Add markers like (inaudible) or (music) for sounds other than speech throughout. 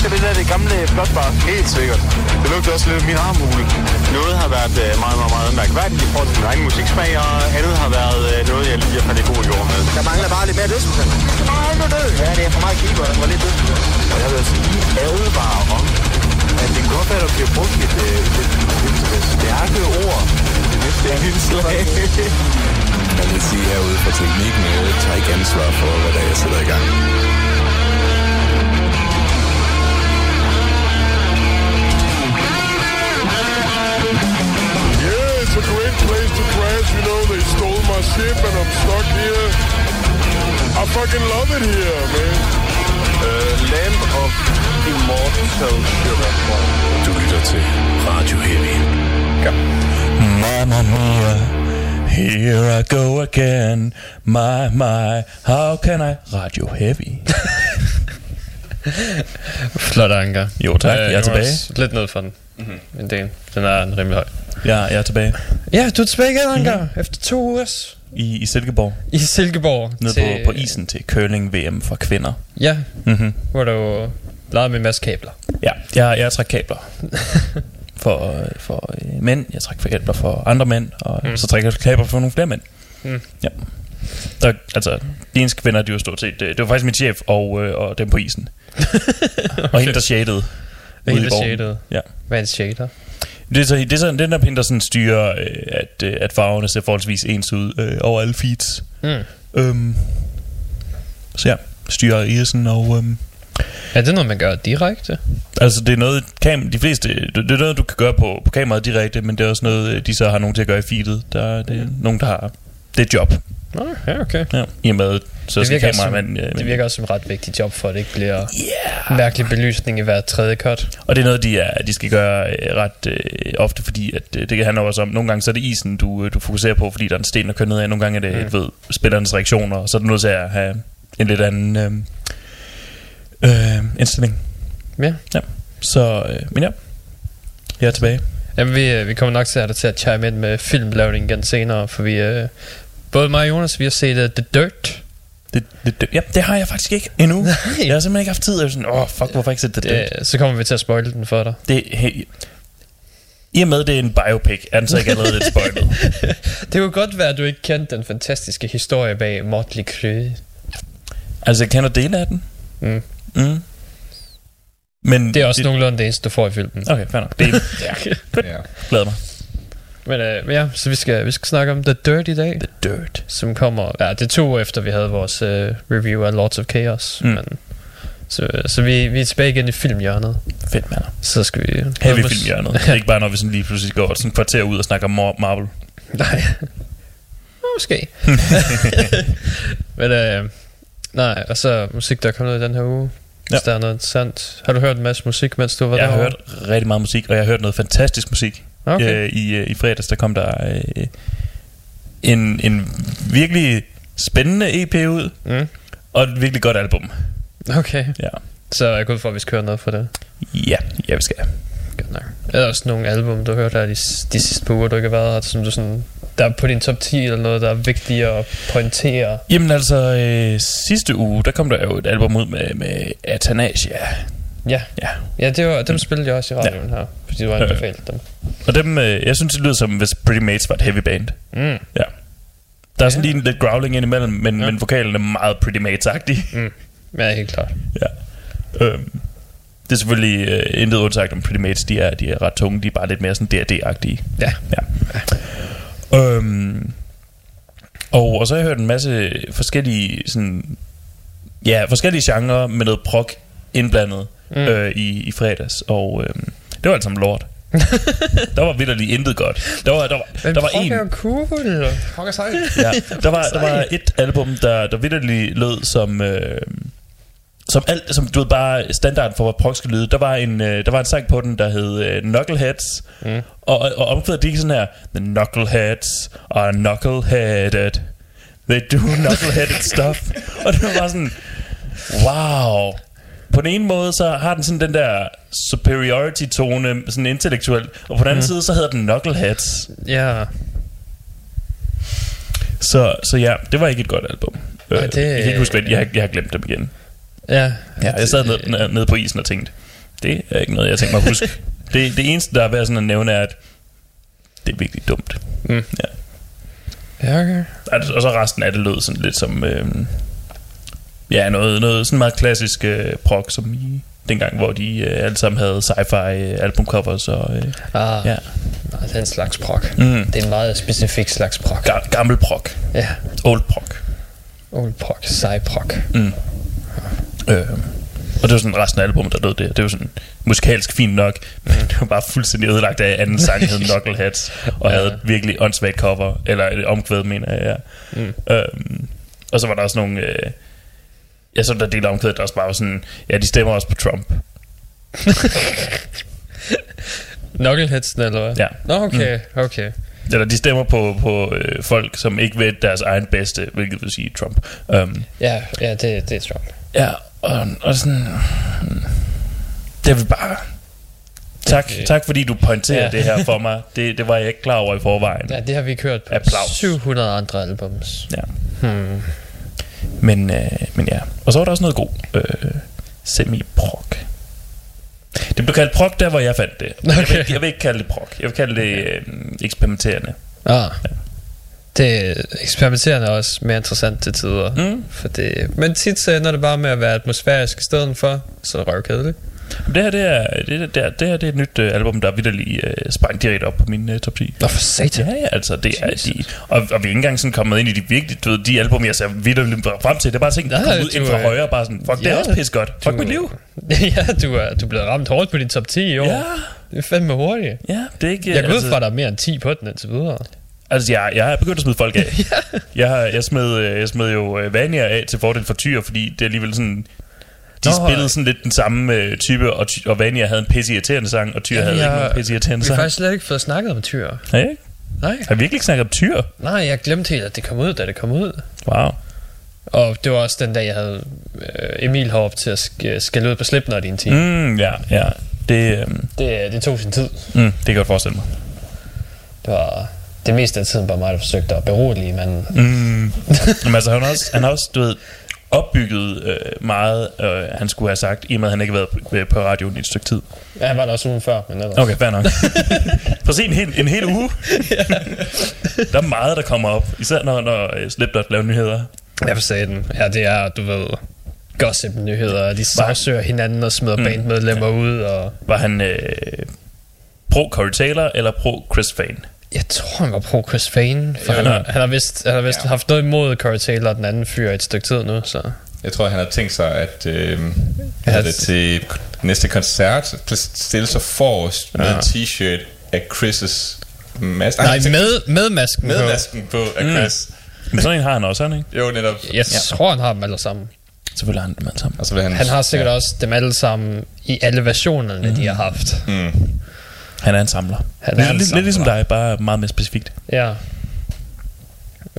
Lugter det der det gamle flotbar? Helt sikkert. Det lugter også lidt af min armhule. Noget har været øh, meget, meget, meget mærkværdigt i forhold til min egen musiksmag, og andet har været øh, noget, jeg lige har faldet i god jord med. Der mangler bare lidt mere dødsmusik. Der mangler død. Ja, det er for meget keeper, der var lidt død. Og jeg vil altså lige advare om, at det godt være, at der bliver brugt et, øh, et, et, et stærke ord det næste indslag. (laughs) Jeg vil sige herude fra teknikken, jeg tager ikke ansvar for, hvad der er, jeg sætter i gang. A great place to crash. You know, they stole my ship and I'm stuck here. I fucking love it here, man. Uh, Lamp of Immortal Sugar. Du lytter til Radio Heavy. Mamma mia, here I go again. My, my, how can I? Radio Heavy. (laughs) (laughs) Flot anker. Jo, tak. Øh, Jeg er tilbage. Lidt ned for den. Mm-hmm. En del. Den er en rimelig høj. Ja, jeg er tilbage Ja, du er tilbage igen, Anker. Mm-hmm. Efter to ugers. i, i Silkeborg. I Silkeborg. Nede til, på, på isen til curling VM for kvinder. Ja, Mm-hmm. hvor du lavede med en masse kabler. Ja, jeg, jeg trækker kabler. (laughs) for, øh, for øh, mænd, jeg trækker kabler for andre mænd, og mm. så trækker jeg kabler for nogle flere mænd. Mm. Ja. Der, altså, de eneste kvinder, de var stort set, det, det var faktisk min chef og, øh, og dem på isen. (laughs) okay. Og hende, der shadede. Det er ude i helt borgen. shaded. Ja. Hvad er en shader? Det er, så, det er sådan, den der pind, der sådan styrer, øh, at, øh, at farverne ser forholdsvis ens ud øh, over alle feeds. Mm. Øhm, så ja, styrer isen og... Øhm, Er det noget, man gør direkte? Altså det er noget, kam- de fleste, det er noget, du kan gøre på, på kameraet direkte, men det er også noget, de så har nogen til at gøre i feedet. Der, det er nogen, der har det et job. Nå, ja, okay. Ja, I og med, så Det virker, også som, kameramanden... øh, det virker også som et ret vigtigt job, for at det ikke bliver Yeah. mærkelig belysning i hver tredje cut. Og det er noget, de, er, de skal gøre øh, ret øh, ofte, fordi at, øh, det kan handle også om, nogle gange så er det isen, du, øh, du fokuserer på, fordi der er en sten, der kører nedad. Nogle gange er det, Mm. ved, spillernes reaktioner, og så er du nødt til at have en lidt anden øh, øh, indstilling. Ja. ja. Så, øh, men ja, jeg er tilbage. Jamen, vi, øh, vi kommer nok til at have dig til at chime ind med filmlavning igen senere, for vi... Øh, både mig og Jonas, vi har set uh, The Dirt. Det, det, det, ja, det har jeg faktisk ikke endnu. Nej. Jeg har simpelthen ikke haft tid. Jeg er sådan, åh, oh, fuck, hvorfor ikke set det? Det, Øh, så kommer vi til at spoile den for dig. det hey, I og med, det er en biopic, er den så ikke allerede lidt spoilet? (laughs) Det kunne godt være, at du ikke kendte den fantastiske historie bag Motley Crue. altså, jeg kender dele af den. Mm. Mm. Men Det er også nogenlunde det eneste, du får i filmen. Okay, fair nok. Dele. (laughs) Ja. Ja. Glæder mig. Men, øh, men ja, så vi skal, vi skal snakke om The Dirt i dag, The Dirt. som kommer... Ja, det er to uger efter, vi havde vores øh, review af Lords of Chaos. Mm. Men, så så vi, vi er tilbage igen i filmhjørnet. Fedt, mand. Så skal vi... Heavy filmhjørnet. Det er ikke bare, når vi sådan lige pludselig går sådan et kvarter ud og snakker om Mar- Marvel. Nej. (laughs) Måske. (laughs) Men øh, nej, og så musik, der er kommet ud i den her uge. Ja. Hvis der er noget interessant. Har du hørt en masse musik, mens du var Jeg har hørt rigtig meget musik, og jeg har hørt noget fantastisk musik. Okay. Øh, i, øh, I fredags, der kom der øh, en, en virkelig spændende EP ud, Mm. og et virkelig godt album. Okay. Ja, Så jeg går ud for, at vi skal høre noget for det. ja, ja vi skal. Godt nok. Er der også nogle album, du har hørt her de, de sidste par uger, du ikke har været her, som du sådan, der er på din top 10 eller noget, der er vigtigt at pointere? Jamen altså, øh, sidste uge, der kom der jo et album ud med, med Athanasia. Ja, Ja, ja det var, dem spillede jeg også i radioen her, fordi du Ja. anbefalet dem. og dem, øh, jeg synes, det lyder som, hvis Pretty Mates var et heavy band. Mm. Ja. Der er sådan lige en lidt growling ind imellem, men, Ja. ja. men vokalen er meget Pretty Mates-agtig. Mm. Ja, helt klart. Ja. Øhm, det er selvfølgelig øh, intet undsagt om Pretty Mates, de er, de er ret tunge, de er bare lidt mere sådan D&D-agtige. Ja. ja. Øhm, og, og så har jeg hørt en masse forskellige sådan, ja, forskellige genrer med noget prog indblandet Mm. øh, i, i fredags, og øh, det var alt sammen lort. (laughs) der var vildt intet godt. Der var, der var, Men der var en, cool. Fuck er sejt. ja, der var, der var et album, der, der vidderligt lød som... Øh, som alt, som du ved bare standard for hvad prog skal lyde. Der var en øh, der var en sang på den der hed øh, Knuckleheads. Mm. Og og, og omkvædet det gik sådan her The Knuckleheads are knuckleheaded. They do knuckleheaded stuff. og det var bare sådan wow. På den ene måde så har den sådan den der superiority tone sådan intellektuelt, og på den anden Mm. side så hedder den Knuckleheads. Ja, Så, så ja, det var ikke et godt album. Nej, Øh, det- Jeg kan ikke huske, jeg, har- jeg har glemt dem igen. ja. Ja, jeg sad nede, nede på isen og tænkte, Det er ikke noget, jeg tænker mig at huske. (laughs) det, det eneste, der er værd sådan at nævne, er, at det er virkelig dumt. Mm. Ja. Ja, okay. Og så resten af det lød sådan lidt som... Øh, ja, noget, noget sådan meget klassisk øh, prog, som i dengang, hvor de øh, alle sammen havde sci-fi øh, albumcovers og... Øh, Ah, ja. Nej, det er en slags prog. Mm. Det er en meget specifik slags prog. Ga- gammel prog. Ja. Old prog. Old prog. Sej prog. Mm. Øh, og det var sådan resten af albumet, der lød det. Det var sådan musikalsk fint nok, men (laughs) det var bare fuldstændig ødelagt af, anden sang hed (laughs) Knuckleheads, og Ja. havde et virkelig åndssvagt cover, eller et omkvæd, mener jeg, ja. Mm. Øhm, og så var der også nogle... Øh, jeg så der del af omkvædet, der også bare var sådan, ja, de stemmer også på Trump. (laughs) Knuckleheadsen, eller hvad? Ja. Nå, okay, okay. Eller de stemmer på, på øh, folk, som ikke ved deres egen bedste, hvilket vil sige Trump. Um, Ja, ja det, det er Trump. ja, og, og sådan... Det vil bare... Tak, Okay. tak fordi du pointerer. Ja. det her for (laughs) mig. Det, det var jeg ikke klar over i forvejen. Ja, det har vi kørt på Applaus. 700 andre albums. Ja. Hmm. Men, øh, men ja. Og så var der også noget god øh, semi-prog. Det blev kaldt prog der, hvor jeg fandt det. Jeg, vil, Okay. ikke- jeg vil ikke kalde det prog. Jeg vil kalde det øh, eksperimenterende. Ah. Det er eksperimenterende er også mere interessant til tider. Mm. For det, men tit så ender det bare med at være atmosfærisk i stedet for, så er det røvkedeligt. Det her, det er, det, er- det, er, det her det er et nyt øh, album, der vidderlig øh, sprang direkte op på min øh, top 10. Nå for satan. Ja, ja, altså det er de, og, og vi er ikke engang sådan kommet ind i de virkelig, du ved, de album, jeg ser vidderligt frem til, det er bare ting, der kommer ud ind fra er- højre, bare sådan, fuck, det er Ja, også pis godt, fuck du- mit liv. (laughs) ja, du er, du er blevet ramt hårdt på din top 10 i år. Ja, Det er fandme hurtigt. ja, det er ikke... Jeg går ud altså, fra, at der er mere end 10 på den indtil videre. Altså, jeg, jeg er begyndt at smide folk af. (laughs) jeg, har, jeg, smed, øh, jeg smed jo øh, Vania af til fordel for Tyr, fordi det er alligevel sådan... De Nå, spillede sådan lidt den samme øh, type, og, og Vania havde en pisse irriterende sang, og Tyr Ja, havde jeg- ikke nogen pisse irriterende Vi har sang. faktisk slet ikke fået snakket om Tyr. Ikke? Nej. Har jeg virkelig ikke snakket om Tyr? Nej, jeg glemte helt, at det kom ud, da det kom ud. Wow. Og det var også den dag, jeg havde øh, Emil heroppe til at sk- skælde ud på Slipknot i en time. Mm. Ja, ja. Det, øh, Det, det tog sin tid. mm, det kan jeg godt forestille mig. Det var det meste af tiden bare mig, der forsøgte at berolige, men Mm. Jamen, altså, han også, han har også du ved, opbygget øh, meget, øh, han skulle have sagt, i og med, at han ikke har været på, radioen i et stykke tid. ja, han var der også ugen før, men ellers. Okay, fair nok. (laughs) Se en hel, en hel uge. der er meget, der kommer op. Især når, når øh, Slipknot laver nyheder. Jeg sige den. Ja, det er, du ved, gossip-nyheder. De sagsøger hinanden og smider mm. bandmedlemmer ja. ud. Og Var han øh, pro Corey Taylor eller pro Chris Fane? Jeg tror, han var pro Chris Fane. For Ja. han, har, han har vist, han har vist ja. haft noget imod Corey Taylor og den anden fyr i et stykke tid nu. Så. Jeg tror, han har tænkt sig, at øh, Ja, ja, det til næste koncert stille sig forrest med Ja. en t-shirt af Chris' maske. Nej, med, med masken med på. masken på af Mm. Chris. Men sådan en har han også, har han ikke? Jo, netop. Jeg tror, han har dem alle sammen. Selvfølgelig har han dem alle sammen. Og så vil han, Han har sikkert ja. også dem alle sammen i alle versionerne, mm. de har haft. Mm. Han er en samler. Han er lidt, en lidt, lidt ligesom samler. dig, bare meget mere specifikt. Ja.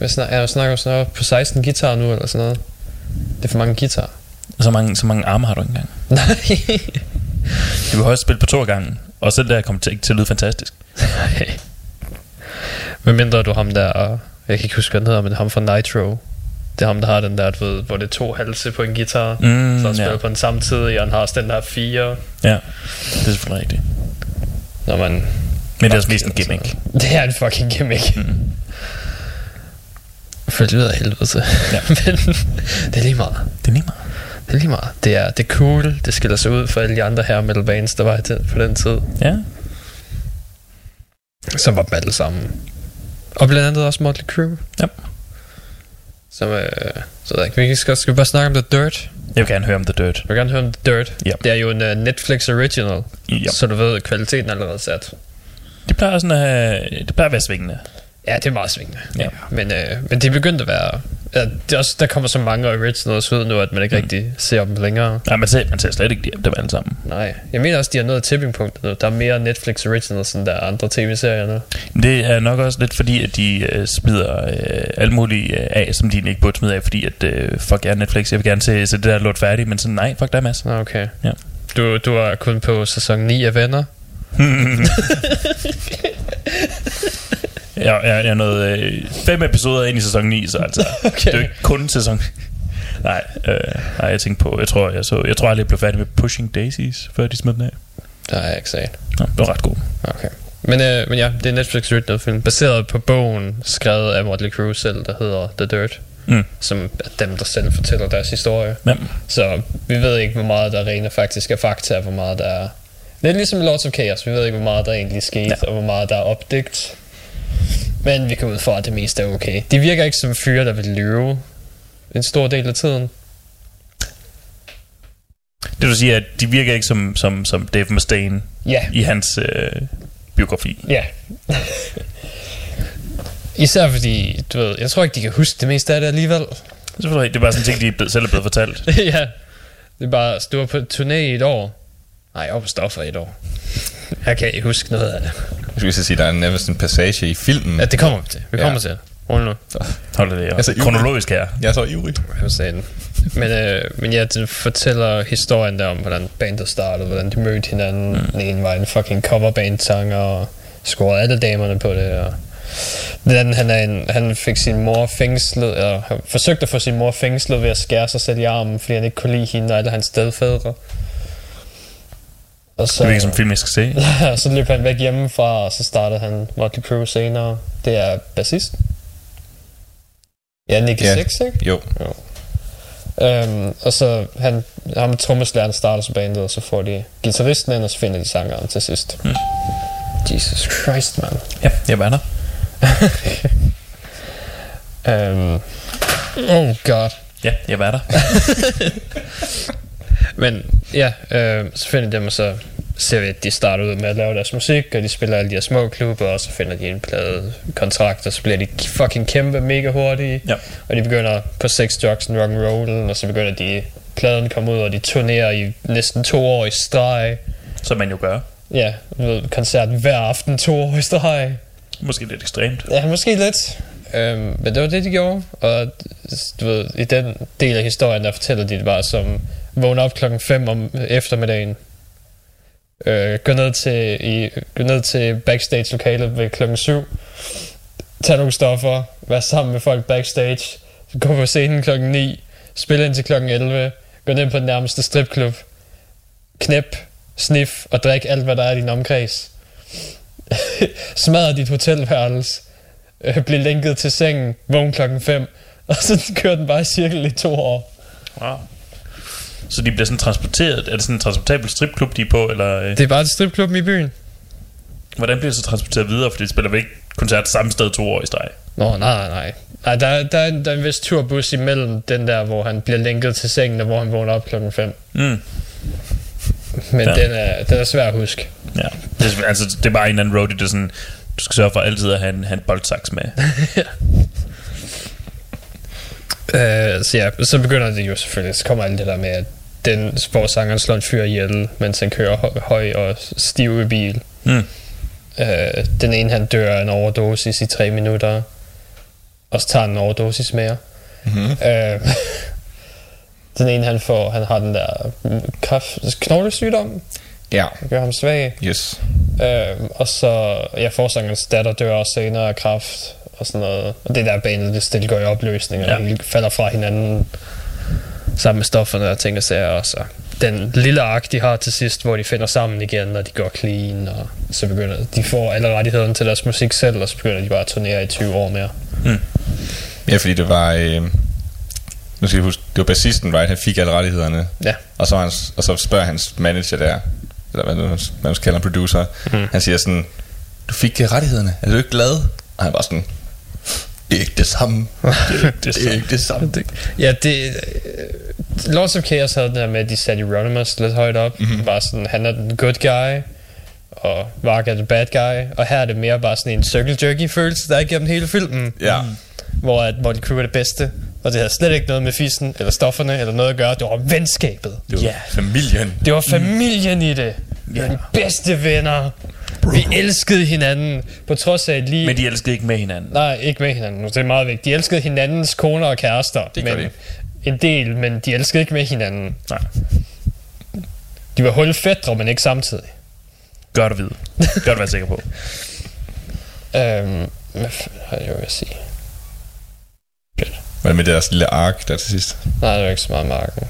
Jeg snakker, jeg snakker sådan på 16 guitar nu, eller sådan noget. Det er for mange guitar. Så mange, så mange arme har du ikke engang. (laughs) Nej. Du kan højst spille på to gange. Og selv der kommer til, til at lyde fantastisk. (laughs) Nej. Hvad mindre du ham der, og jeg kan ikke huske, hvad han hedder, men ham fra Nitro. Det er ham, der har den der, du ved, hvor det er to halse på en guitar. Mm, så han spiller ja. på den samme tid, og han har også den der fire. ja, det er selvfølgelig rigtigt. Når man... Men det er også mest en gimmick. (laughs) Det er en fucking gimmick. Mm. Følte ud af helvede til. Ja. (laughs) Men det er lige meget. Det er lige meget. Det er lige meget. Det er, det er cool. Det skiller sig ud for alle de andre her metal bands, der var i den, på den tid. Ja. Som var dem alle sammen. Og blandt andet også Motley Crue. Ja. Som, øh, så der, vi skal, skal vi bare snakke om The Dirt. Jeg vil gerne høre om The Dirt. Jeg vil gerne høre om The Dirt. Ja. Det er jo en uh, Netflix original. Ja. Så du ved, at kvaliteten er allerede sat. Det plejer sådan at have, det plejer at være svingende. Ja, det er meget svingende. Ja. Men, øh, men det er begyndt at være... Ja, det er også, der kommer så mange originals ud nu, at man ikke mm. rigtig ser dem længere. Nej, man ser, man ser slet ikke dem alle sammen. Nej. Jeg mener også, de har nået tipping point nu. Der er mere Netflix originals, end der er andre tv-serier nu. Det er nok også lidt fordi, at de øh, smider øh, alt muligt øh, af, som de ikke burde smide af, fordi at, øh, fuck er Netflix, jeg vil gerne se, se det der lort færdigt, men sådan, nej, fuck der er masser. Okay. Ja. Du, du er kun på sæson 9 af Venner. (laughs) (laughs) (laughs) jeg, jeg, jeg er nået øh, fem episoder ind i sæson 9, så altså, (laughs) okay. det er jo ikke kun sæson... Nej, øh, nej, jeg tænkte på, jeg tror, jeg, så, jeg tror aldrig, jeg blev færdig med Pushing Daisies, før de smed den af. Der er jeg ikke set. Nå, det var ret god. Okay. Men, øh, men ja, det er Netflix original film, baseret på bogen, skrevet af Motley Crue selv, der hedder The Dirt. Mm. Som er dem, der selv fortæller deres historie. Ja. Så vi ved ikke, hvor meget der rent faktisk er fakta, og hvor meget der er... Lidt ligesom Lords of Chaos. Vi ved ikke, hvor meget der egentlig skete, ja. og hvor meget der er opdigt. Men vi kan ud fra, at det meste er okay. De virker ikke som fyre, der vil lyve en stor del af tiden. Det vil sige, at de virker ikke som, som, som Dave Mustaine Ja, i hans øh, biografi. ja. Især fordi, du ved, jeg tror ikke, de kan huske det meste af det alligevel. Det er, det er bare sådan en ting, de selv er blevet fortalt. (laughs) ja, det er bare, du var på turné i et år. Nej, jeg var på stoffer i et år. Jeg kan ikke huske noget af det. Jeg skulle så sige, der er nærmest en passage i filmen. Ja, det kommer vi til. Vi Ja. kommer til det. Hold nu. Hold det. Altså, Altså, Kronologisk her. Jeg er så ivrig. Jeg sagde den. Men, øh, men ja, det fortæller historien der om, hvordan bandet startede, hvordan de mødte hinanden. Mm. Den ene var en fucking coverband-sanger, og scorede alle damerne på det. Og den anden, han, er en, han fik sin mor fængslet, eller forsøgte at få sin mor fængslet ved at skære sig selv i armen, fordi han ikke kunne lide hende og alle hans stedfædre. Og så, Det er ikke som film, jeg skal se. (laughs) Så løb han væk hjemmefra, og så startede han Motley Crue senere. Det er bassist. Ja, Nicky Ja. Six, ikke? Jo. Um, og så han, ham trommeslæren starter så bandet, og så får de gitarristen ind, og så finder de sangeren til sidst. Mm. Jesus Christ, man. Ja, jeg var der. Um, (laughs) oh god. Ja, jeg var der. (laughs) Men ja, øh, så finder de dem, og så ser vi, at de starter ud med at lave deres musik, og de spiller alle de her små klubber, og så finder de en plade kontrakt, og så bliver de fucking kæmpe mega hurtige. Ja. Og de begynder på sex, drugs and rock and roll, og så begynder de, pladen kommer ud, og de turnerer i næsten to år i streg. Som man jo gør. Ja, ved, koncert hver aften to år i streg. Måske lidt ekstremt. Ja, måske lidt. Øhm, men det var det, de gjorde. Og du ved, i den del af historien, der fortæller de det bare som vågner op klokken 5 om eftermiddagen. Øh, gå ned til, i, gå ned til backstage lokalet ved klokken 7. tage nogle stoffer. Vær sammen med folk backstage. Gå på scenen klokken 9. spille ind til klokken 11. Gå ned på den nærmeste stripklub. Knæp, snif og drik alt, hvad der er i din omkreds. (laughs) Smadre dit hotelværelse øh, blive lænket til sengen, vågn klokken 5, (laughs) og så kører den bare i cirkel i to år. Wow. Så de bliver sådan transporteret. Er det sådan en transportabel stripklub, de er på? Eller øh, Det er bare et stripklub i byen. hvordan bliver det så transporteret videre? Fordi de spiller vel ikke koncert samme sted to år i streg. Nå, nej, nej. Nej, der, er- der, er, en- der er en vis turbus imellem den der, hvor han bliver lænket til sengen, og hvor han vågner op klokken 5. Mm. Men Ja. ja. den, er, den er svær at huske. Ja. Det er, altså, det er bare en eller anden roadie, der er sådan... Du skal sørge for altid at have en, have en boldsaks med. (laughs) Øh, så ja, så begynder det jo selvfølgelig, så kommer alt det der med, at den sportsangeren slår en fyr ihjel, mens han kører hø- høj og stiv i bil. Mm. Øh, den ene han dør af en overdosis i tre minutter, og så tager en overdosis mere. Mm-hmm. Øh, (laughs) den ene han får, han har den der mm, kræft, knoglesygdom, Ja. der gør ham svag. Yes. Øh, og så, ja, forsangerens datter dør også senere af kræft, og sådan noget. Og det der banet, det stille går i opløsning, og ja. hele falder fra hinanden sammen med stofferne og ting og sager. Og så den lille ark, de har til sidst, hvor de finder sammen igen, og de går clean, og så begynder de får alle rettighederne til deres musik selv, og så begynder de bare at turnere i 20 år mere. Ja, fordi det var... Øh, nu skal jeg huske, det var bassisten, right? Han fik alle rettighederne. Ja. Og så, hans, og så spørger hans manager der, eller hvad, nu- man skal kalde en producer, mm. han siger sådan, du fik rettighederne, er du ikke glad? Og han var sådan, (laughs) det er ikke det samme. Det, Det er ikke det samme. Ja, det... øh, Lords of Chaos havde den der med, at de satte Euronymous lidt højt op. Mm-hmm. Bare sådan, han er den good guy, og Varg er the bad guy. Og her er det mere bare sådan en circle jerky følelse, der er igennem hele filmen. Ja. Hvor at Motley Crue er det bedste. Og det havde slet ikke noget med fissen, eller stofferne, eller noget at gøre. Det var venskabet. Det var Ja. familien. Det var familien i det. Var de bedste venner. Vi elskede hinanden, på trods af at lige... Men de elskede ikke med hinanden. Nej, ikke med hinanden. Det er meget vigtigt. De elskede hinandens koner og kærester. Det gør men de. En del, men de elskede ikke med hinanden. Nej. De var hulfædre, men ikke samtidig. Godt at vide. Godt at være sikker på. (laughs) Øhm, hvad har jeg jo at sige? Det med deres lille ark der til sidst? Nej, det var ikke så meget marken.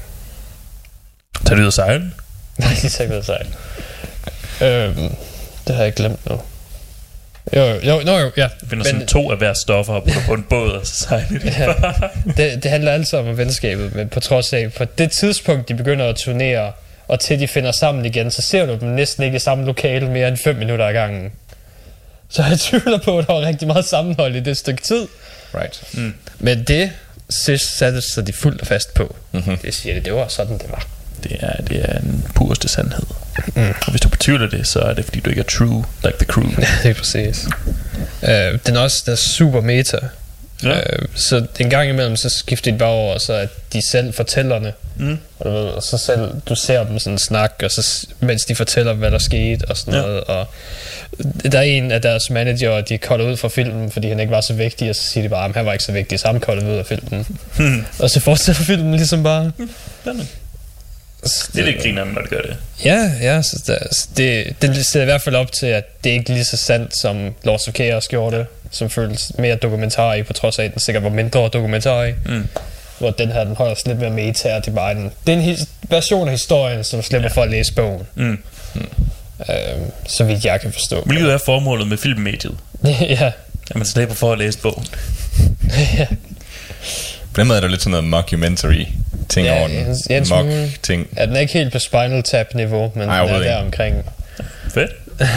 Tager det ud af sejlen? (laughs) Nej, de tager ikke ud af sig. Øhm, det har jeg glemt nu. Jo, jo, no, jo, ja. Finder Men, sådan to af hver stoffer og putter på en båd, og så sejler de. ja, det, det handler altid om venskabet, men på trods af, på det tidspunkt, de begynder at turnere, og til de finder sammen igen, så ser du dem næsten ikke i samme lokale mere end 5 minutter ad gangen. Så jeg tvivler på, at der var rigtig meget sammenhold i det stykke tid. Right. Mm. Men det sidst satte sig de fuldt og fast på. Mm-hmm. Det siger det, det var sådan, det var. Det er, det er en pureste sandhed. Mm. Og hvis du betvivler det, så er det fordi du ikke er true, like the crew. (laughs) det er præcis. Uh, den er også den er super meta. Ja. Uh, så en gang imellem, så skifter de bare over, så at de selv fortællerne, mm. og, du ved, og så selv, du ser dem sådan snakke, og så, mens de fortæller, hvad der skete, og sådan ja. noget, og der er en af deres manager, de kolder ud fra filmen, fordi han ikke var så vigtig, og så siger de bare, at han var ikke så vigtig, så han kolder ud af filmen. Hmm. og så fortsætter filmen ligesom bare. Hmm. Det er lidt grineren, når det gør det. Ja, ja, så det, det, det sætter i hvert fald op til, at det ikke er lige så sandt, som Lords of Chaos gjorde det, som føles mere dokumentar i, på trods af, at den sikkert var mindre dokumentar i. Mm. Hvor den her, den holder lidt mere meta, og det er bare en, det er en version af historien, som slipper ja. for at læse bogen. Mm. Mm. Øhm, så vidt jeg kan forstå. Hvilket er formålet med filmmediet? (laughs) ja. At man slipper for at læse bogen. (laughs) ja. På den måde er der lidt sådan noget mockumentary ting ja, over den. Jens, Jens Mock ting. Ja, den er ikke helt på Spinal Tap niveau, men Ej, den er der omkring. Fedt. (laughs)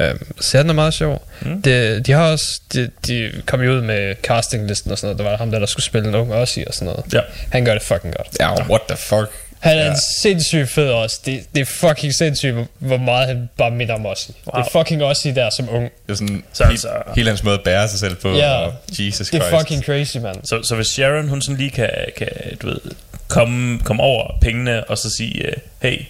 Øhm, så den er meget sjov. Mm. De, de har også, de, de kom jo ud med castinglisten og sådan noget. Der var ham der, der skulle spille en ung Ozzy og sådan noget. Ja. Han gør det fucking godt. Ja, what the fuck? Han er Ja. en sindssygt fed også. Det, det er fucking sindssygt, hvor- meget han bare minder om Ozzy. Wow. Det er fucking Ozzy der som ung. Det er sådan Så he- altså- hele hans måde at bære sig selv på. Ja. og Jesus Det Christ. er fucking crazy, man. Så, så hvis Sharon, hun sådan lige kan, kan du ved, komme, komme over pengene, og så sige, uh, hey,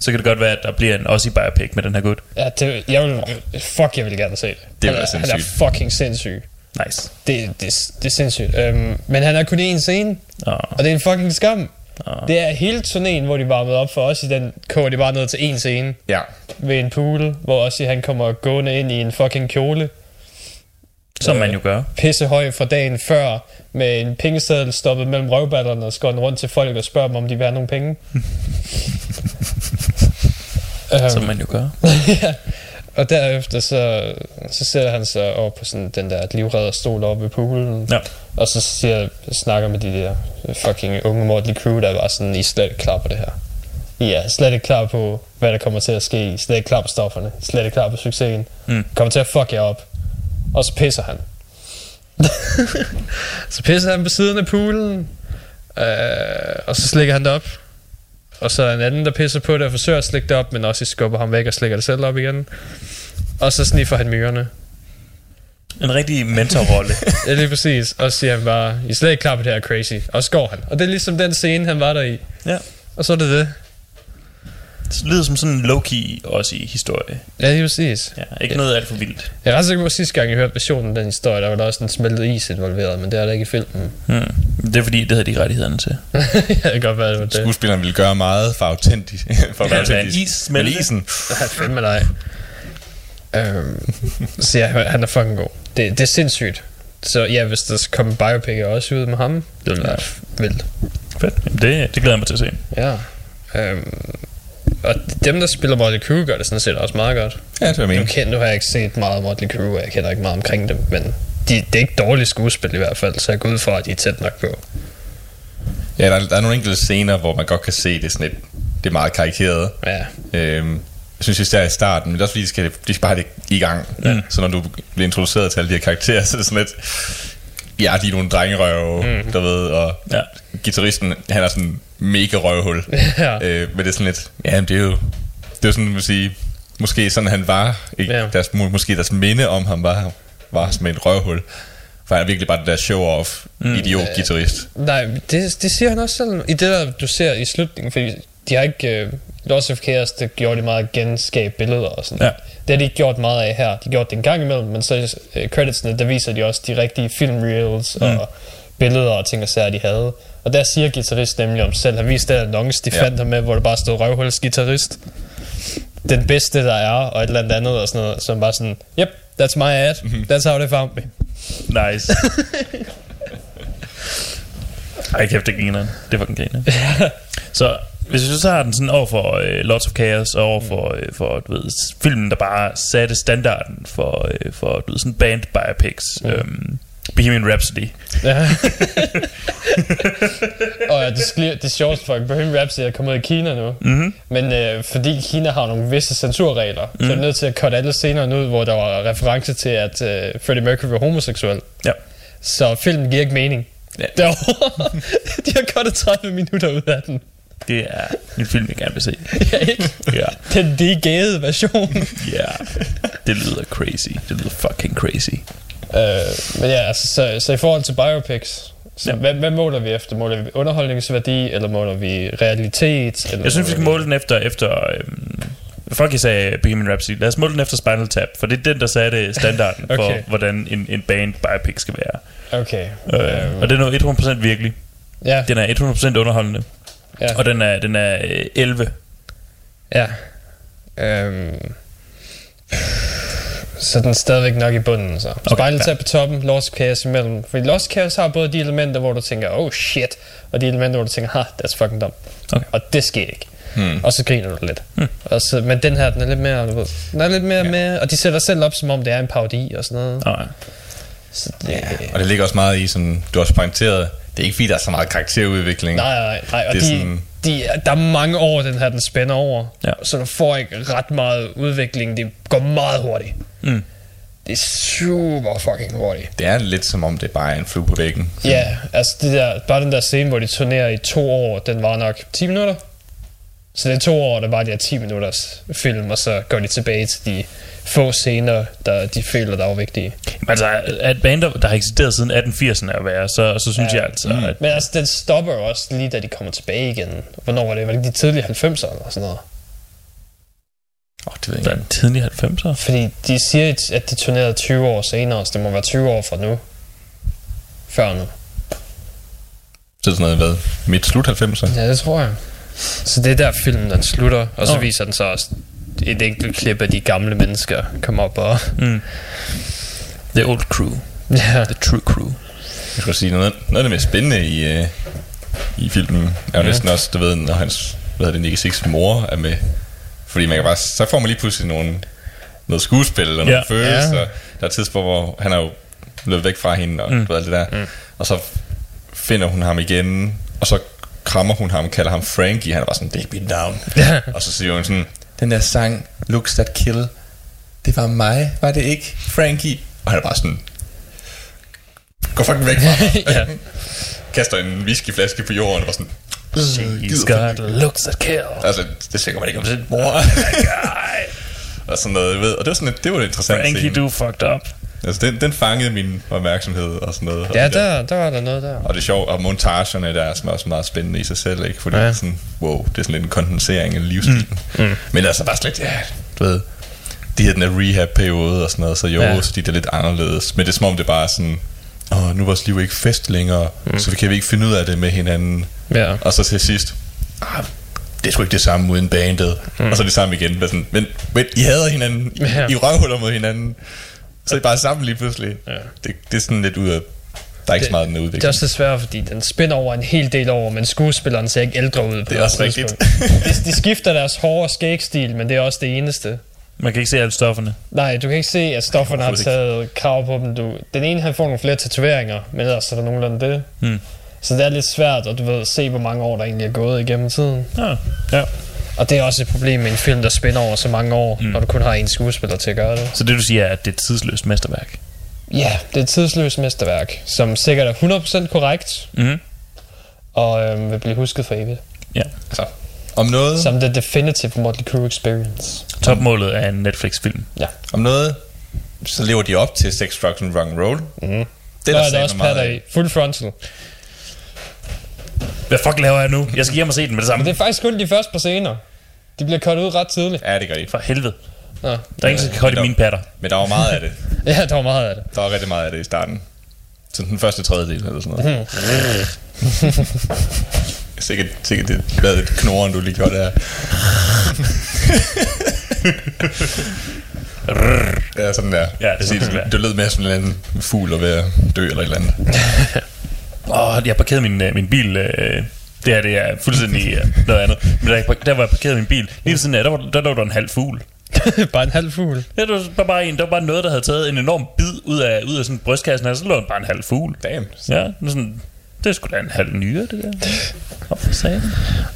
så kan det godt være, at der bliver en Aussie biopic med den her gut. Ja, det, jeg vil, fuck, jeg vil gerne se det. Det han, var er, han er sindssygt. fucking sindssyg. Nice. Det, det, det er sindssygt. Um, men han er kun i én scene, Oh, og det er en fucking skam. Oh. Det er hele turnéen, hvor de varmede op for os i den koger de bare ned til én scene Ja. ved en pool, hvor også han kommer gående ind i en fucking kjole. Som man jo gør. Pisse høj fra dagen før, med en pengeseddel stoppet mellem røvballerne og skåret rundt til folk og spørger dem, om de vil have nogle penge. (laughs) Som man jo gør. (laughs) ja. Og derefter så, så sætter han sig over på sådan den der livredderstol oppe ved poolen. Ja. Og så siger, snakker med de der fucking unge Motley Crue, der var sådan, I slet ikke klar på det her. I er slet ikke klar på, hvad der kommer til at ske. I er slet ikke klar på stofferne. I er slet ikke klar på succesen. Mm. Kommer til at fuck jer op. Og så pisser han. (laughs) så pisser han på siden af poolen. Øh, og så slikker han det op. Og så er der en anden, der pisser på det og forsøger at slikke det op, men også skubber ham væk og slikker det selv op igen. Og så sniffer han myrerne. En rigtig mentorrolle. (laughs) Ja, lige præcis. Og siger han bare, I er slet ikke klar på det her crazy. Og så går han. Og det er ligesom den scene, han var der i. ja. Og så er det det. Det lyder som sådan en low-key også i historie. Ja, lige præcis. Ja, ikke noget alt for vildt. Jeg er ret sikker på, at sidste gang, jeg hørte versionen af den historie, der var der også en smeltet is involveret, men det er der ikke i filmen. Hmm. Det er fordi, det havde de rettighederne til. (laughs) ja, det kan godt være, det var det. Skuespilleren ville gøre meget for autentisk. (laughs) for at være Ja, autentisk. is smelte. Men isen. Ja, fandme dig. Øhm, så ja, han er fucking god. Det, det er sindssygt. Så ja, hvis der skal komme biopic også ud med ham, det ville være vildt. Fedt. Jamen, det, det glæder jeg mig til at se. Ja. Øhm, og dem, der spiller Motley Crue, gør det sådan set også meget godt. Ja, det var Nu, min. kender, nu har jeg ikke set meget af Motley Crue, og jeg kender ikke meget omkring dem, men de, det er ikke dårligt skuespil i hvert fald, så jeg går ud fra, at de er tæt nok på. Ja, der, der er nogle enkelte scener, hvor man godt kan se, det er sådan et, det er meget karikeret. Ja, Øhm, jeg synes især i starten, men det er også fordi, de skal, de skal bare have det i gang. Ja. Så når du bliver introduceret til alle de her karakterer, (laughs) så er det sådan lidt... Ja, de er nogle drengerøve, mm. der ved, og Ja. Gitarristen, han er sådan mega røvhul. (laughs) Ja. øh, men det er sådan lidt, ja, det er jo, det er sådan, man sige, måske sådan han var, ikke? Ja. Deres, må- måske deres minde om ham var, var som et røvhul. For han er virkelig bare det der show-off, mm. idiot-gitarrist. Nej, det, det siger han også selv i det der, du ser i slutningen, fordi de har ikke... Uh, Lost of Chaos, det gjorde de meget at genskabe billeder og sådan Ja. Det har de ikke gjort meget af her. De har gjort det en gang imellem, men så uh, creditsene, der viser de også de rigtige filmreels mm. og billeder og ting og sager, de havde. Og der siger guitarist nemlig om selv, han viste den annonce, de Ja. fandt ham med, hvor der bare stod røvhuls guitarist. Den bedste, der er, og et eller andet og sådan noget, som bare sådan, yep, that's my ad, that's how they found me. Nice. (laughs) Ej, kæft, det griner. Det var den griner. så hvis vi så har den sådan over for uh, Lots of Chaos, og over for, uh, for du ved, filmen, der bare satte standarden for, uh, for du ved, sådan band biopics. Mm. Um, Bohemian Rhapsody. Ja. (laughs) og ja, det, skli- det sjoveste for Bohemian Rhapsody er kommet ud i Kina nu. Mhm. Men øh, fordi Kina har nogle visse censurregler, mm. så er de nødt til at cutte alle scenerne ud, hvor der var reference til, at øh, Freddie Mercury var homoseksuel. Ja. Så filmen giver ikke mening. Ja. Derovre. (laughs) de har cuttet 30 minutter ud af den. Det er en film, jeg gerne vil se. (laughs) Ja, ikke? Ja. Den degade version. Ja. Det lyder crazy. Det lyder fucking crazy. Øh, men ja, altså, så, så i forhold til biopics, så Ja. hvad, hvad måler vi efter? Måler vi underholdningsværdi, eller måler vi realitet? Eller Jeg synes, vi skal måle den efter... efter øhm, Fuck, jeg sagde Bohemian Rhapsody. Lad os måle den efter Spinal Tap, for det er den, der satte standarden okay. for, hvordan en, en band biopic skal være. Okay. Øh, og den er jo 100% virkelig. Ja, Den er 100% underholdende. ja. Og den er, den er øh, 11. Ja. Øhm. Så den er stadigvæk nok i bunden, så. Okay. Tap på toppen, Lost Chaos imellem. Fordi Lost Chaos har både de elementer, hvor du tænker, oh shit, og de elementer, hvor du tænker, ha, that's fucking dumb. Okay. Og det skete ikke. Hmm. Og så griner du lidt. Hmm. Og så, men den her, den er lidt mere, du ved, den er lidt mere ja. med, og de sætter selv op, som om det er en parodi og sådan noget. Oh, ja. Så det, Og det ligger også meget i, som du også pointeret, det er ikke fordi, der er så meget karakterudvikling. Nej, nej, nej. Og Det er de, sådan- de, der er mange år, den her den spænder over. Ja. Så du får ikke ret meget udvikling. Det går meget hurtigt. Mm. Det er super fucking hurtigt. Det er lidt som om, det bare er en flue på væggen. Ja, altså det der, bare den der scene, hvor de turnerer i to år, den var nok 10 minutter. Så det er to år, der var de her 10 minutters film, og så går de tilbage til de få scener, der de føler, der var vigtige. Men altså, at bander, der har eksisteret siden 1880'erne at være, så, så synes Ja. jeg altså, at Men altså, den stopper jo også lige, da de kommer tilbage igen. Hvornår var det? Var det de tidlige 90'ere eller sådan noget? Åh, oh, det ved jeg er ikke. en tidlig 90'er. Fordi de siger, at de turnerede 20 år senere, så det må være 20 år fra nu. Før nu. Så er det sådan noget, hvad? Midt slut 90'er? Ja, det tror jeg. Så det er der filmen den slutter, og så oh. viser den så også et enkelt klip af de gamle mennesker komme op og... The old crew. (laughs) Ja, The true crew. Jeg skulle sige, noget, noget af det mest spændende i, øh, i filmen er jo Ja. næsten også, du ved, når hans, hvad hedder det, Nicky Six mor er med. Fordi man kan bare, så får man lige pludselig nogle, noget skuespil og nogle Ja. følelser. Ja. Der er et tidspunkt, hvor han er jo løbet væk fra hende og mm. du ved, alt det der. Mm. Og så finder hun ham igen, og så krammer hun ham, kalder ham Frankie. Han er bare sådan, det er mit navn. Og så siger hun sådan, den der sang, Looks That Kill, det var mig, var det ikke, Frankie? Og han er bare sådan, gå fucking væk fra mig. (laughs) ja. Kaster en whiskyflaske på jorden og var sådan, He's got looks that kill. altså, det tænker man ikke om sin mor. (laughs) og sådan noget, jeg ved. Og det var sådan et, det var et interessant Frankie, scene. du fucked up. Altså, den, den fangede min opmærksomhed og sådan noget. ja der, der var der noget der. og det er sjovt, og montagerne der er er også meget spændende i sig selv, ikke? Fordi Ja. sådan, wow, det er sådan lidt en kondensering af livsstilen. Mm. Mm. Men altså bare slet, ja, du ved, de her den her rehab-periode og sådan noget, så jo, Ja. så de er lidt anderledes. Men det er som om, det bare er sådan, åh, nu er vores liv ikke fest længere, mm. så kan vi ikke finde ud af det med hinanden. Ja. Og så til sidst, ah, det er sgu ikke det samme uden bandet. Mm. Og så det samme igen. Hvad Sådan, men, men I hader hinanden. Ja. I røvhuller mod hinanden. Så er I bare sammen lige pludselig. Ja. Det, det er sådan lidt ud af... Der er ikke så meget den udvikling. Det er også svært, fordi den spænder over en hel del år, men skuespilleren ser ikke ældre ud. På Det er også rigtigt. de, de skifter deres hår og skægstil, men det er også det eneste. Man kan ikke se alle stofferne. Nej, du kan ikke se, at stofferne har taget krav på dem. Du, den ene han får nogle flere tatoveringer, men ellers er der nogenlunde det. Hmm. Så det er lidt svært at du ved, se, hvor mange år der egentlig er gået igennem tiden. Ja. ja. Og det er også et problem med en film, der spænder over så mange år, mm. når du kun har en skuespiller til at gøre det. Så det du siger er, at det er et tidsløst mesterværk. Ja, det er et tidsløst mesterværk, som sikkert er 100% korrekt, Mhm. og øhm, vil blive husket for evigt. Ja. Så, om noget, Som the definitive Motley Crue experience. Topmålet er en Netflix-film. Ja. om noget, så lever de op til Sex, Drugs and Rock and Roll. Mm. Det er er der der er også patter i. Full frontal. Hvad fuck laver jeg nu? Jeg skal hjem og se den med det samme. Men det er faktisk kun de første par scener. De bliver kørt ud ret tidligt. Ja, det gør de. For helvede. Nå. Der er ingen, der skal holde mine patter. Men der var meget af det. (laughs) Ja, der var meget af det. Der var rigtig meget af det i starten. Så den første tredjedel eller sådan noget. (laughs) sikkert, sikkert det hvad et knoren, du lige gjorde der. (laughs) ja, sådan der. Ja, det er sådan, det det lød mere som en eller anden fugl at dø eller et eller andet. Åh, jeg parkerede min, øh, min bil... Øh, det her, det er fuldstændig øh, noget andet. Men jeg, par- der var jeg parkeret min bil, lige ved siden af, der var, der lå der en halv fugl. (laughs) bare en halv fugl. Ja, det var bare, en, der var bare noget, der havde taget en enorm bid ud af, ud af sådan brystkassen, og så lå der bare en halv fugl. Damn. Ja, det er sådan, det er sgu da en halv nyere, det der. Hvorfor sagde jeg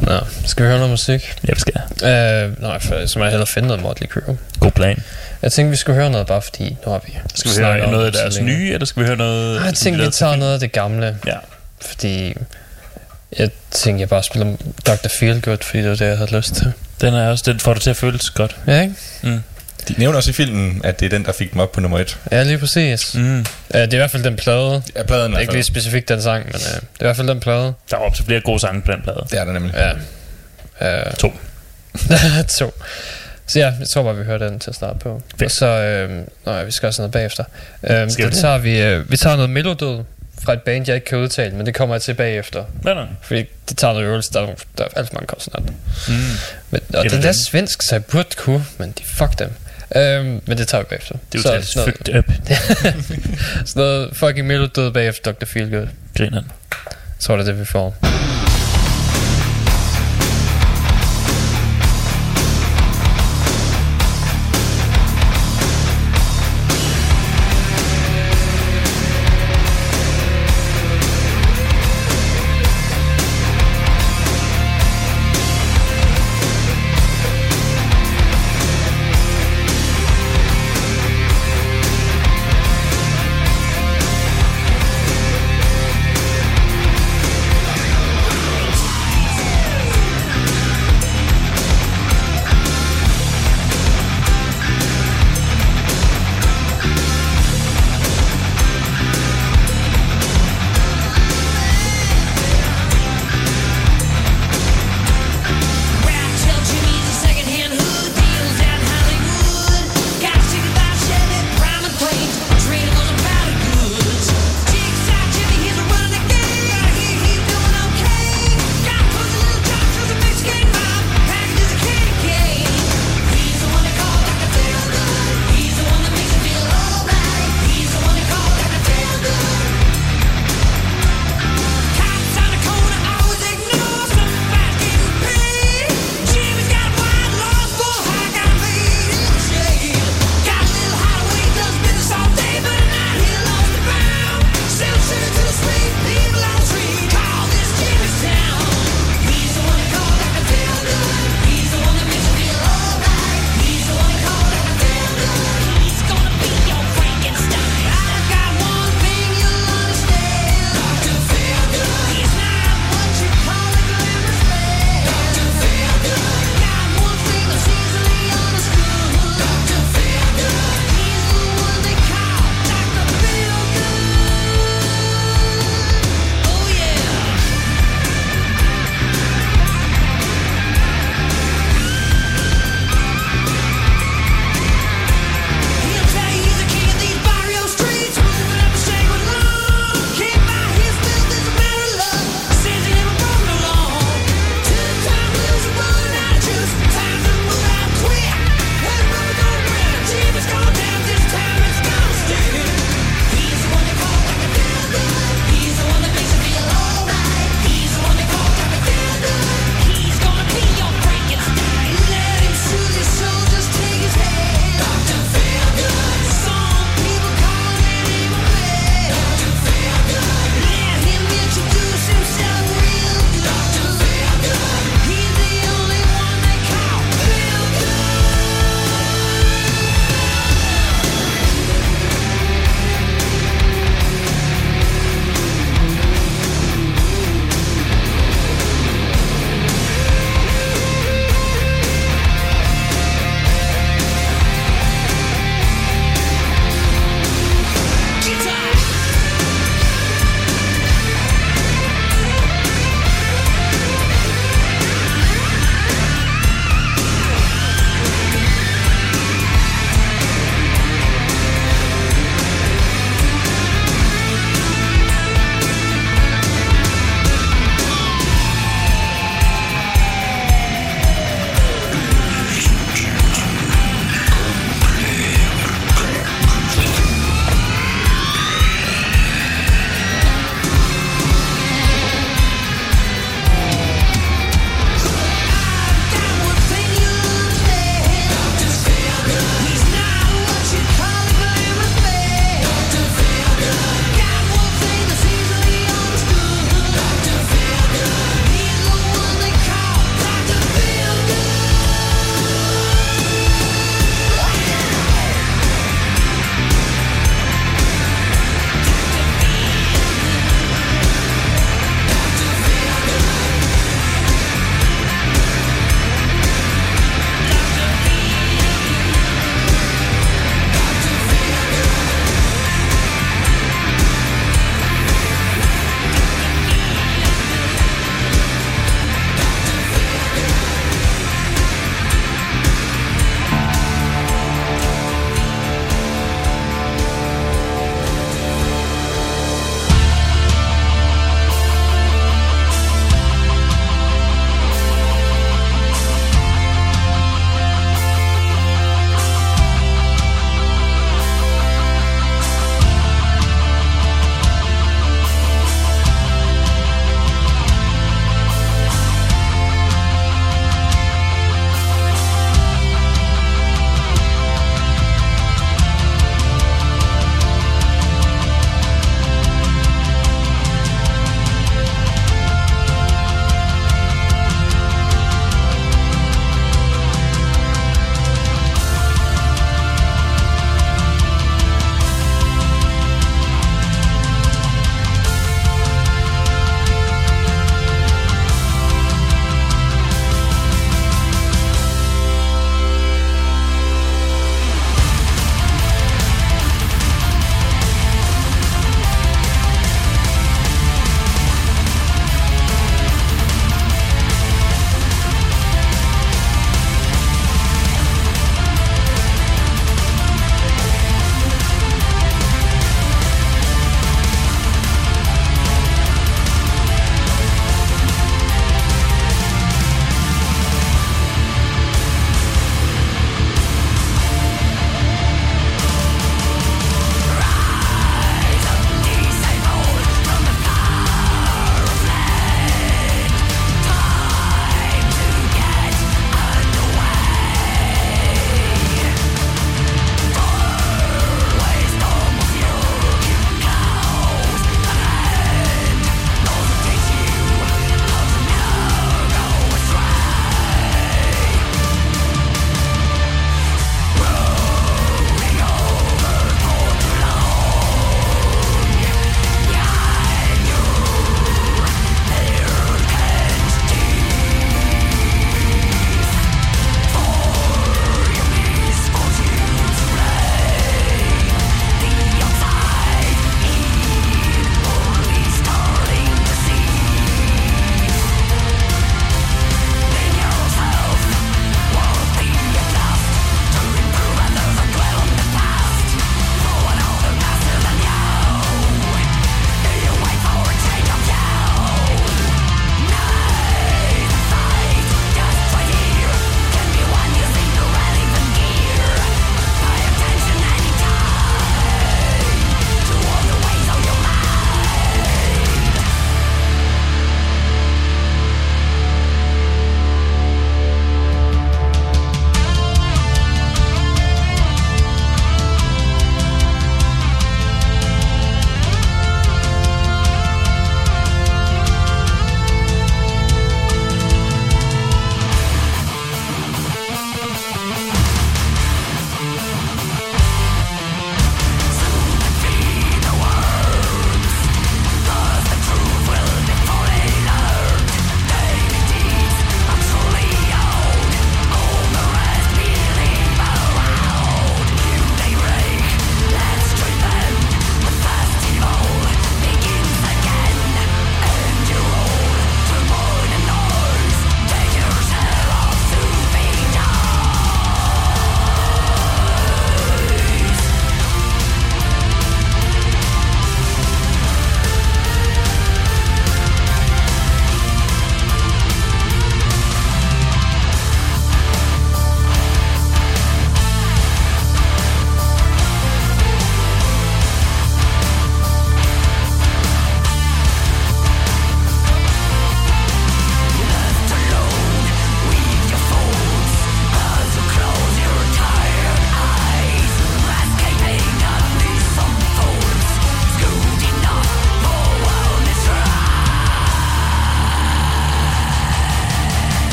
Nå, skal vi høre noget musik? Ja, vi skal. Øh, nej, for så må jeg hellere finde noget Motley Crue. God plan. Jeg tænkte, vi skulle høre noget, bare fordi nu har vi Skal vi høre noget af deres længe. nye, eller skal vi høre noget... Nej, jeg som tænkte, vi tager noget af det gamle. Ja. Fordi jeg tænkte, jeg bare spiller Dr. Feelgood, fordi det var det, jeg havde lyst til. Den er også, den får det til at føles godt. Ja, ikke? De nævner også i filmen, at det er den, der fik dem op på nummer et. Ja, lige præcis. Mm. Uh, det er i hvert fald den plade. Ja, pladen i hvert Ikke fald. lige specifikt den sang, men uh, det er i hvert fald den plade. Der var op til flere gode sange på den plade. Det er der nemlig. Ja. Uh, To. (laughs) to. Så ja, jeg tror bare, vi hører den til at starte på. Fedt. Og så, øh, nej, vi skal også noget bagefter. Øh, Skal så vi det? tager vi, øh, vi tager noget melodød fra et band, jeg ikke kan udtale, men det kommer jeg til bagefter. Nej, nej. Fordi de tager noget øvelse, der, er- der er alt for mange konsonanter. Mm. Men, og den er svensk, så jeg burde kunne, men de fuck dem. Øhm, men det tager vi bagefter. Det er så, jo sådan, fucked up. noget, (laughs) sådan noget fucking melodød bagefter Dr. Feelgood. Grineren. Jeg tror, det er det, vi får.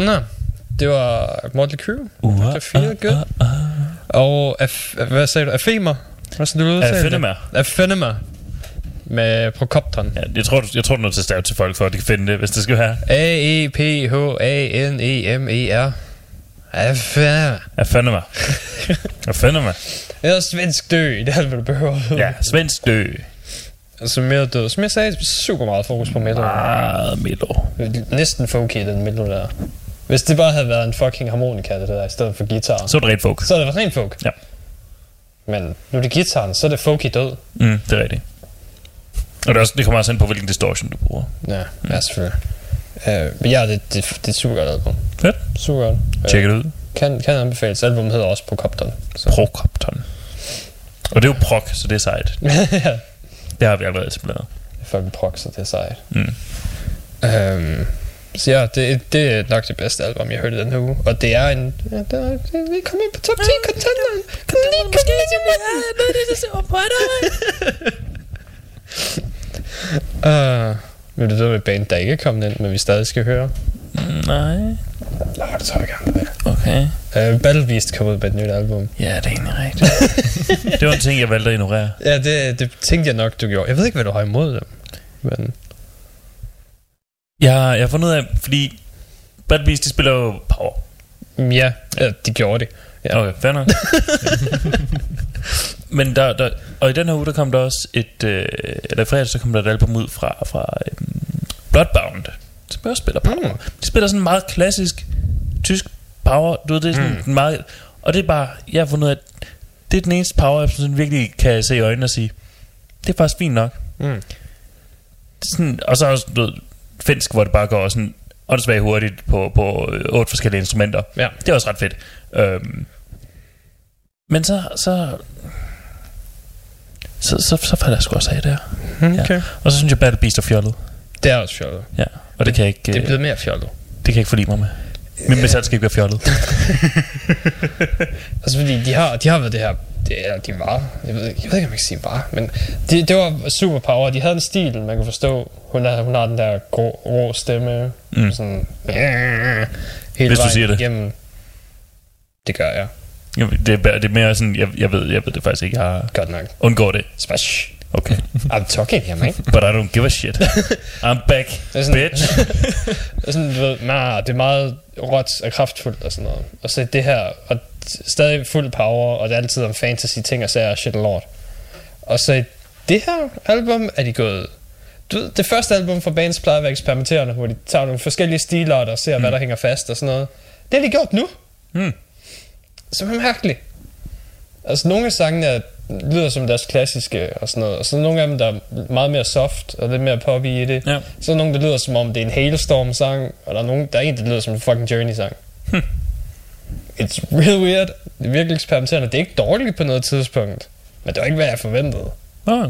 Sådan der. Det var Motley Crue. Uh, Det var feel good. Og Af- hvad sagde du? Afemer? Hvad skal du udtale Afenema. Afenema. Med Procopton. Ja, jeg tror, du, jeg tror, du er nødt til at stave til folk, for at de kan finde det, hvis det skal være. E A-E-P-H-A-N-E-M-E-R. (laughs) Afenema. Jeg finder mig. Jeg finder mig. Det er svensk dø, det er alt, hvad du behøver. Ja, svensk dø. Altså mere død. Som jeg sagde, super meget fokus på metal. Meget Milo. Næsten folky, den middel der. Hvis det bare havde været en fucking harmonika, det der, i stedet for guitar, Så er det rent folk. så havde det rent folk. Ja. Men nu er det gitaren, så er det folky død. Mm, det er rigtigt. Og det, er også, det kommer også ind på, hvilken distortion du bruger. Ja, mm. ja selvfølgelig. Uh, men ja, det, det, det er super godt album. Fedt. Super godt. Tjek det ud. Kan, kan anbefales. Albumet hedder også Procopton. Så. Procopton. Og det er jo prok, så det er sejt. (laughs) ja, Det har vi allerede etableret. det er fucking proc, så det er sejt. Mm. Um, så ja, det, det er nok det bedste album, jeg hørte den her uge. Og det er en... Ja, det er, det, vi kommer ind på top 10 contenderen. Kom lige, kom lige Uh, vil du det med band, der ikke er kommet ind, men vi stadig skal høre? Nej. Nå, det tror jeg gerne, det Okay. uh, Battle Beast kom ud med et nyt album. Ja, det er egentlig rigtigt. (laughs) det var en ting, jeg valgte at ignorere. Ja, det, det tænkte jeg nok, du gjorde. Jeg ved ikke, hvad du har imod dem. Men Jeg, jeg har fundet ud af, fordi Bad Beast, de spiller jo power. mm, ja, ja de gjorde det. Ja. Okay, fair nok. (laughs) Men der, der, og i den her uge, der kom der også et, øh, eller i fredags, så kom der et album ud fra, fra øh, Bloodbound, som også spiller power. Mm. De spiller sådan meget klassisk tysk power, du ved, det er sådan mm. meget, og det er bare, jeg har fundet ud af, det er den eneste power, jeg sådan virkelig kan se i øjnene og sige, det er faktisk fint nok. Mm. Det er sådan, og så også, du ved, finsk, hvor det bare går sådan åndssvagt hurtigt på, på øh, otte forskellige instrumenter. Ja. Det er også ret fedt. Øhm, men så, så, så, så, så falder jeg sgu også af der. Okay. Og så synes jeg, Battle Beast er fjollet. Det er også fjollet. Ja, og det kan jeg ikke, Det er øh, blevet mere fjollet. det kan jeg ikke forlige mig med. Min metal skal ikke være fjollet. (laughs) Altså fordi de har, de har været det her det er, de var, jeg ved, ikke- jeg ved ikke, om jeg kan sige var, men det, det var super power. De havde en stil, man kunne forstå. Hun, er, hun har den der grå, rå stemme. Mm. Sådan, hele Hvis du siger det. Igennem. Det gør jeg. Jeg- det, er, det er mere sådan, jeg, jeg, ved, jeg ved det faktisk ikke, jeg har Godt nok. undgået det. Smash. Okay. I'm talking here, man. But I don't give a shit. (laughs) I'm back, Det er sådan- bitch. (laughs) Det er sådan, du ved, nah, det er meget råt og kraftfuldt og sådan noget. Og så det her, og stadig fuld power, og det er altid om fantasy ting og sager, shit og lort. Og så i det her album er de gået... Du ved, det første album fra bands plejer at være eksperimenterende, hvor de tager nogle forskellige stilarter og ser, mm. hvad der hænger fast og sådan noget. Det har de gjort nu. Mm. Som er mærkeligt. Altså, nogle af sangene er, lyder som deres klassiske og sådan noget. Og så nogle af dem, der er meget mere soft og lidt mere poppy i det. Ja. Så er nogle, der lyder som om, det er en Hailstorm-sang, og der er, nogen, der er en, der lyder som en fucking Journey-sang. It's real weird. Det er virkelig eksperimenterende. Det er ikke dårligt på noget tidspunkt. Men det var ikke, hvad jeg forventede. Ah.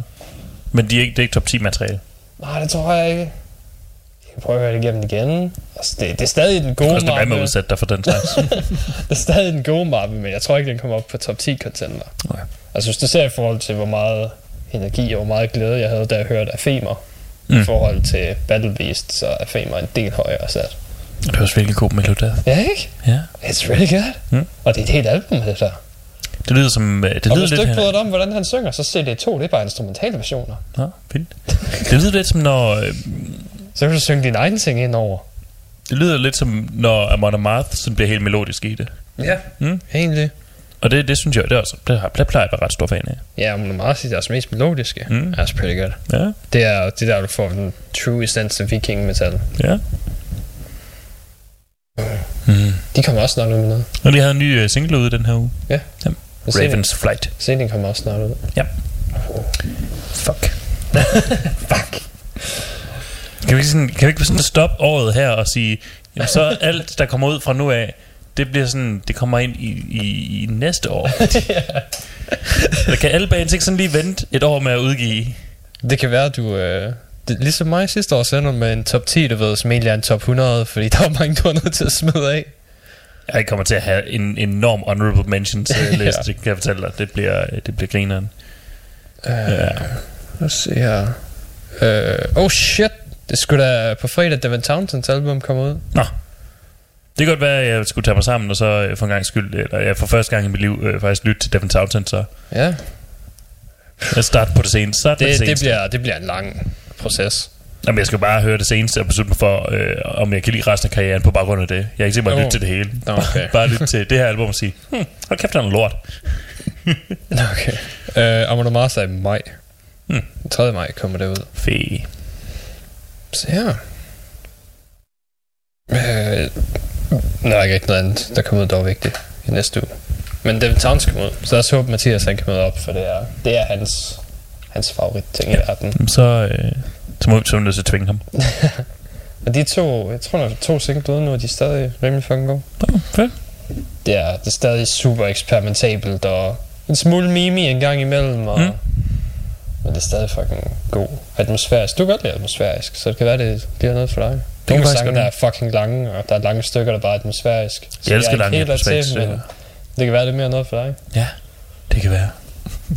Men de er ikke, det er ikke top 10 materiale. Nej, det tror jeg ikke. Jeg kan prøve at høre det igennem igen. Altså, det, det er stadig den Det gode koster hvad med mappe. at udsætte dig for den slags. (laughs) Det er stadig den gode mappe, men jeg tror ikke, den kommer op på top 10 contender. Nej. Altså, hvis du ser i forhold til, hvor meget energi og hvor meget glæde jeg havde, da jeg hørte Afemer. Mm. i forhold til Battle Beast, så er Afemer en del højere sat. Det er også virkelig god melodi. Ja, ikke? Ja. It's really good. Mm. Og det er et helt album, det der. Det lyder som... øh, Det og lyder hvis du lidt ikke her. bryder dig om, hvordan han synger, så CD2, det er bare instrumentale versioner. Nå, fint. Det lyder lidt som når... øh, Så kan du synge din egen ting ind over. Det lyder lidt som når Amon Amarth sådan bliver helt melodisk i det. Ja, Mm. egentlig. Og det, det synes jeg, det, er også, det, har, det plejer jeg at være ret stor fan af. Ja, men meget sige, deres mest melodiske. Mm. That's pretty good. Ja, Det er, det er der, du får den true essence af viking metal. ja. Mm. De kommer også snart ud med noget. Og de havde en ny uh, single ude den her uge. Ja. ja. Ravens Flight. CD'en kommer også snart ud. Fuck. (laughs) Fuck. Kan vi, ikke sådan, kan vi ikke sådan stoppe året her og sige, jamen så alt, der kommer ud fra nu af, det bliver sådan, det kommer ind i, i, i næste år. (laughs) Eller kan alle bands ikke sådan lige vente et år med at udgive? Det kan være, du... Øh, det, ligesom mig sidste år sender med en top 10, du ved, som egentlig er en top 100, fordi (laughs) der er mange, du er nødt til at smide af. Jeg kommer til at have en enorm honorable mentions (laughs) liste, Ja. det kan jeg fortælle dig. Det bliver, det bliver grineren. Uh, Ja. Lad os se her. Uh, oh shit, det skulle da på fredag, Devin Townsends album kom ud. Nå. Det kan godt være, at jeg skulle tage mig sammen, og så øh, for en gang skyld, eller jeg for første gang i mit liv, øh, faktisk lytte til Devin Townsend, så Ja, jeg starter på det seneste. Start det, det, det det, seneste. bliver, det bliver en lang proces. Jamen, jeg skal bare høre det seneste og beslutte mig for, øh, om jeg kan lide resten af karrieren på baggrund af det. Jeg er ikke sikker på at lytte til det hele. Okay. (laughs) bare lytte til det her album og sige, hm, hold kæft, han er lort. (laughs) Okay. Uh, Amon Amarth er i maj. Hmm. 3. maj kommer det ud. Fæ. Så ja. Øh, der er ikke noget andet, der kommer ud, der er vigtigt i næste uge. Men Devin Towns kommer ud, så lad os håbe, Mathias han kan møde op, for det er, det er hans, hans favorit ting i verden. Så, øh, så må vi nødt til at tvinge ham. (laughs) Og de to, jeg tror, der er to singler ude nu, og de er stadig rimelig fucking gode. Nå, fedt. Det er, det er stadig super eksperimentabelt, og en smule mimi en gang imellem, og, Mm. men det er stadig fucking god atmosfærisk. Du kan godt lide atmosfærisk, så det kan være, det bliver noget for dig. kan Nogle sange, der er fucking lange, og der er lange stykker, der bare er atmosfærisk. Så Jeg elsker er ikke lange atmosfæriske men stykker. Det kan være, det er mere noget for dig. Ja, det kan være.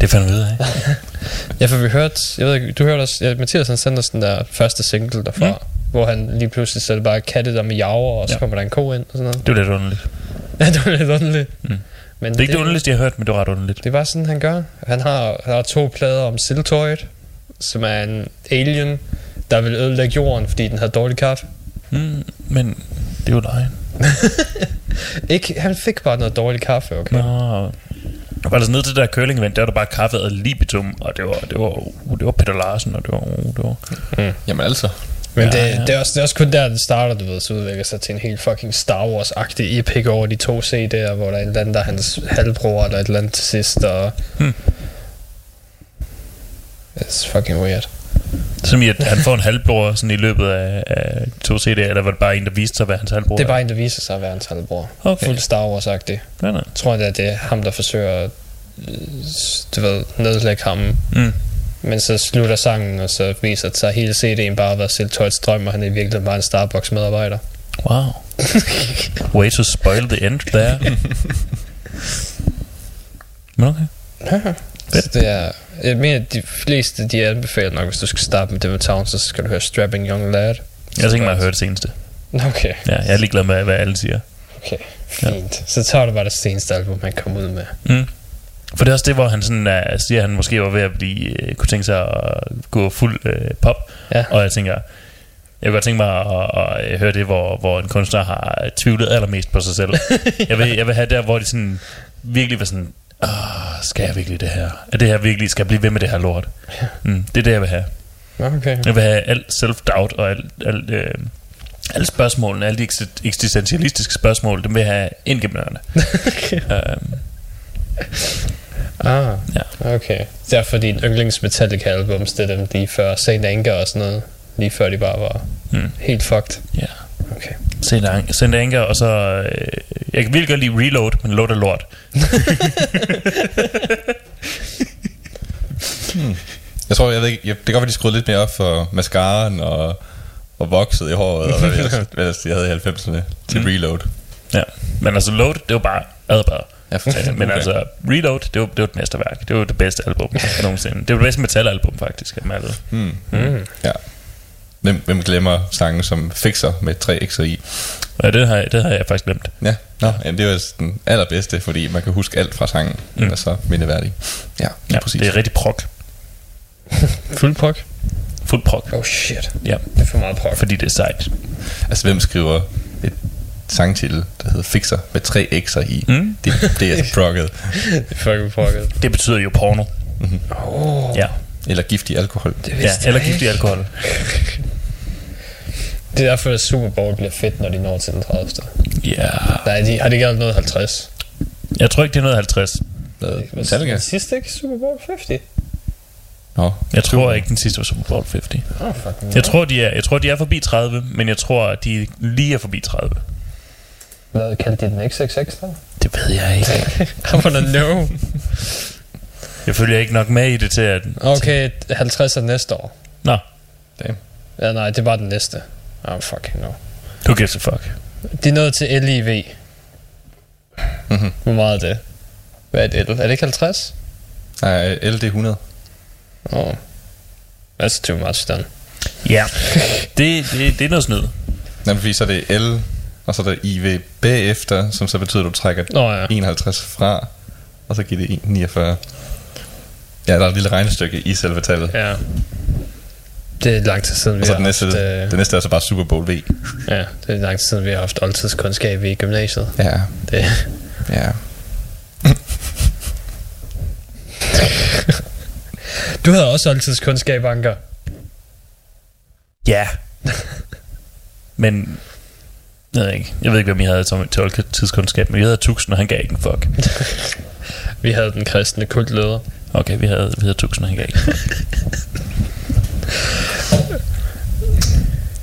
Det fandt vi ud af. (laughs) Ja, for vi hørte, jeg ved ikke, du hørte os, ja, Mathias han sendte os den der første single derfra, Mm. hvor han lige pludselig sætter bare katte der med javer, og så Ja. kommer der en ko ind og sådan noget. Det var lidt underligt. (laughs) Ja, det var lidt underligt. Mm. Men Det er ikke det underligste, jeg har hørt, men det var ret underligt. Det bare sådan, han gør. Han har, han har to plader om Siltoid, som er en alien, der vil ødelægge jorden, fordi den har dårlig kaffe. Mm, men det jo løgn. (laughs) Ikke, han fik bare noget dårlig kaffe, okay? Nå. Jeg var altså nede til det der curling event, der var der bare kaffe ad libitum, og det var, det var, det var Peter Larsen, og det var, det var Jamen altså. Men Ja, det, ja. Det, er også, det er også kun der, det starter, du ved, så udvikler sig til en helt fucking Star Wars-agtig epic over de to CD'er, hvor der er en eller anden, der er hans halvbror, eller et eller andet til sidst, og... Hmm. It's fucking weird. Som i, at han får en halvbror sådan i løbet af, af to CD'er, eller var det bare en, der viste sig at være hans halvbror? Det er bare en, der viser sig at være hans halvbror. Okay. Fuldt Star Wars-agtig. Nej, nej. Jeg tror, det er, det er ham, der forsøger at øh, du ved, nedlægge ham. Mm. Men så slutter sangen, og så viser det sig, at hele CD'en bare har været Siltoids drøm, og han er i virkeligheden bare en Starbucks-medarbejder. Wow. Way to spoil the end there. (laughs) Men okay. Så det er... Jeg mener, de fleste, de anbefaler nok, hvis du skal starte med Devil Town, så skal du høre Strapping Young Lad. Jeg tænker mig at høre det seneste. Okay, Ja, jeg er ligeglad med, hvad alle siger. okay, fint. Så tager du bare det seneste album, han kom ud med. Mm. For det er også det, hvor han sådan, uh, siger, at han måske var ved at blive, uh, kunne tænke sig at gå fuld uh, pop. Ja. Og jeg tænker, jeg kunne godt tænke mig at, at, at høre det, hvor, hvor en kunstner har tvivlet allermest på sig selv. (laughs) jeg, vil, jeg vil have der, hvor de sådan virkelig var sådan, Åh, skal jeg virkelig det her? Er det her virkelig, skal jeg blive ved med det her lort? Mm, det er det, jeg vil have. Okay. Jeg vil have alt self-doubt og alt, alt, øh, alle spørgsmålene, alle de eksi- eksistentialistiske spørgsmål, dem vil jeg have ind gennem ørerne. (laughs) øhm, Ah, Ja. okay. Derfor din yndlings Metallica albums, det er dem lige før Saint Anger og sådan noget. Lige før de bare var Mm. helt fucked. ja. Okay. Send Send Anger, og så... Øh, jeg kan virkelig godt lide Reload, men Load er lort. Jeg tror, jeg ved ikke, jeg, det kan godt være, de skruede lidt mere op for mascaraen og, og vokset i håret, og hvad, det ellers, (laughs) hvad ellers de havde i 90'erne til Mm. Reload. Ja. Men altså Load, det var bare adbare. Ja, for- Men okay. altså, Reload, det var, det var et mesterværk. Det var det bedste album (laughs) nogensinde. Det var det bedste metalalbum, faktisk, af dem alle. Mm. Mm. Ja. Hvem, hvem glemmer sange som Fixer med tre x'er i? Ja, det har, jeg- det har jeg faktisk glemt. Ja, Nå, jamen, det var den allerbedste, fordi man kan huske alt fra sangen. Den Mm. er så mindeværdig. Ja, Ja, præcis. det er rigtig prok. (laughs) Fuld prok? Fuld prok. Oh shit. Ja, Det er for meget prok. fordi det er sejt. Altså, hvem skriver et sangtitel, der hedder Fixer med tre x'er i? Mm. Det, det er altså prokket. (laughs) Det er fucking prokket. Det betyder jo porno. Oh, Ja, Eller giftig alkohol. det ja vidste eller jeg ikke. giftig alkohol. Det er derfor, at Super Bowl bliver fedt, når de når til den 30. Ja, Nej, de, har de ikke alt noget 50? jeg tror ikke, det er noget 50. Hvad? Metallica? den sidste ikke Super Bowl 50? Nå, Jeg tror ikke, den sidste var Super Bowl 50. Oh, fucking Jeg tror, de er, jeg tror, de er forbi 30, men jeg tror, at de lige er forbi 30. Hvad kaldte de den XXX der? Det ved jeg ikke. I wanna know. Jeg følger ikke nok med i det til, at... Okay, 50 er næste år. Nå, Ja, nej, det er bare den næste. Oh, fucking no. who gives a fuck? De er nået til LIV. Mhm. Hvor meget er det? Hvad er det? Er det ikke 50? Nej, LD 100. Oh. That's too much then. Ja, det, det, det er noget snyd. Nej, fordi så er det L, og så er der IV bagefter, som så betyder, at du trækker Nå ja. 51 fra, og så giver det 49. Ja, der er et lille regnestykke i selve tallet. Ja. Det er lang tid siden, vi Og så har det næste, haft... Øh, det næste er så bare Super Bowl V. ja, det er lang tid siden, vi har haft oldtidskundskab i gymnasiet. Ja, Det, ja. (laughs) du havde også oldtidskundskab, Anker. Ja. men... Jeg ved ikke. Jeg ved ikke, hvem I havde som til oldtidskundskab, men vi havde Tuxen, og han gav ikke en fuck. (laughs) Vi havde den kristne kultleder. Okay, vi havde, vi havde Tuxen, og han gav ikke.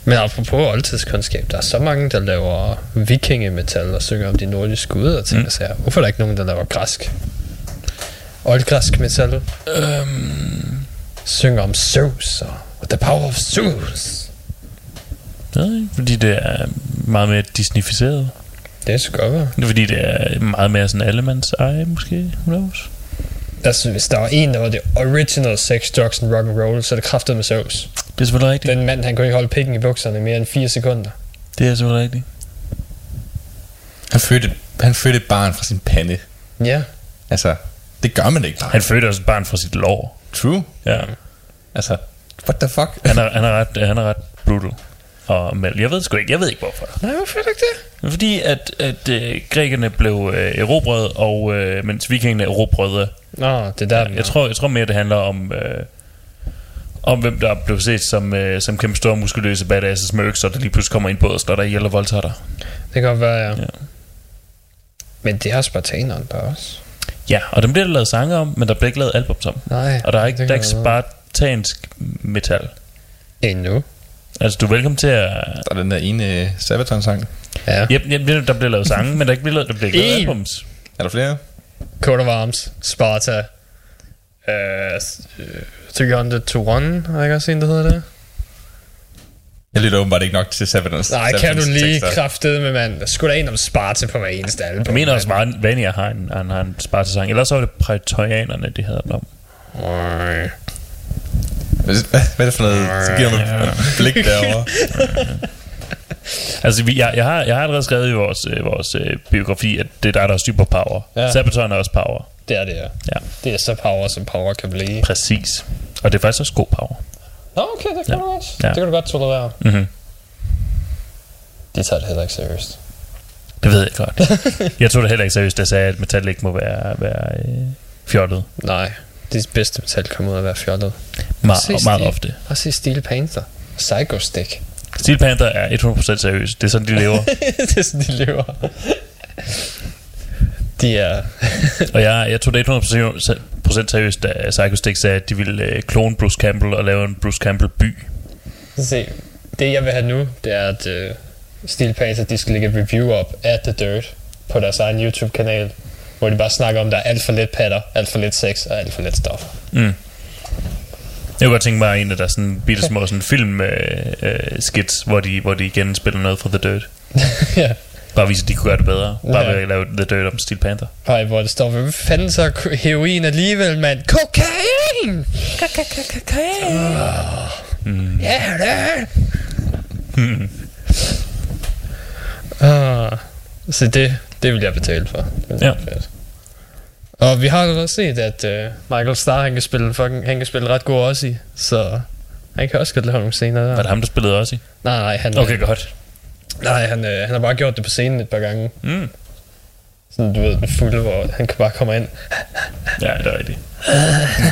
Men apropos oldtidskundskab, der er så mange, der laver vikingemetal og synger om de nordiske guder og ting Mm. og. Hvorfor er der ikke nogen, der laver græsk? Oldgræsk metal øhm, synger om Zeus og The Power of Zeus. ikke, fordi det er meget mere disneyficeret. Det skal godt være. Fordi, det er meget mere sådan allemands eje, måske. Who knows? Altså, hvis der var en, der var det original sex, drugs and rock and roll, så er det kraftet med Zeus. Det er selvfølgelig rigtigt. Den mand, han kunne ikke holde pikken i bukserne i mere end 4 sekunder. Det er selvfølgelig rigtigt. Han fødte, han fødte et barn fra sin pande. Ja. Altså, det gør man ikke bare. Han fødte også et barn fra sit lår. True. Ja. Altså, what the fuck? Han er, han er, ret, han er ret brutal. Og men jeg ved sgu ikke, jeg ved ikke hvorfor. Nej, hvorfor er det ikke det? Fordi at, at øh, grækerne blev øh, erobret, og øh, mens vikingerne erobrede. Nå, det er der, Jeg tror, jeg tror mere, det handler om... Øh, om hvem der blev set som, øh, som kæmpe store muskuløse badasses med økser, der lige pludselig kommer ind på og slår dig ihjel og voldtager dig. Det kan godt være, ja. Ja. ja. Men det har spartanerne der også. Ja, og dem bliver der lavet sange om, men der bliver ikke lavet album om. Nej. Og der er ikke, der er ikke spartansk metal. Endnu. Altså, du er velkommen til at... Der er den der ene uh, Sabaton-sang. Ja. Yep, yep, der bliver lavet sange, men der, er ikke bliver lavet, der bliver ikke lavet (laughs) albums. Er der flere? Coat of Arms, Sparta, uh, 300 to 1, har jeg også en, der hedder det? Jeg lytter åbenbart ikke nok til Sabbatons Nej, kan du lige kraftede med mand. Der skulle da en om Sparta på hver eneste album. Jeg mener også meget, Vania har en, han har en Sparta-sang. Ellers så var det prætorianerne, de havde den om. Hvad, er det for noget? Så giver mig et blik derovre. (laughs) Altså, vi, jeg, jeg, har, jeg har allerede skrevet i vores, øh, vores øh, biografi, at det er dig, der er superpower. Ja. Ja. Sabaton er også power. Det er det, ja. Ja, Det er så power, som power kan blive. præcis. Og det er faktisk også god power. Nå, okay, det kan Ja. du også. Ja. Det kan du godt tolerere. Mm-hmm. De tager det heller ikke seriøst. Det ved jeg godt. (laughs) jeg tog det heller ikke seriøst, da jeg sagde, at metal ikke må være, være øh, fjollet. Nej, de bedste metal kommer ud af at være fjollet. Meget, Præcis, meget det. ofte. Og se Steel Panther. Psycho Stick. Steel Panther er 100% seriøst. Det er sådan, de lever. (laughs) det er sådan, de lever. De er... (laughs) Og jeg, jeg tog det 100% seriøst, da Psycho Stick sagde, at de ville øh, klone Bruce Campbell og lave en Bruce Campbell by. Se, det jeg vil have nu, det er, at uh, Steel Panther, de skal lægge review op af The Dirt på deres egen YouTube-kanal, hvor de bare snakker om, at der er alt for lidt patter, alt for lidt sex og alt for lidt stof. Mm. Jeg kunne godt tænke mig en af der sådan bitte små sådan film øh, øh, skits, hvor de, hvor de igen spiller noget fra The Dirt. (laughs) ja, Bare vise, at de kunne gøre det bedre. Bare Ja. ved at lave The Dirt om Steel Panther. Ej, hvor det står, hvad fanden så er heroin alligevel, mand? Kokain! Mm. Ja, det det. (laughs) Ah, så det, det vil jeg betale for. Det Ja. fedt. Og vi har allerede set, at uh, Michael Starr, han kan spille, fucking, han kan spille ret god også i, så han kan også godt lave nogle scener der. Var det ham, der spillede også i? Nej, nej, han, Okay, øh, godt. nej han, øh, han har bare gjort det på scenen et par gange. Mm. Sådan, du ved, den fulde, hvor han kan bare komme ind Ja, det er rigtigt.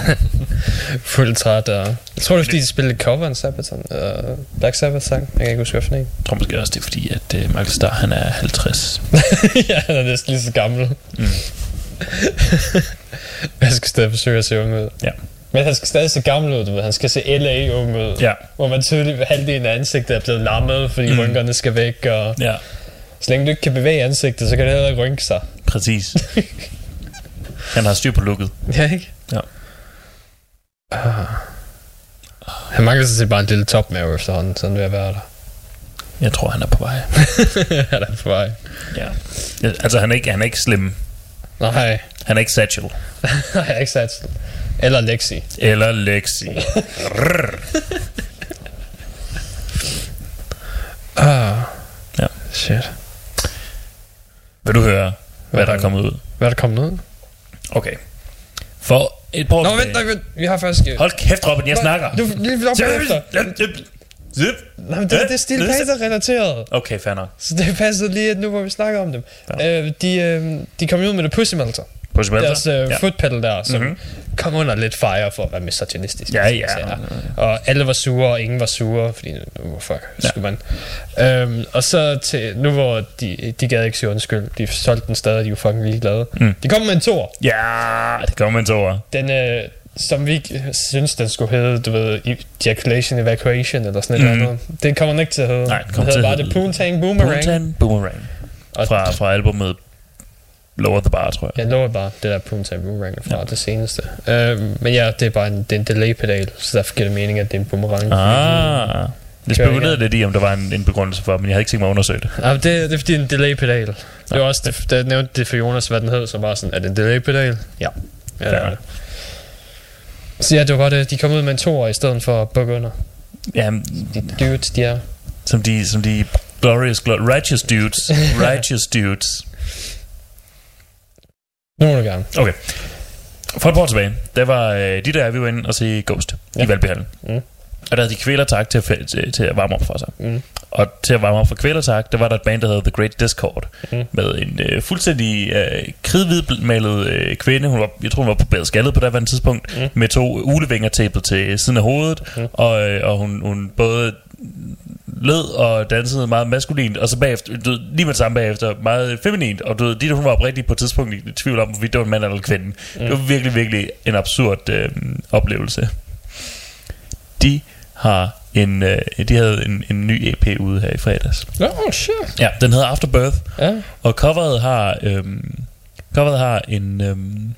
(laughs) fuldt træt. Og... Jeg tror, det er fordi, de spillede cover en Sabaton, uh, Black Sabbath sang. Jeg kan ikke huske, hvilken en. Jeg tror måske også, det er fordi, at uh, Michael Starr, han er 50. (laughs) ja, han er næsten lige så gammel. Mm. (laughs) Men han skal stadig forsøge at se ung ud. Ja. Men han skal stadig se gammel ud, du ved. Han skal se LA ung ud. Ja. Hvor man tydeligt halvdelen af ansigtet er blevet lammet, fordi mm. Rynkerne skal væk. Og Ja, så længe du ikke kan bevæge ansigtet, så kan det heller ikke rynke sig. præcis. (laughs) han har styr på looket. Ja, ikke? Ja. Ah. Han mangler sig bare en lille topmave efterhånden, sådan vil jeg være der. Jeg tror, han er på vej. (laughs) han er på vej. Ja. Ja, Altså, han er ikke, han er ikke slim. Nej, Han er ikke Satchel. (laughs) nej, ikke sat. Eller Lexi. Eller Lexi. (laughs) Ah. Ja. Shit. Vil du høre, hvad der er kommet ud? Hvad er der kommet ud? Okay. For et par Nå, vent, nej, vent. Vi har faktisk... Hold kæft, Robin, jeg snakker. Du, lige op efter. Zip. Nej, men det, det er Steel Panther relateret. Okay, fair nok. Så det passer lige at nu, hvor vi snakker om dem. Ja. Øh, de, øh, de kom ud med det Pussy Melter. Pussy Melter, Deres øh, ja. ja. foot pedal der, som Mhm. mm-hmm. kom under lidt fire for at være misogynistisk. Ja, ja. Og alle var sure, og ingen var sure, fordi hvorfor Ja. skulle man? Øhm, og så til nu, hvor de, de gad ikke sige undskyld. De solgte den stadig, de var fucking ligeglade. Mm. De kom med en tor. Ja, det kommer man til over. Den, øh, som vi ikke synes, den skulle hedde, du ved, ejaculation evacuation, eller sådan et Mhm. eller andet. Det kommer den ikke til at hedde. Nej, den kommer til at bare det Poontang Boomerang. Poontang Boomerang. Og- Fra, fra albumet Lower the Bar, tror jeg. Jeg lover bare det der Poontang Boomerang fra ja. det seneste. Øh, men ja, det er bare en, det er en delay-pedal, så derfor giver det mening, at det er en boomerang. Ah. Jeg spekulerede lidt i, om der var en, en begrundelse for, men jeg havde ikke tænkt mig at undersøge det. Ja, men det, det er fordi, det en delay-pedal. Det var også, det, jeg nævnte det for Jonas, hvad den hed, så var sådan, er det en delay-pedal? Ja. ja er det. Så ja, det var bare det. De kom ud med en toer i stedet for at bukke under. Ja, De dudes, de er. som de, som de glorious, glor- righteous dudes. (laughs) righteous dudes. Nu må du gerne. Okay. For et par år tilbage, der var øh, de der, vi var inde og se Ghost. Ja. i Valbyhallen. Mm. Og der havde de kvælertak til, at til, til at varme op for sig. Mm. Og til at varme op for kvælertak, der var der et band, der hedder The Great Discord. Mm. Med en øh, fuldstændig øh, kridhvidmalet øh, kvinde. Hun var, jeg tror, hun var på bedre skaldet på det tidspunkt. Mm. Med to ulevinger tapet til siden af hovedet. Mm. Og, øh, og hun, hun både led og dansede meget maskulint, og så bagefter, du lige med det samme bagefter, meget feminint, og du ved, de, hun var oprigtigt på et tidspunkt i tvivl om, hvorvidt det var en mand eller en kvinde. Mm. Det var virkelig, virkelig en absurd øh, oplevelse. De har en, øh, de havde en, en ny EP ude her i fredags. Oh, shit. Ja, den hedder Afterbirth, Ja. og coveret har, øhm, coveret har en, øhm,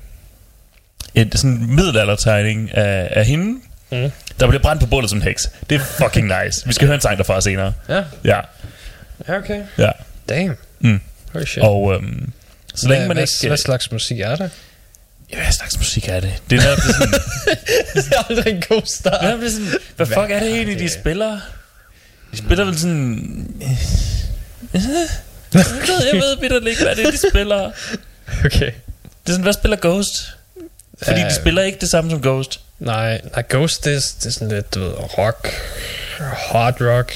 et sådan en middelaldertegning af, af hende, Mm. der bliver brændt på bålet som en heks. Det er fucking nice. Vi skal høre en sang derfra senere. Ja. Ja, Ja, okay. ja. Damn. Mm. Holy shit. Og øhm, så længe hvad, man ikke... Hvad slags musik er det? Ja, hvad slags musik er det? Det er netop sådan... (laughs) det er aldrig en god start. det er sådan hvad fuck er det egentlig, de spiller? De spiller vel sådan... Jeg ved, jeg ved vitterligt ikke, hvad det er, de spiller. (laughs) Okay. Det er sådan, hvad spiller Ghost? Fordi Øh. de spiller ikke det samme som Ghost. Nej, nej Ghost, det det er sådan lidt, du ved, rock, hard rock,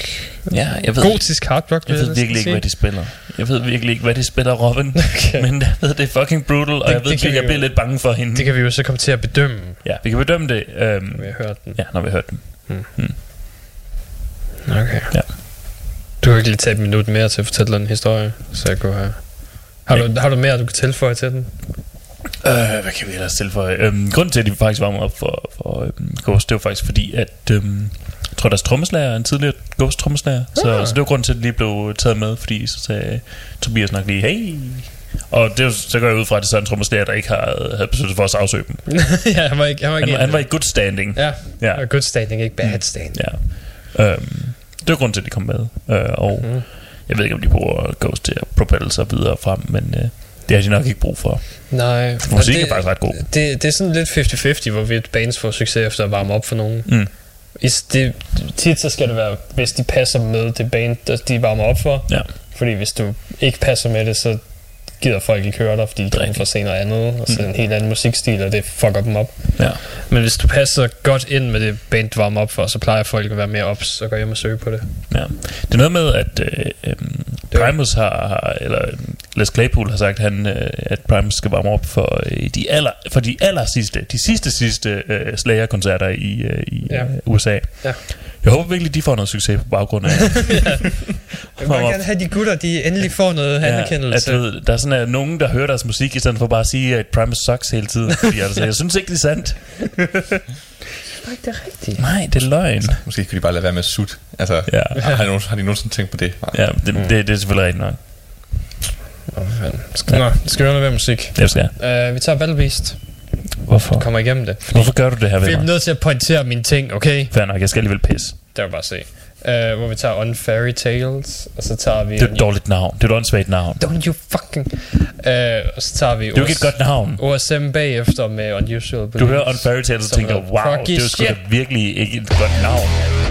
Ja, jeg ved, gotisk hard rock, jeg ved virkelig ikke, hvad de spiller. Jeg ved virkelig ikke, hvad de spiller, Robin. (laughs) Okay. Men jeg ved, det er fucking brutal, og Det- jeg ved, det jeg bliver lidt bange for hende. Det kan vi jo så komme til at bedømme, Ja, vi kan bedømme det, øhm, når vi har hørt den. ja, når vi har hørt dem. Okay. Ja. Du kan ikke lige tage et minut mere til at fortælle den historie, så jeg kunne have... Har du, har du mere, du kan tilføje til den? Øh, hvad kan vi ellers tilføje? Øhm, grunden til, at de faktisk varmer op for, for øhm, Ghost, det var faktisk fordi, at øhm, jeg tror, deres trommeslager er en tidligere Ghost trommeslager. Så, Ah. så det var grunden til, at det lige blev taget med, fordi så sagde Tobias nok lige, hey. Og det, så går jeg ud fra, at det er sådan en trommeslager, der ikke har, havde besluttet for at sagsøge dem. (laughs) ja, han var ikke, han var ikke Han, han var i good standing. Ja, Ja. ja. good standing, ikke bad standing. Ja. Øhm, det var grunden til, at de kom med. Øh, og Mhm. jeg ved ikke, om de bruger Ghost til at propelle sig videre frem, men øh, det har de nok ikke brug for. Nej. og Musik det, er faktisk ret god. Det, det er sådan lidt 50-50, hvorvidt bands får succes efter at varme op for nogen. Mm. I, det, tit så skal det være, hvis de passer med det band, der de varmer op for. Ja. Fordi hvis du ikke passer med det, så gider folk ikke høre dig, fordi de Rigtigt. for at se noget andet, og så Mm. en helt anden musikstil, og det fucker dem op. Ja. Men hvis du passer godt ind med det band, du varmer op for, så plejer folk at være mere ops og gå hjem og søge på det. Ja. Det er noget med, at øh, øh, var- Primus har, har, eller øh, Les Claypool har sagt, han, øh, at Primus skal varme op for, øh, de, aller, for de aller sidste, de sidste, sidste øh, Slayer-koncerter i, øh, i Ja. øh, USA. Ja. Jeg håber virkelig, de får noget succes på baggrund af (laughs) Jeg vil gerne have de gutter, de endelig får noget Ja, at, anerkendelse. du ved, der er sådan er nogen, der hører deres musik, i stedet for bare at sige, at Primus sucks hele tiden. (laughs) Fordi, altså, jeg synes ikke, det er sandt. (laughs) ikke, det er rigtigt. Nej, det er løgn. Måske kunne de bare lade være med at sut. Altså, Ja. har, de nogen, har de nogensinde tænkt på det? Ja, det, det, det er selvfølgelig rigtigt nok. Nå. Skal, Nå, skal vi høre noget mere musik? Det skal jeg. Uh, vi tager Battle Beast. Hvorfor? Kommer igennem det. Hvorfor gør du det her ved Vi er nødt til at pointere mine ting, okay? Fair nok, jeg skal alligevel pisse. Det var bare se. Uh, hvor vi tager On Fairy Tales, og så tager vi... Det er et dårligt navn. Det er et åndssvagt navn. Don't you fucking... Uh, og så tager vi... Det er ikke et godt navn. OSM bagefter med Unusual Beliefs. Du hører On Fairy Tales og tænker, wow, det er sgu da virkelig ikke et godt navn.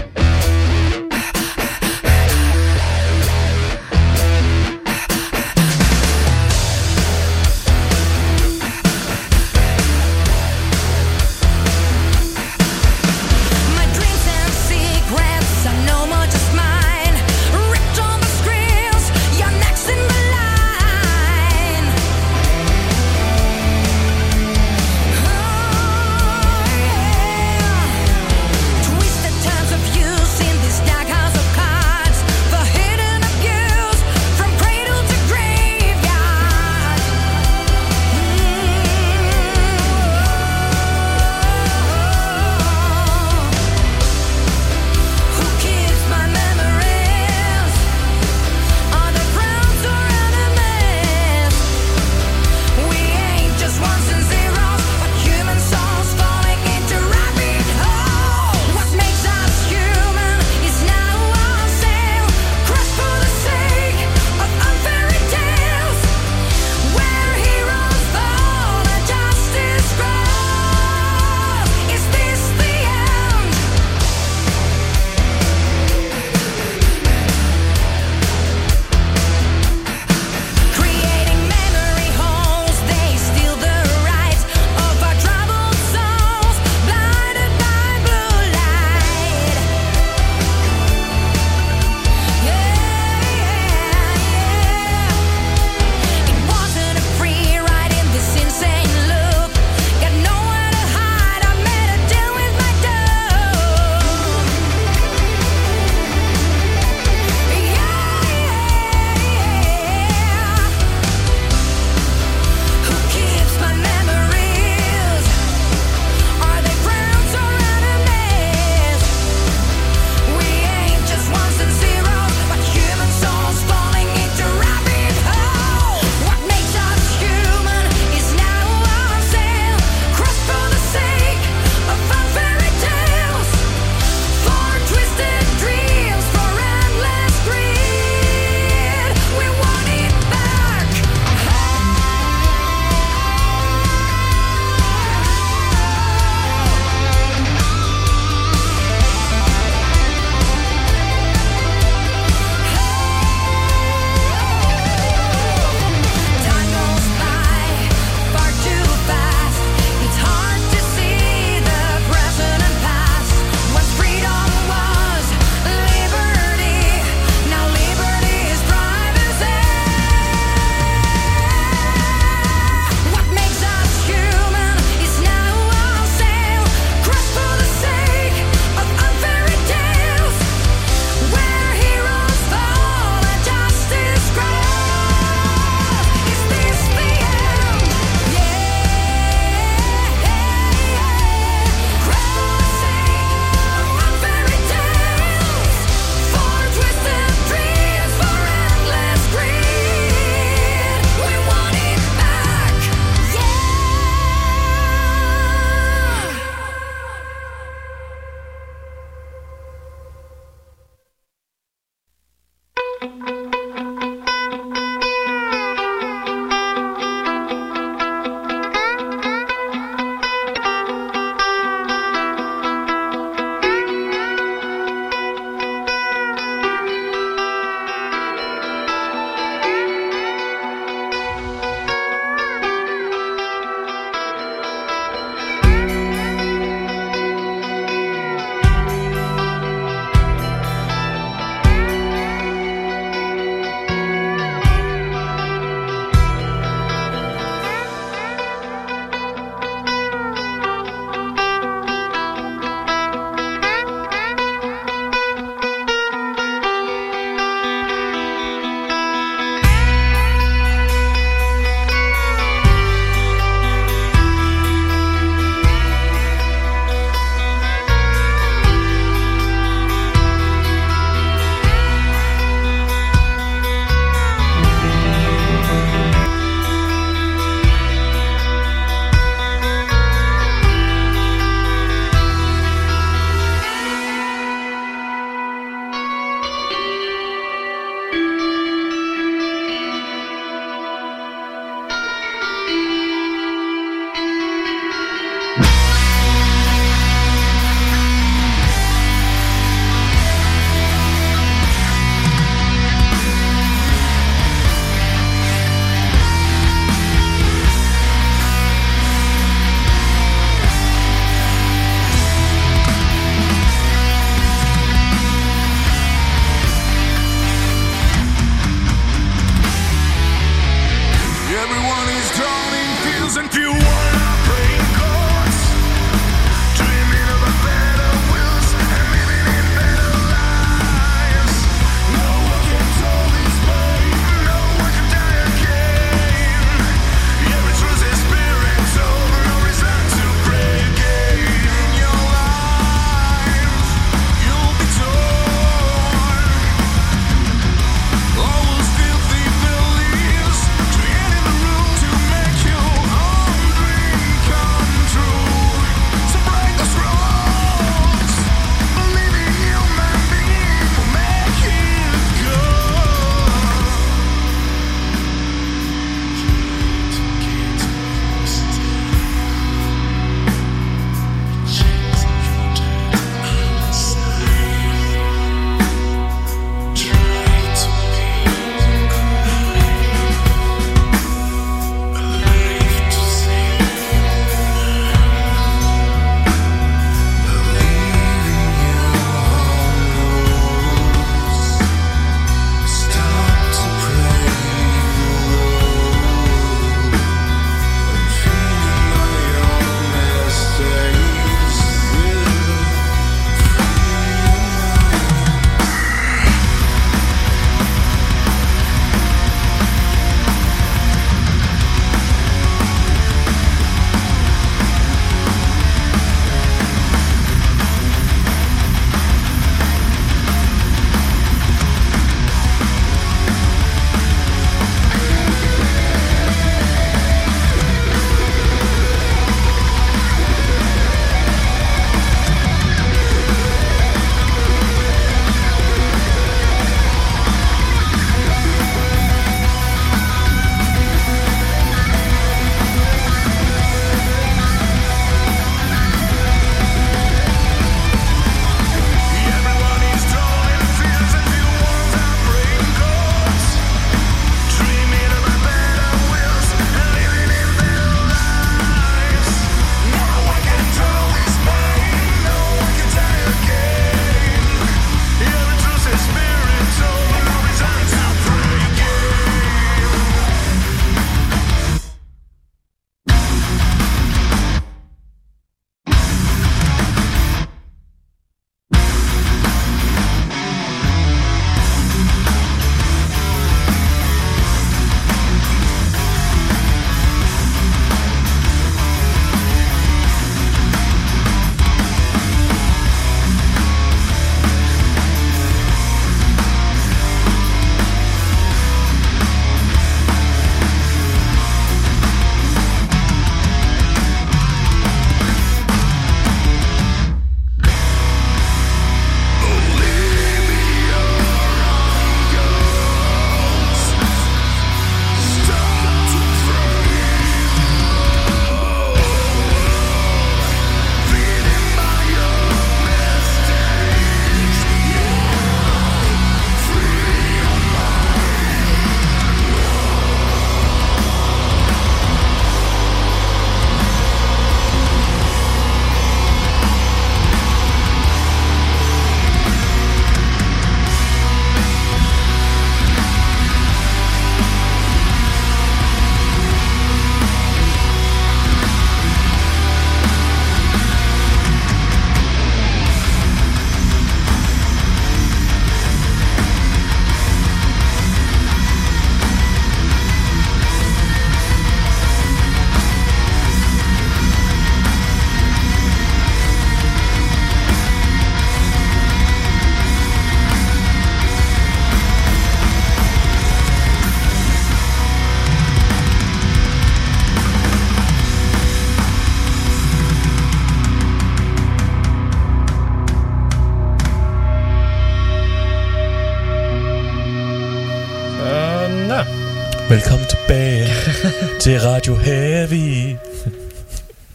Radio Heavy.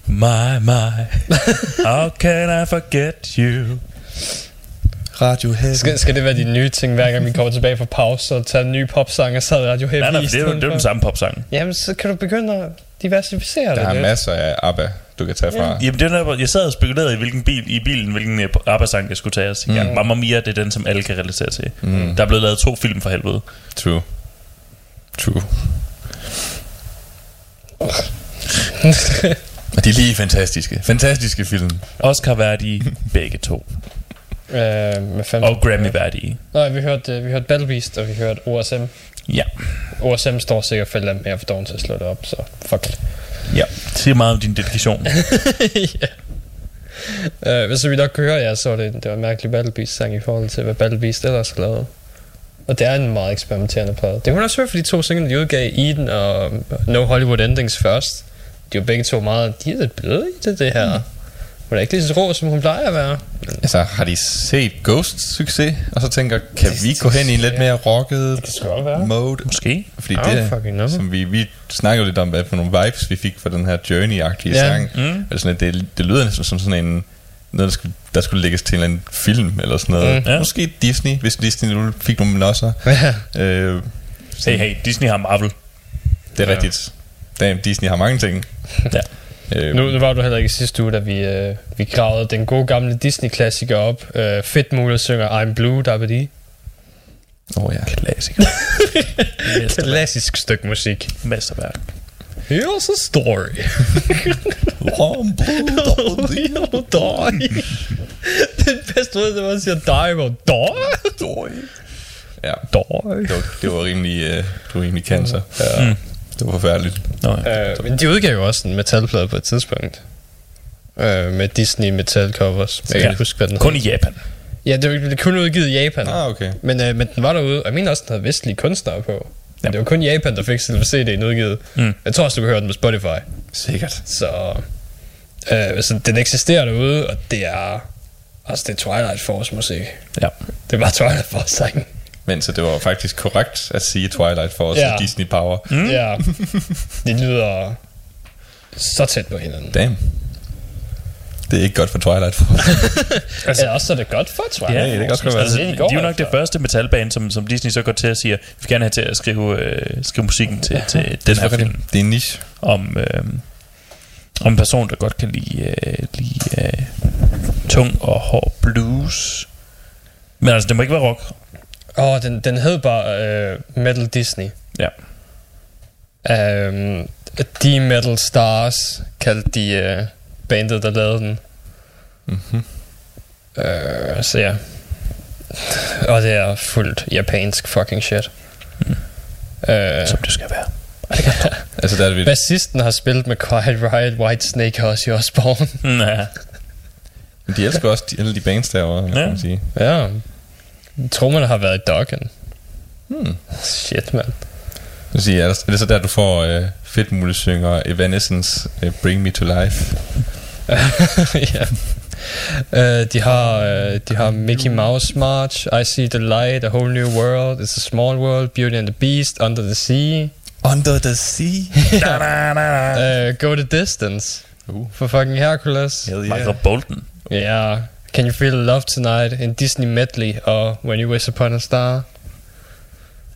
My, my. How can I forget you? Radio Heavy. Skal, skal det være de nye ting, hver gang vi kommer tilbage fra pause, så tage en ny popsang og så Radio Heavy Nej, nej, det er jo, det er den samme popsang. Jamen, så kan du begynde at diversificere Der det er lidt. masser af ABBA, du kan tage fra. Jamen, det er der, jeg sad og spekulerede i, hvilken bil, i bilen, hvilken øh, ABBA-sang jeg skulle tage. Og tænkte, mm. ja, Mamma Mia, det er den, som alle kan relatere til. Mm. Der er blevet lavet to film for helvede. True. True. Og (laughs) de er lige fantastiske. Fantastiske film. Oscar-værdige, begge to. Øh, hvad fanden? Og Grammy-værdige. Nej, vi hørte, uh, vi hørte Battle Beast, og vi hørte OSM. Ja. OSM står sikkert for lidt mere for doven til at slå det op, så fuck it. ja. Det siger meget om din dedikation. Uh, (laughs) hvis vi nok kunne høre, ja, så det, det var en mærkelig Battle Beast sang i forhold til, hvad Battle Beast ellers har lavet. Og det er en meget eksperimenterende plade. Det kunne man også høre for de to singler, de udgav, Eden og No Hollywood Endings først. De var begge to meget, de er lidt bløde i det, det her. Mm. Hun er ikke lige så rå, som hun plejer at være. Altså, har de set Ghosts succes? Og så tænker, kan vi gå hen i en lidt mere rocket mode? Måske. Fordi det, som vi, vi snakkede lidt om, hvad for nogle vibes vi fik fra den her Journey-agtige Ja. sang. Mm. Altså sådan, det, det lyder næsten som sådan en noget, der skulle, der skulle lægges til en eller anden film eller sådan noget. Mm. Ja. Måske Disney, hvis Disney nu fik nogle nosser. Ja. øh, Hey, hey, Disney har Marvel. det er Ja. rigtigt. Damn, Disney har mange ting. (laughs) Ja. Øh, Nu, nu var du heller ikke sidste uge, da vi, øh, vi gravede den gode gamle Disney-klassiker op. Øh, Fedt muligt synger I'm Blue, der er det. Åh oh, ja. Klassiker. (laughs) Klassisk stykke musik. Mesterværk. Here's a story. Real die. Den bedste måde, det var at sige die, hvor die. Ja, Die. det var, det var rimelig, øh, det var rimelig cancer. Ja. Mm. Det var forfærdeligt. Nå, ja. Øh, men de udgav jo også en metalplade på et tidspunkt. Øh, med Disney metal covers. Jeg kan Ja. ikke huske, hvad den Kun hed. i Japan. Ja, det var kun udgivet i Japan. Ah, okay. Men, øh, men den var derude, og jeg mener også, den havde vestlige kunstnere på. Men Ja. det var kun Japan, der fik selve CD'en udgivet. Mm. Jeg tror også, du kan høre den på Spotify. Sikkert. Så øh, altså, den eksisterer derude, og det er... Altså, det er Twilight Force musik. Ja. Det var Twilight Force sangen. Men så det var faktisk korrekt at sige Twilight for os Ja. ja. Disney Power. Mm. Ja, det lyder så tæt på hinanden. Damn. Det er ikke godt for Twilight for. (laughs) Altså, Eller også så er det godt for Twilight Ja, det kan Force, godt Altså, det, de, er jo nok det efter. første metalband, som, som Disney så går til at sige, vi vil gerne have til at skrive, øh, skrive musikken til, til den Det her er, film. rigtigt. det er en niche. Om, øh, om en person, der godt kan lide, øh, lide øh, tung og hård blues. Men altså, det må ikke være rock. Åh, oh, den, den hed bare øh, Metal Disney. Ja. Um, de Metal Stars kaldte de øh, bandet, der lavede den. Mm-hmm. Øh, så ja. Og det er fuldt japansk fucking shit. Mm. Øh, Som det skal være. (laughs) Altså, der er det vildt. bassisten har spillet med Quiet Riot, White Snake og Ozzy Osbourne. (laughs) Ja. Men de elsker også de, alle de bands derovre, ja. kan man sige. ja. Man har været i Doggen. Hmm. Shit, mand. Nu siger, er, det, er så der, du får øh, fedt muligt synger Evanescence øh, Bring Me To Life? (laughs) ja. Uh, de har uh, de har Mickey Mouse March, I See the Light, A Whole New World, It's a Small World, Beauty and the Beast, Under the Sea, Under the Sea. da, da, da. uh, Go the Distance Uh. for fucking Hercules. Hell Michael Bolton. Yeah. Can You Feel the Love Tonight in Disney Medley og When You Wish Upon a Star.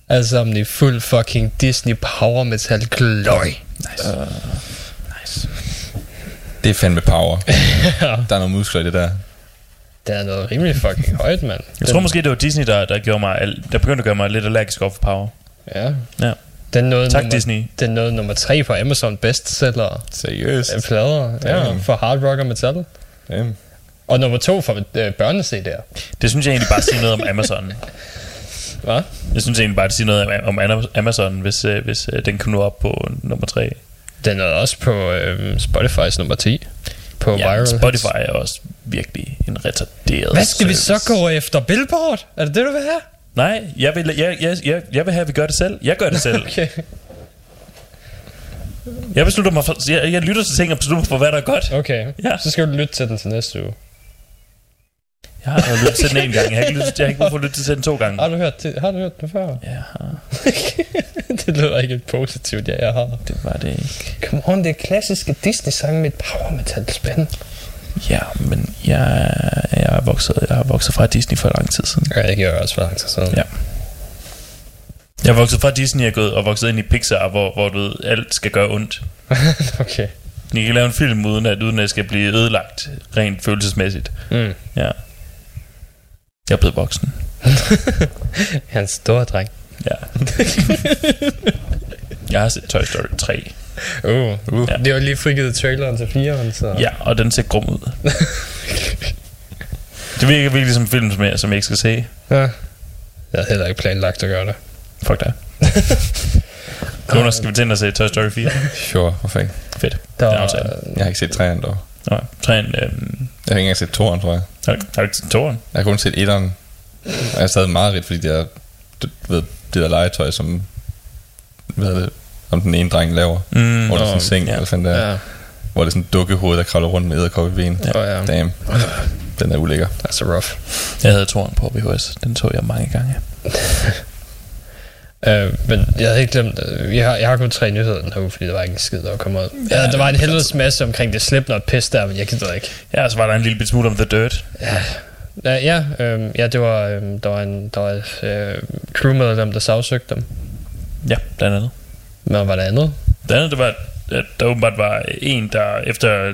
Alle sammen i fuld fucking Disney power metal glory. Nice. Uh, nice. Det er fandme power. (laughs) Der er nogle muskler i det der. Det er noget rimelig fucking højt, mand. Jeg tror måske, det var Disney, der, der, gjorde mig, der begyndte at gøre mig lidt allergisk over for power. Ja. Ja. Den nåede Tak, nummer, Disney. Den nåede nummer tre på Amazon bestseller. Seriøst. af plader, ja, Damn. for hard rock og metal. Damn. Og nummer to for øh, børne-CD'er. Det synes jeg egentlig bare siger noget om Amazon. Hvad? Jeg synes egentlig bare, det siger noget om om Amazon, hvis, øh, hvis øh, den kunne nå op på nummer 3. Den er også på øh, Spotify's nummer 10. På Ja, Viral Spotify Hits. er også virkelig en retarderet Hvad skal vi service. så gå efter? Billboard? Er det det, du vil have? Nej, jeg vil, jeg, jeg, jeg, jeg vil have, at vi gør det selv. Jeg gør det selv. (laughs) Okay. Jeg beslutter mig for, jeg, jeg lytter til ting og beslutter mig for, hvad der er godt. Okay. Ja. Så skal du lytte til den til næste uge. Jeg har lyttet til den en gang. Jeg har ikke, lyttet, jeg har ikke brug for at lytte til den to gange. Har du hørt det, har du hørt den før? Ja, jeg har. (laughs) det lyder ikke positivt, ja, jeg har. det var det ikke. Come on, det er klassiske Disney-sange med et power metal spænd. Ja, men jeg, jeg, er vokset, jeg har vokset fra Disney for lang tid siden. Ja, det gjorde jeg også for lang tid siden. Ja. Jeg er vokset fra Disney, jeg er gået og vokset ind i Pixar, hvor, hvor du ved, alt skal gøre ondt. (laughs) okay. Ni kan lave en film uden at, uden at det skal blive ødelagt rent følelsesmæssigt. Mm. Ja. Jeg er blevet voksen. (laughs) Jeg er en stor dreng. Ja. jeg har set Toy Story 3. Uh, uh. Ja. Det var lige frigivet traileren til 4'eren, så... Ja, og den ser grum ud. (laughs) det virker virkelig som en film, som jeg, som jeg ikke skal se. ja. Jeg havde heller ikke planlagt at gøre det. Fuck dig. (laughs) Jonas, skal vi tænde og se Toy Story 4? Sure, hvorfor ikke? Fedt. Der Det er var, aftalt. Jeg har ikke set træerne dog. Nå, træ en, øhm, Jeg har ikke engang set toren, tror jeg. har, du- har du ikke set toren? Jeg har kun set etteren. Og jeg er stadig meget rig, fordi det er, du ved, det der legetøj, som, hvad er det, om den ene dreng laver. Mm, hvor der er sådan en seng, ja. eller sådan der, ja. hvor det er sådan en dukkehoved, der kravler rundt med æderkoppeben. Ja. Oh, ja. Damn. Den er ulækker. That's a rough. Jeg havde toren på VHS. Den tog jeg mange gange. (laughs) Uh, men jeg havde ikke glemt, uh, jeg, har, jeg har kun tre nyheder den her uge, fordi der var ikke en skid, der kom ud. Ja, der var en helvedes masse omkring det Slipknot pis der, men jeg gider ikke. Ja, så var der en lille bit smule om The Dirt. Ja, ja, øhm, ja det var, øhm, der var en der var et øh, crewmedlem, der sagsøgte dem. Ja, blandt andet. Men hvad var det andet? Det andet, det var, at der åbenbart var en, der efter...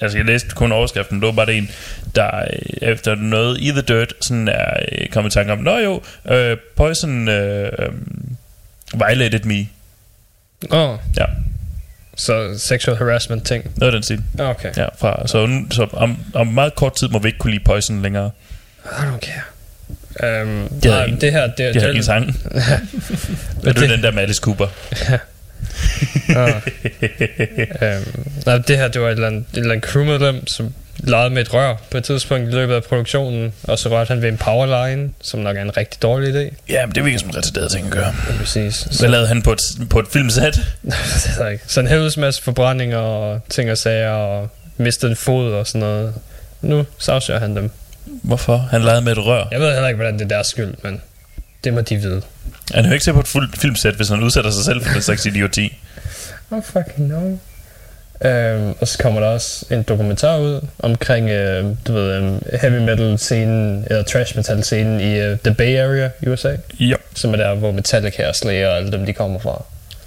Altså, jeg læste kun overskriften, det var bare en, der øh, efter noget i The Dirt, sådan er øh, kommet i tanke om, Nå jo, øh, Poison øh, øh, violated me. Åh, oh, Ja, så sexual harassment ting. noget den stil. Okay. Ja, fra, så, nu- så om, om meget kort tid må vi ikke kunne lide Poison længere. I don't care. Um, Det det, nej, ingen- det her, det, Det har ingen sang. Er du det- den der med Alice Cooper? Um, nej, det her, det var et eller andet, et eller andet crewmedlem, som legede med et rør på et tidspunkt i løbet af produktionen, og så rørte han ved en powerline, som nok er en rigtig dårlig idé. Ja, men det virker som en retarderet ting at gøre. Ja, præcis. Så lavede han på et, på et filmsæt. (laughs) det ikke. Så en helvedes masse forbrændinger og ting og sager, og mistede en fod og sådan noget. Nu sagsøger han dem. Hvorfor? Han lavede med et rør. Jeg ved heller ikke, hvordan det er deres skyld, men det må de vide. Han hører ikke til på et fuldt filmsæt, hvis han udsætter sig selv for den slags idioti. (laughs) Oh fucking no. Øhm, og så kommer der også en dokumentar ud omkring, øh, du ved, um, heavy metal scenen, eller trash metal scenen i uh, The Bay Area i USA, Ja. som er der, hvor Metallica og Slayer og alle dem, de kommer fra.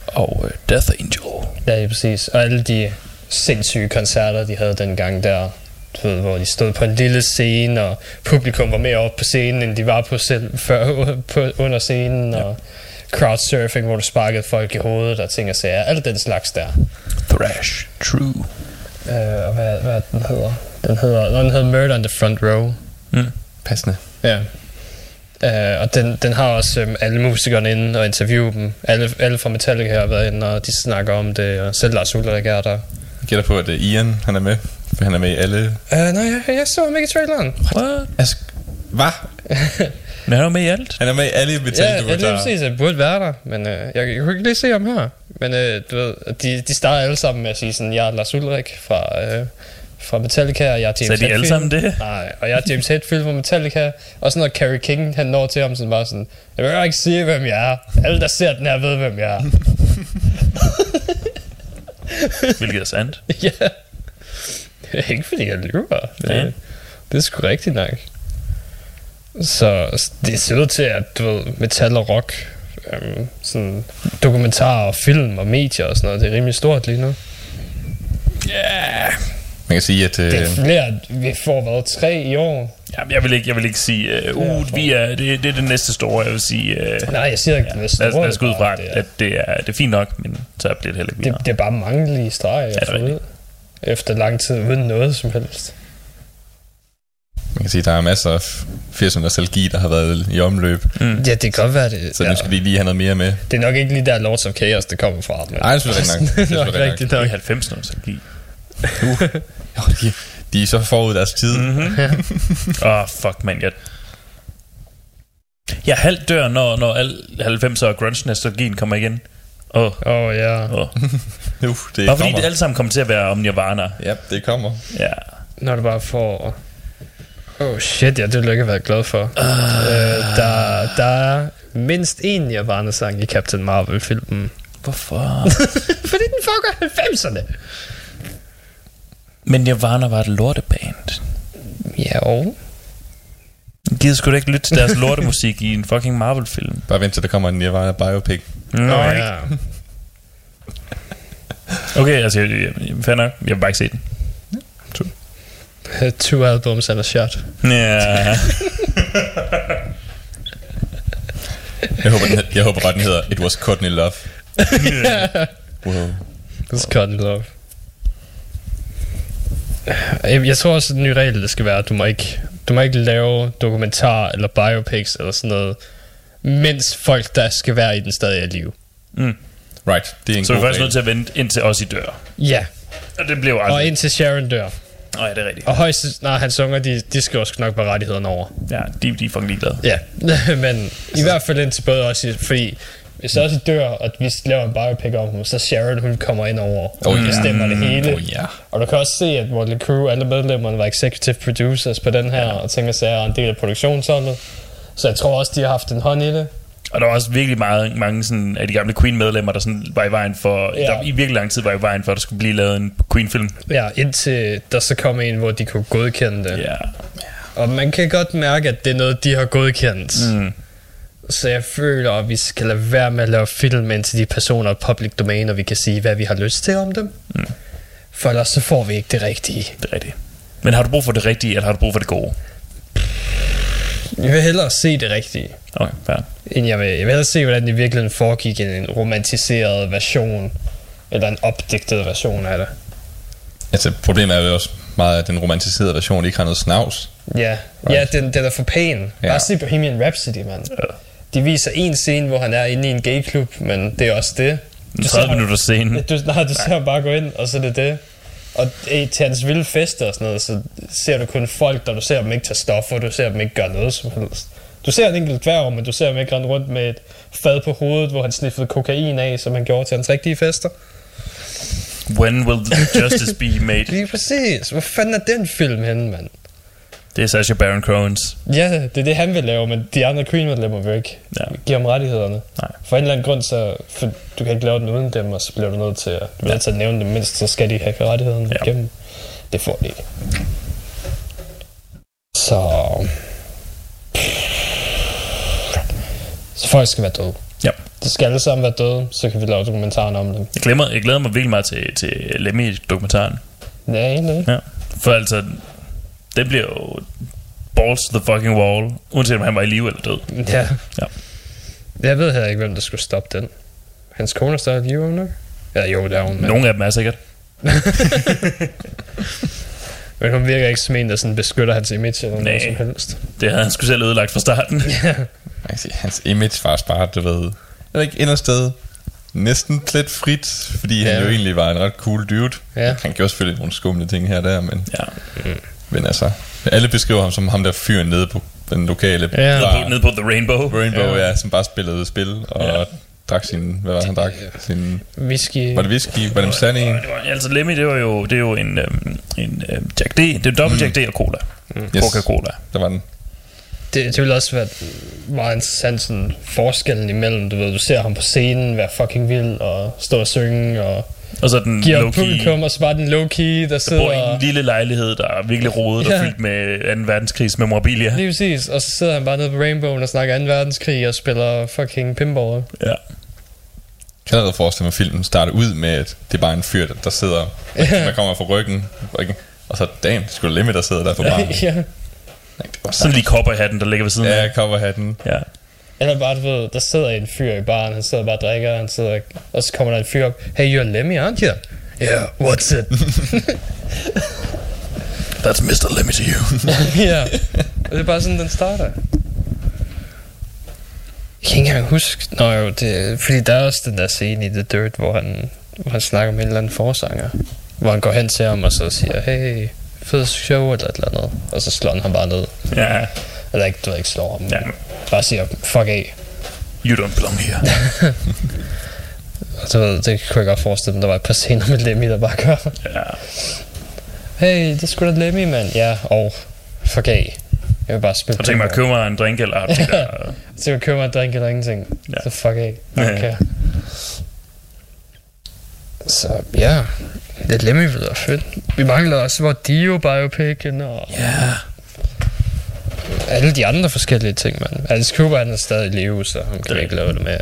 Og uh, Death Angel. Ja, ja, præcis. Og alle de sindssyge koncerter, de havde dengang der, du ved, hvor de stod på en lille scene, og publikum var mere oppe på scenen, end de var på selv før, på, under scenen, ja. og crowdsurfing, hvor du sparkede folk i hovedet og ting og sager. Alt den slags der. Thrash. True. Øh, og hvad, hvad den hedder? Den hedder, nå, den hedder Murder on the Front Row. Mm. Passende. Ja. Uh, og den, den har også um, alle musikerne inde og interviewe dem. Alle, alle fra Metallica har været inde, og de snakker om det, og selv Lars Ulrik er der. Jeg gætter på, at uh, Ian, han er med. For han er med i alle... Uh, nej, jeg, jeg så ham ikke i traileren. What? Altså, hvad? (laughs) Men han er med i alt. Han er med i alle Ja, ja, er præcis. Jeg burde være der, men uh, jeg, jeg kunne ikke lige se ham her. Men uh, du ved, de, de starter alle sammen med at sige sådan, jeg er Lars Ulrik fra, uh, fra Metallica, og jeg er James Så er de alle Hetfield. sammen det? Nej, og jeg er James Hetfield fra Metallica. Og så når Carrie King, han når til ham sådan bare sådan, jeg vil ikke sige, hvem jeg er. Alle, der ser den her, ved, hvem jeg er. Hvilket er sandt. (laughs) ja. (laughs) Ikke fordi jeg lyver. Det, Ja. det er sgu rigtigt nok. Så det ser ud til, at du ved, metal og rock, øhm, sådan dokumentarer og film og medier og sådan noget, det er rimelig stort lige nu. Man kan sige, at... Uh, Det er flere, vi får været tre i år. Jamen, jeg vil ikke, jeg vil ikke sige, uh, uh, vi er, det, det er det næste store, jeg vil sige. Uh, Nej, jeg siger ikke, ja, det er store, lad os gå ud fra, det er- at det er, det er fint nok, men så bliver det heller ikke Det, videre. det er bare mangelige streger, det jeg er får ud. Efter lang tid uden noget som helst. man kan sige, at der er masser af 80'er nostalgi, der har været i omløb. Mm. Ja, det kan godt være det. Så nu skal de lige have noget mere med. Det er nok ikke lige der Lords of Chaos, det kommer fra. Men Nej, det er nok. (laughs) Det er nok rigtigt Det nok. er 90 nostalgi. Jo, de, de er så forud deres tid. Åh, (laughs) oh, fuck, man. Jeg, jeg halvt dør, når, når al 90'er og grunge-nostalgien kommer igen. Åh, oh, Åh, oh, ja. oh. Nu, (laughs) det Bare fordi kommer. det alle sammen kommer til at være om Nirvana. Ja, det kommer. Ja. Når du bare får Oh shit, ja, det ville jeg ikke være glad for. Uh, uh, der, der er mindst én Nirvana-sang i Captain Marvel-filmen. Hvorfor? (laughs) Fordi den fucker 90'erne. Men Nirvana var et lorteband. Ja, og... Jeg gider sgu da ikke lytte til deres lortemusik i en fucking Marvel-film. Bare vent til der kommer en Nirvana biopic. Nå, Nå, ja. ja. (laughs) Okay, altså, jeg, jeg, jeg, fair nok. Jeg vil bare ikke se den. Two albums and a shot. Ja. Jeg håber, den, jeg håber bare, den hedder It Was Courtney Love. (laughs) wow. It's cut in love. Jeg, jeg tror også, at den nye regel, det skal være, at du må ikke, du må ikke lave dokumentar eller biopics eller sådan noget, mens folk, der skal være i den stadig er i live. Right, det er en Så vi er faktisk nødt til at vente indtil os i dør. Ja, Og det blev og aldrig. indtil Sharon dør. Nå, ja, det er rigtigt. Og højst, nej, hans unger, de, de skal også nok bare rettighederne over. Ja, de, de er fucking ligeglade. Ja, (laughs) men i hvert fald indtil både også, i- fordi hvis også dør, og vi laver en biopic om ham, så Sharon, hun kommer ind over og Oh, bestemmer det hele. Oh, ja. Og du kan også se, at Motley Crue, alle medlemmerne var executive producers på den her, og tænker sig er en del af produktionsholdet. Så jeg tror også, de har haft en hånd i det. Og der var også virkelig meget, mange sådan, af de gamle Queen-medlemmer, der sådan var i vejen for... Ja. Der i virkelig lang tid var i vejen for, at der skulle blive lavet en Queen-film. Ja, indtil der så kom en, hvor de kunne godkende det. Ja. Og man kan godt mærke, at det er noget, de har godkendt. Mm. Så jeg føler, at vi skal lade være med at lave film, indtil de personer er public domain, og vi kan sige, hvad vi har lyst til om dem. Mm. For ellers så får vi ikke det rigtige. Det er rigtigt. Men har du brug for det rigtige, eller har du brug for det gode? Jeg vil hellere se det rigtige. Okay, fair. end jeg vil. Jeg vil hellere se, hvordan det i virkeligheden foregik i en romantiseret version, eller en opdigtet version af det. Altså, problemet er jo også meget, at den romantiserede version ikke har noget snavs. Ja, ja den, den er for pæn. Ja. Bare se Bohemian Rhapsody, mand. De viser en scene, hvor han er inde i en gayklub, men det er også det. Ser 30 ham- minutter scene. (laughs) Du, nej, du ser bare gå ind, og så er det det. Og til hans vilde fester og sådan noget, så ser du kun folk, der du ser dem ikke tage stoffer, du ser dem ikke gøre noget som helst. Du ser en enkelt dværg, men du ser ham ikke rende rundt med et fad på hovedet, hvor han sniffede kokain af, som han gjorde til hans rigtige fester. When will the justice be made? Lige præcis. Hvor fanden er den film henne, mand? Det er Sacha Baron Cohen's. Ja, det er det, han vil lave, men de andre Queen-medlemmer vil ikke Ja. give ham rettighederne. Nej. For en eller anden grund, så for, du kan ikke lave den uden dem, og så bliver du nødt til at, du til at nævne dem, mindst så skal de have rettighederne Ja. ja. igennem. Det får de ikke. Så... Så folk skal være døde. Ja. De skal alle sammen være døde, så kan vi lave dokumentaren om dem. Jeg, glemmer, jeg glæder mig virkelig meget til, til Lemmy-dokumentaren. Ja, egentlig. Ja. For altså, det bliver jo balls to the fucking wall, uanset om han var i live eller død. Ja. Ja. Jeg ved heller ikke, hvem der skulle stoppe den. Hans kone er stadig i live, nu? Ja, jo, det er hun. Men, Nogle af dem er sikkert. (laughs) men hun virker ikke som en, der sådan beskytter hans image eller noget som helst. Det havde han sgu selv ødelagt fra starten. (laughs) Sige, hans image var bare, du ved, jeg ved ikke, indersted sted næsten plet frit, fordi ja. han Ja. jo egentlig var en ret cool dude. Ja. Han gjorde selvfølgelig nogle skumle ting her og der, men, ja. Men altså, alle beskriver ham som ham der fyren nede på den lokale Ja. bar, Nede på The Rainbow. Rainbow, ja. ja, som bare spillede spil og Ja. drak sin, hvad var det, han drak? Sin, Whisky. var det whisky? Var det Mustang? Det var, altså Lemmy, det var jo, det er jo en, øhm, en øhm, Jack D. Det er dobbelt Jack D og cola. Mm. Yes. Coca-Cola. Der var den. Det, det ville også være meget interessant sådan forskellen imellem, du ved, du ser ham på scenen være fucking vild og stå og synge og Og så den give op low-key, publikum, og så bare den low-key, der der sidder... bor i en lille lejlighed, der er virkelig rodet Ja. og fyldt med 2. verdenskrigs memorabilia. Lige præcis, og så sidder han bare nede på Rainbow og snakker 2. verdenskrig og spiller fucking pinball. Ja. Jeg kan allerede forestille mig, at filmen starter ud med, at det er bare en fyr, der, der sidder, der kommer fra ryggen, ryggen og så, damn, det skulle Lemmy, der sidder der på (laughs) baren. ja. Nej, det var Sådan lige kopper i hatten, der ligger ved siden Ja, af. jeg cover hatten. Ja. Eller bare, du ved, der sidder en fyr i baren, han sidder bare og drikker, han sidder, og så kommer der en fyr op, Hey, you're Lemmy, aren't you? Yeah, what's it? (laughs) That's Mr. Lemmy to you. (laughs) ja, og det er bare sådan, den starter. Jeg kan ikke engang huske, Nå jo, det, fordi der er også den der scene i The Dirt, hvor han, hvor han snakker med en eller anden forsanger, hvor han går hen til ham og så siger, hey, fed show eller et eller andet, og så slår han ham bare ned. ja. Eller ikke, du ved ikke slår ham, Ja. ja. bare siger, fuck af. You don't belong here. (laughs) Du ved, det kunne jeg godt forestille mig, der var et par scener med Lemmy, der bare gør, ja. hey, det er sgu da Lemmy, mand. Ja, og fuck af. Jeg vil bare spille Og (laughs) tænk mig at købe mig en drink, eller tænker, Så jeg købe mig en drink eller ingenting. Ja. Ja. Så fuck af. Ja. Okay. Så ja, det Lemmy ville være fedt. Vi mangler også hvor Dio biopicen og ja. Alle de andre forskellige ting, man. Alice Cooper han er stadig i live, så han kan ikke lave det med.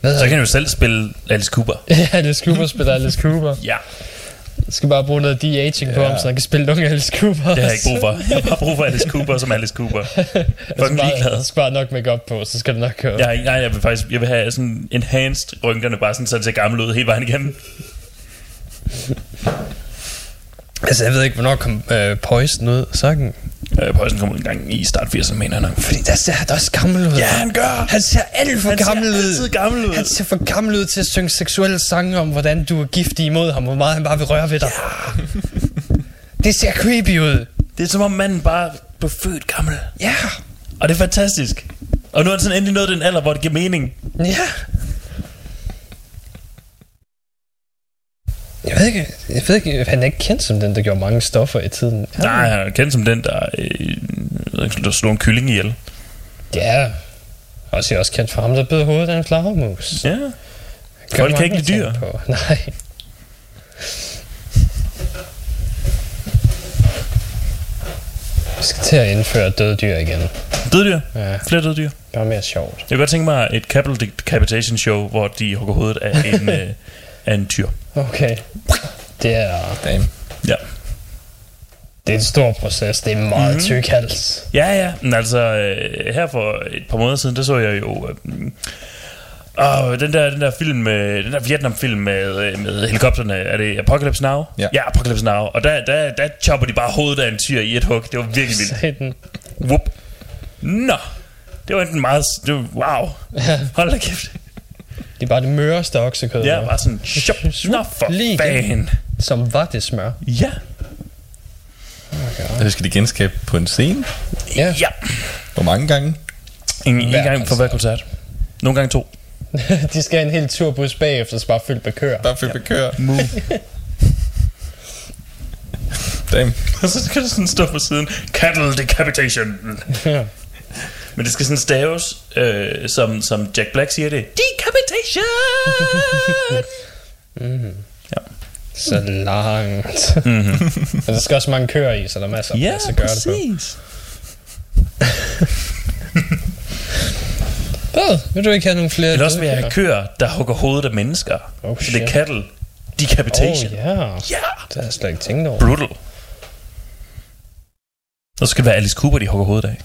Hvad Så kan du selv spille Alice Cooper. (laughs) det? Alice Cooper spiller Alice Cooper. Ja, Jeg skal bare bruge noget de-aging på Ja. ham, så han kan spille nogle Alice Cooper. det har jeg ikke brug for. Jeg har bare brug for Alice Cooper som Alice Cooper. (laughs) Jeg skal Fucking bare, ligeglad. jeg skal bare nok make op på, så skal det nok køre. Jeg, nej, jeg vil faktisk jeg vil have sådan enhanced rynkerne, bare sådan, så det ser gammel ud hele vejen igennem. Altså, jeg ved ikke, hvornår kom øh, Poison ud, sangen. Øh, Poison kom ud en gang i start 80'erne, mener nok. Fordi der ser han også gammel ud. Ja, han gør. Han ser alt for Han ser gammel ud. altid gammel ud. Han ser for gammel ud til at synge seksuelle sange om, hvordan du er giftig imod ham, hvor meget han bare vil røre ved dig. Ja. (laughs) det ser creepy ud. Det er som om manden bare blev født gammel. Ja. Og det er fantastisk. Og nu er han sådan endelig nået den alder, hvor det giver mening. Ja. Jeg ved ikke, jeg ved ikke, han er ikke kendt som den, der gjorde mange stoffer i tiden. Nej, han er kendt som den, der, øh, der slog en kylling ihjel. Ja. Også jeg er også kendt for ham, der bød hovedet af en flagermus. Ja. Gør Folk kan ikke lide dyr. På. (laughs) Nej. Vi skal til at indføre døde dyr igen. Døddyr. Ja, Flere døddyr. bare mere sjovt. Jeg kunne godt tænke mig et Capital Decapitation show, hvor de hugger hovedet af en, (laughs) øh, af en tyr. Okay. Det er, Damn. Ja. det er en stor proces. Det er meget Mhm. mm. tyk hals. Ja, ja. Men altså, øh, her for et par måneder siden, der så jeg jo... Øh, Åh, den der, den der film med, den der Vietnam-film med, øh, med helikopterne, er det Apocalypse Now? Ja. ja Apocalypse Now. Og der, der, der chopper de bare hovedet af en tyr i et hug. Det var virkelig vildt. Satan. Whoop. Nå. Det var enten meget... Det var, wow. Hold da kæft. Det er bare det møreste oksekød. Ja, bare sådan... Shop. Nå, for Lige fan. Som var det smør. Ja. Og det skal de genskabe på en scene. Ja. Ja. Hvor mange gange? En, en Hver gang for hver koncert. Nogle gange to. (laughs) De skal have en hel turbus bagefter, så bare fyldt med køer. Bare for at køre. Damn. Og så skal der sådan stå på siden, cattle decapitation. Ja. Men det skal sådan staves, øh, som, som Jack Black siger det. Decapitation! (laughs) Så langt. Mm-hmm. (laughs) Og der skal også mange køer i, så der er masser af ja, plads at gøre det på. præcis. (laughs) Hvad? Vil du ikke have nogle flere? Eller også vil jeg døde have køer, der hugger hovedet af mennesker. Oh, så det er shit. cattle decapitation. Oh, ja. Ja. Det har jeg slet ikke tænkt over. Brutal. Og så skal det være Alice Cooper, de hugger hovedet af.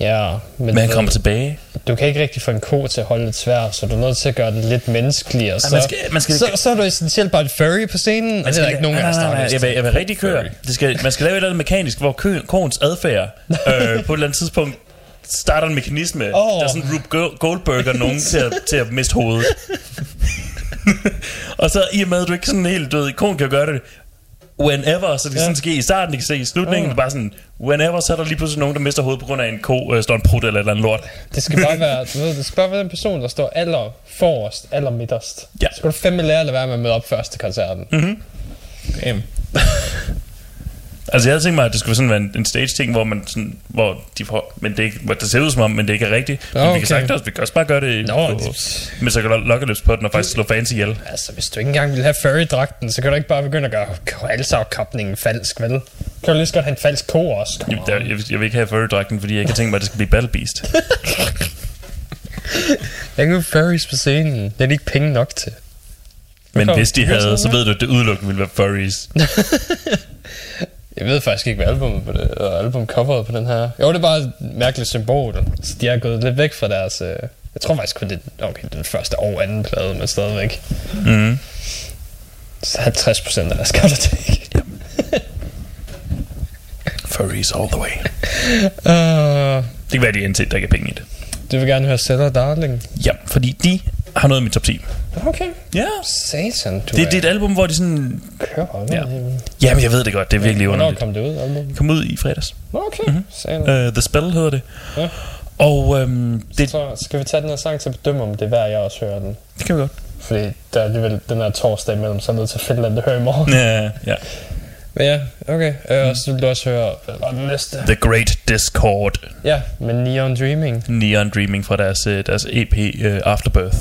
Ja, men, Men han du- kommer tilbage. du kan ikke rigtig få en ko til at holde et svær, så du er nødt til at gøre den lidt menneskeligere. Så, man skal- man skal- så, så er du essentielt bare et furry på scenen, og det er der ikke nogen af os, der har jeg, vil, jeg vil rigtig køre. Det skal, man skal lave et eller andet mekanisk, hvor kø, koens adfærd øh, (laughs) på et eller andet tidspunkt starter en mekanisme, oh. der er sådan Rube Go- Goldberger nogen (laughs) til at, til at miste hovedet. (laughs) og så i og med, at du ikke sådan helt død, konen kan gøre det whenever, så det kan Ja. sådan ske i starten, det kan ske i slutningen, oh. bare sådan, whenever, så er der lige pludselig nogen, der mister hovedet på grund af en ko, øh, står en prut eller et eller andet lort. Det skal bare (laughs) være, du ved, det skal bare være den person, der står aller forrest, aller midterst. Ja. Så skal du fandme lære at lade være med at møde op først til koncerten. Mm. Damn. (laughs) Altså jeg havde tænkt mig, at det skulle sådan være en, en stage-ting, hvor man sådan, hvor de får, men det, er ikke, hvor det ser ud som om, men det ikke er rigtigt. Men vi okay. kan sagt også, vi kan også bare gøre det Nå, på, det- med så lokkerløbs på den og faktisk slå fans ihjel. Altså, hvis du ikke engang vil have furry-dragten, så kan du ikke bare begynde at gøre halsafkapningen falsk, vel? Kan du lige så godt have en falsk ko også? Jeg, der, jeg, jeg vil ikke have furry-dragten, fordi jeg ikke har tænkt mig, at det skal blive Battle Beast. Jeg (laughs) kan furries på scenen. Det er de ikke penge nok til. Men hvis de havde, så ved du, at det udelukkende ville være furries. (laughs) Jeg ved faktisk ikke, hvad albumet på det, og albumcoveret på den her. Jo, det er bare et mærkeligt symbol. Så de er gået lidt væk fra deres... Øh, jeg tror faktisk kun, det er okay, den første og anden plade, men stadigvæk. Mm. Så 50 procent af deres kartotek. (laughs) Furries all the way. Uh, Det kan være, de indtil, der ikke er penge i det. du vil gerne høre Seller Darling. Ja, fordi de har noget i min top 10. Okay. Ja. Satan, du Det, det er et album, hvor de sådan... kører Ja. ja. Jamen, jeg ved det godt, det er virkelig Hvornår underligt. kom det ud, album? Det kom ud i fredags. Okay, mm-hmm. Uh, The Spell hedder det. Ja. Og øhm, det, Så skal vi tage den her sang til at bedømme, om det er værd, jeg også hører den. det kan vi godt. Fordi der er alligevel den her torsdag imellem, så er jeg nødt til at finde den, det hører i morgen. Ja, ja. Men ja, okay. Øh, og så vil du også høre, hvad var den næste? The Great Discord. Ja, med Neon Dreaming. Neon Dreaming fra deres, øh, deres EP uh, Afterbirth.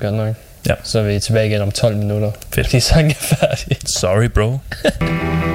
Godt nok. Ja. Så er vi tilbage igen om 12 minutter. Fedt. De sang er færdige. Sorry, bro. (laughs)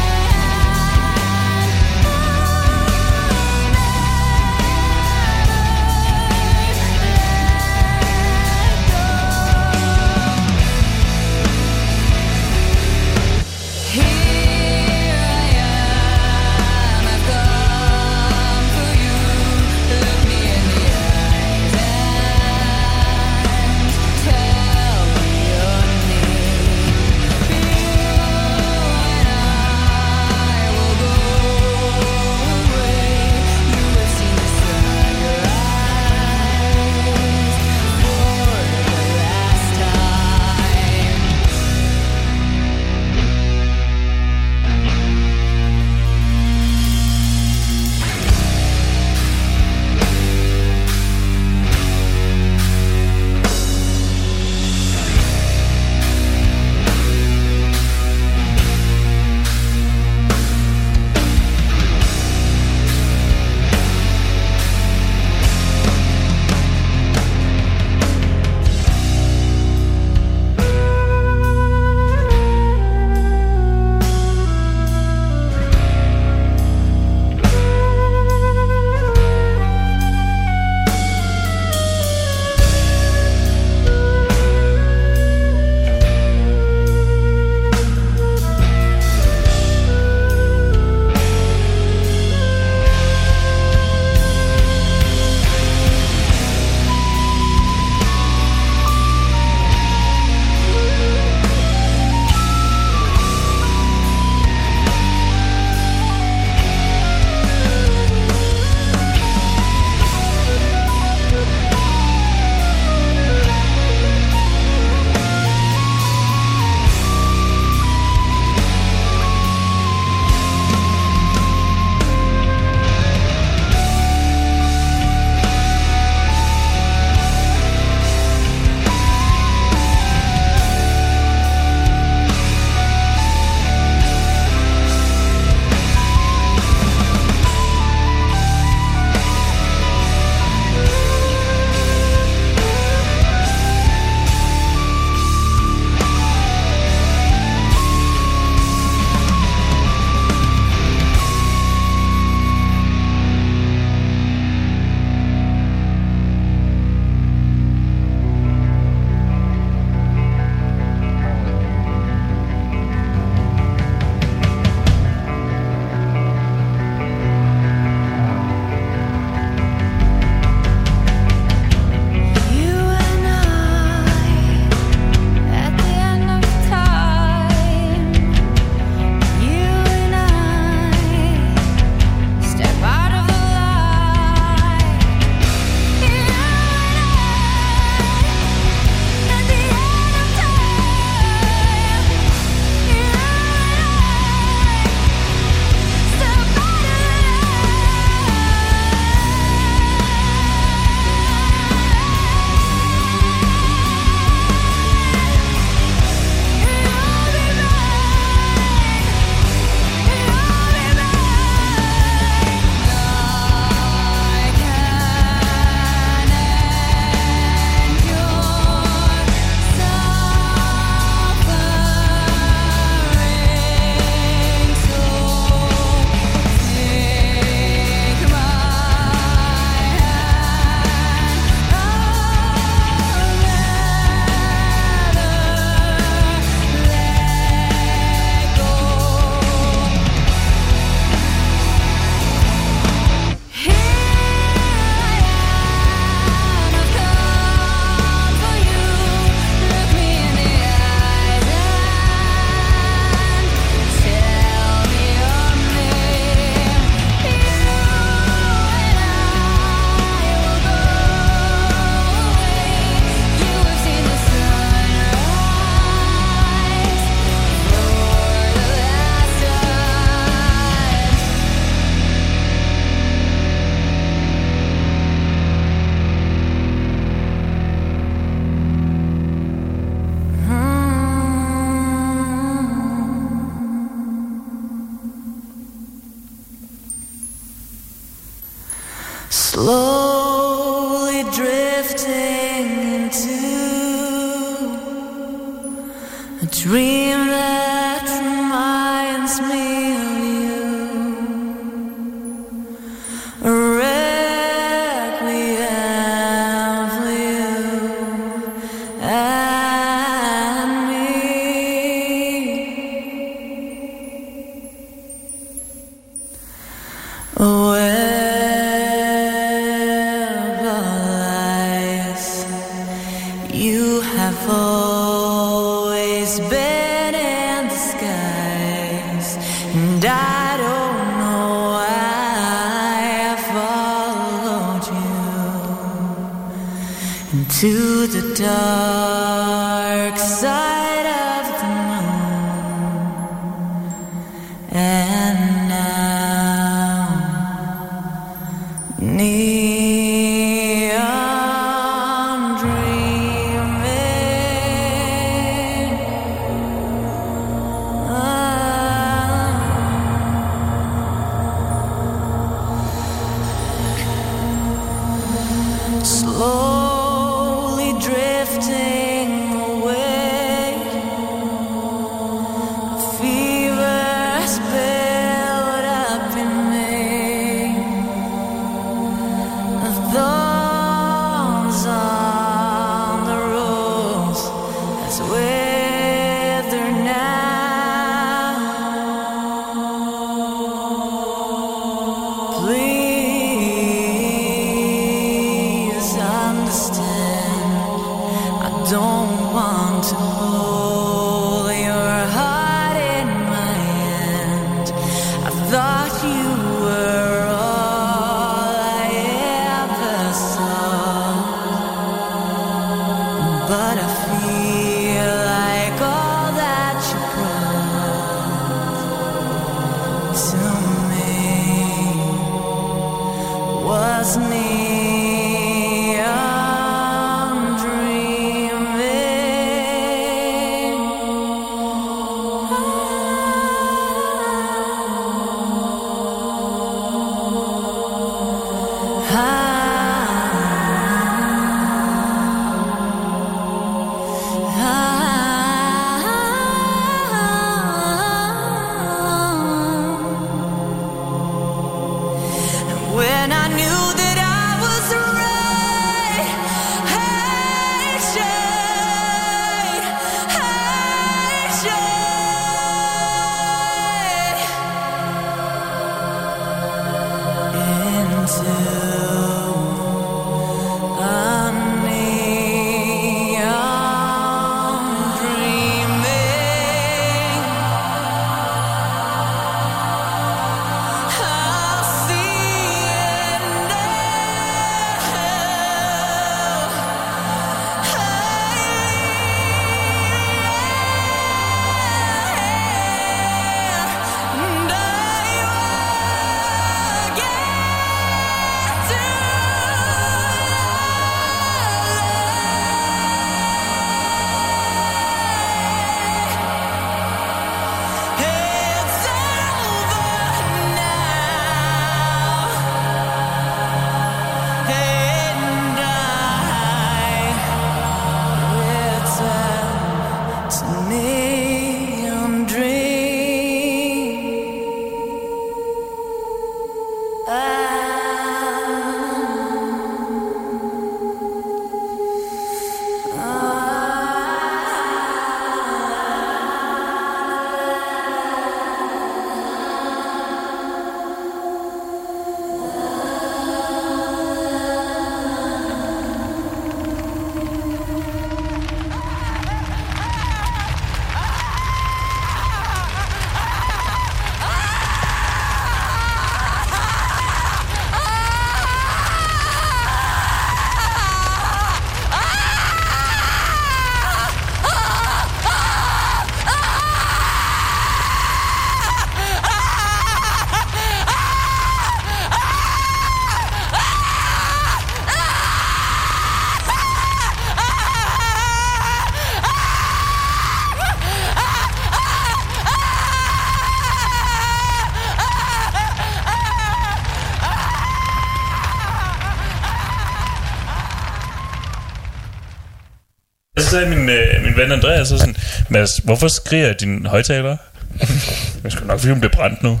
øh, ven Andreas så sådan, Mads, hvorfor skriger din højtaler? (laughs) Jeg skulle nok fordi hun blev brændt nu.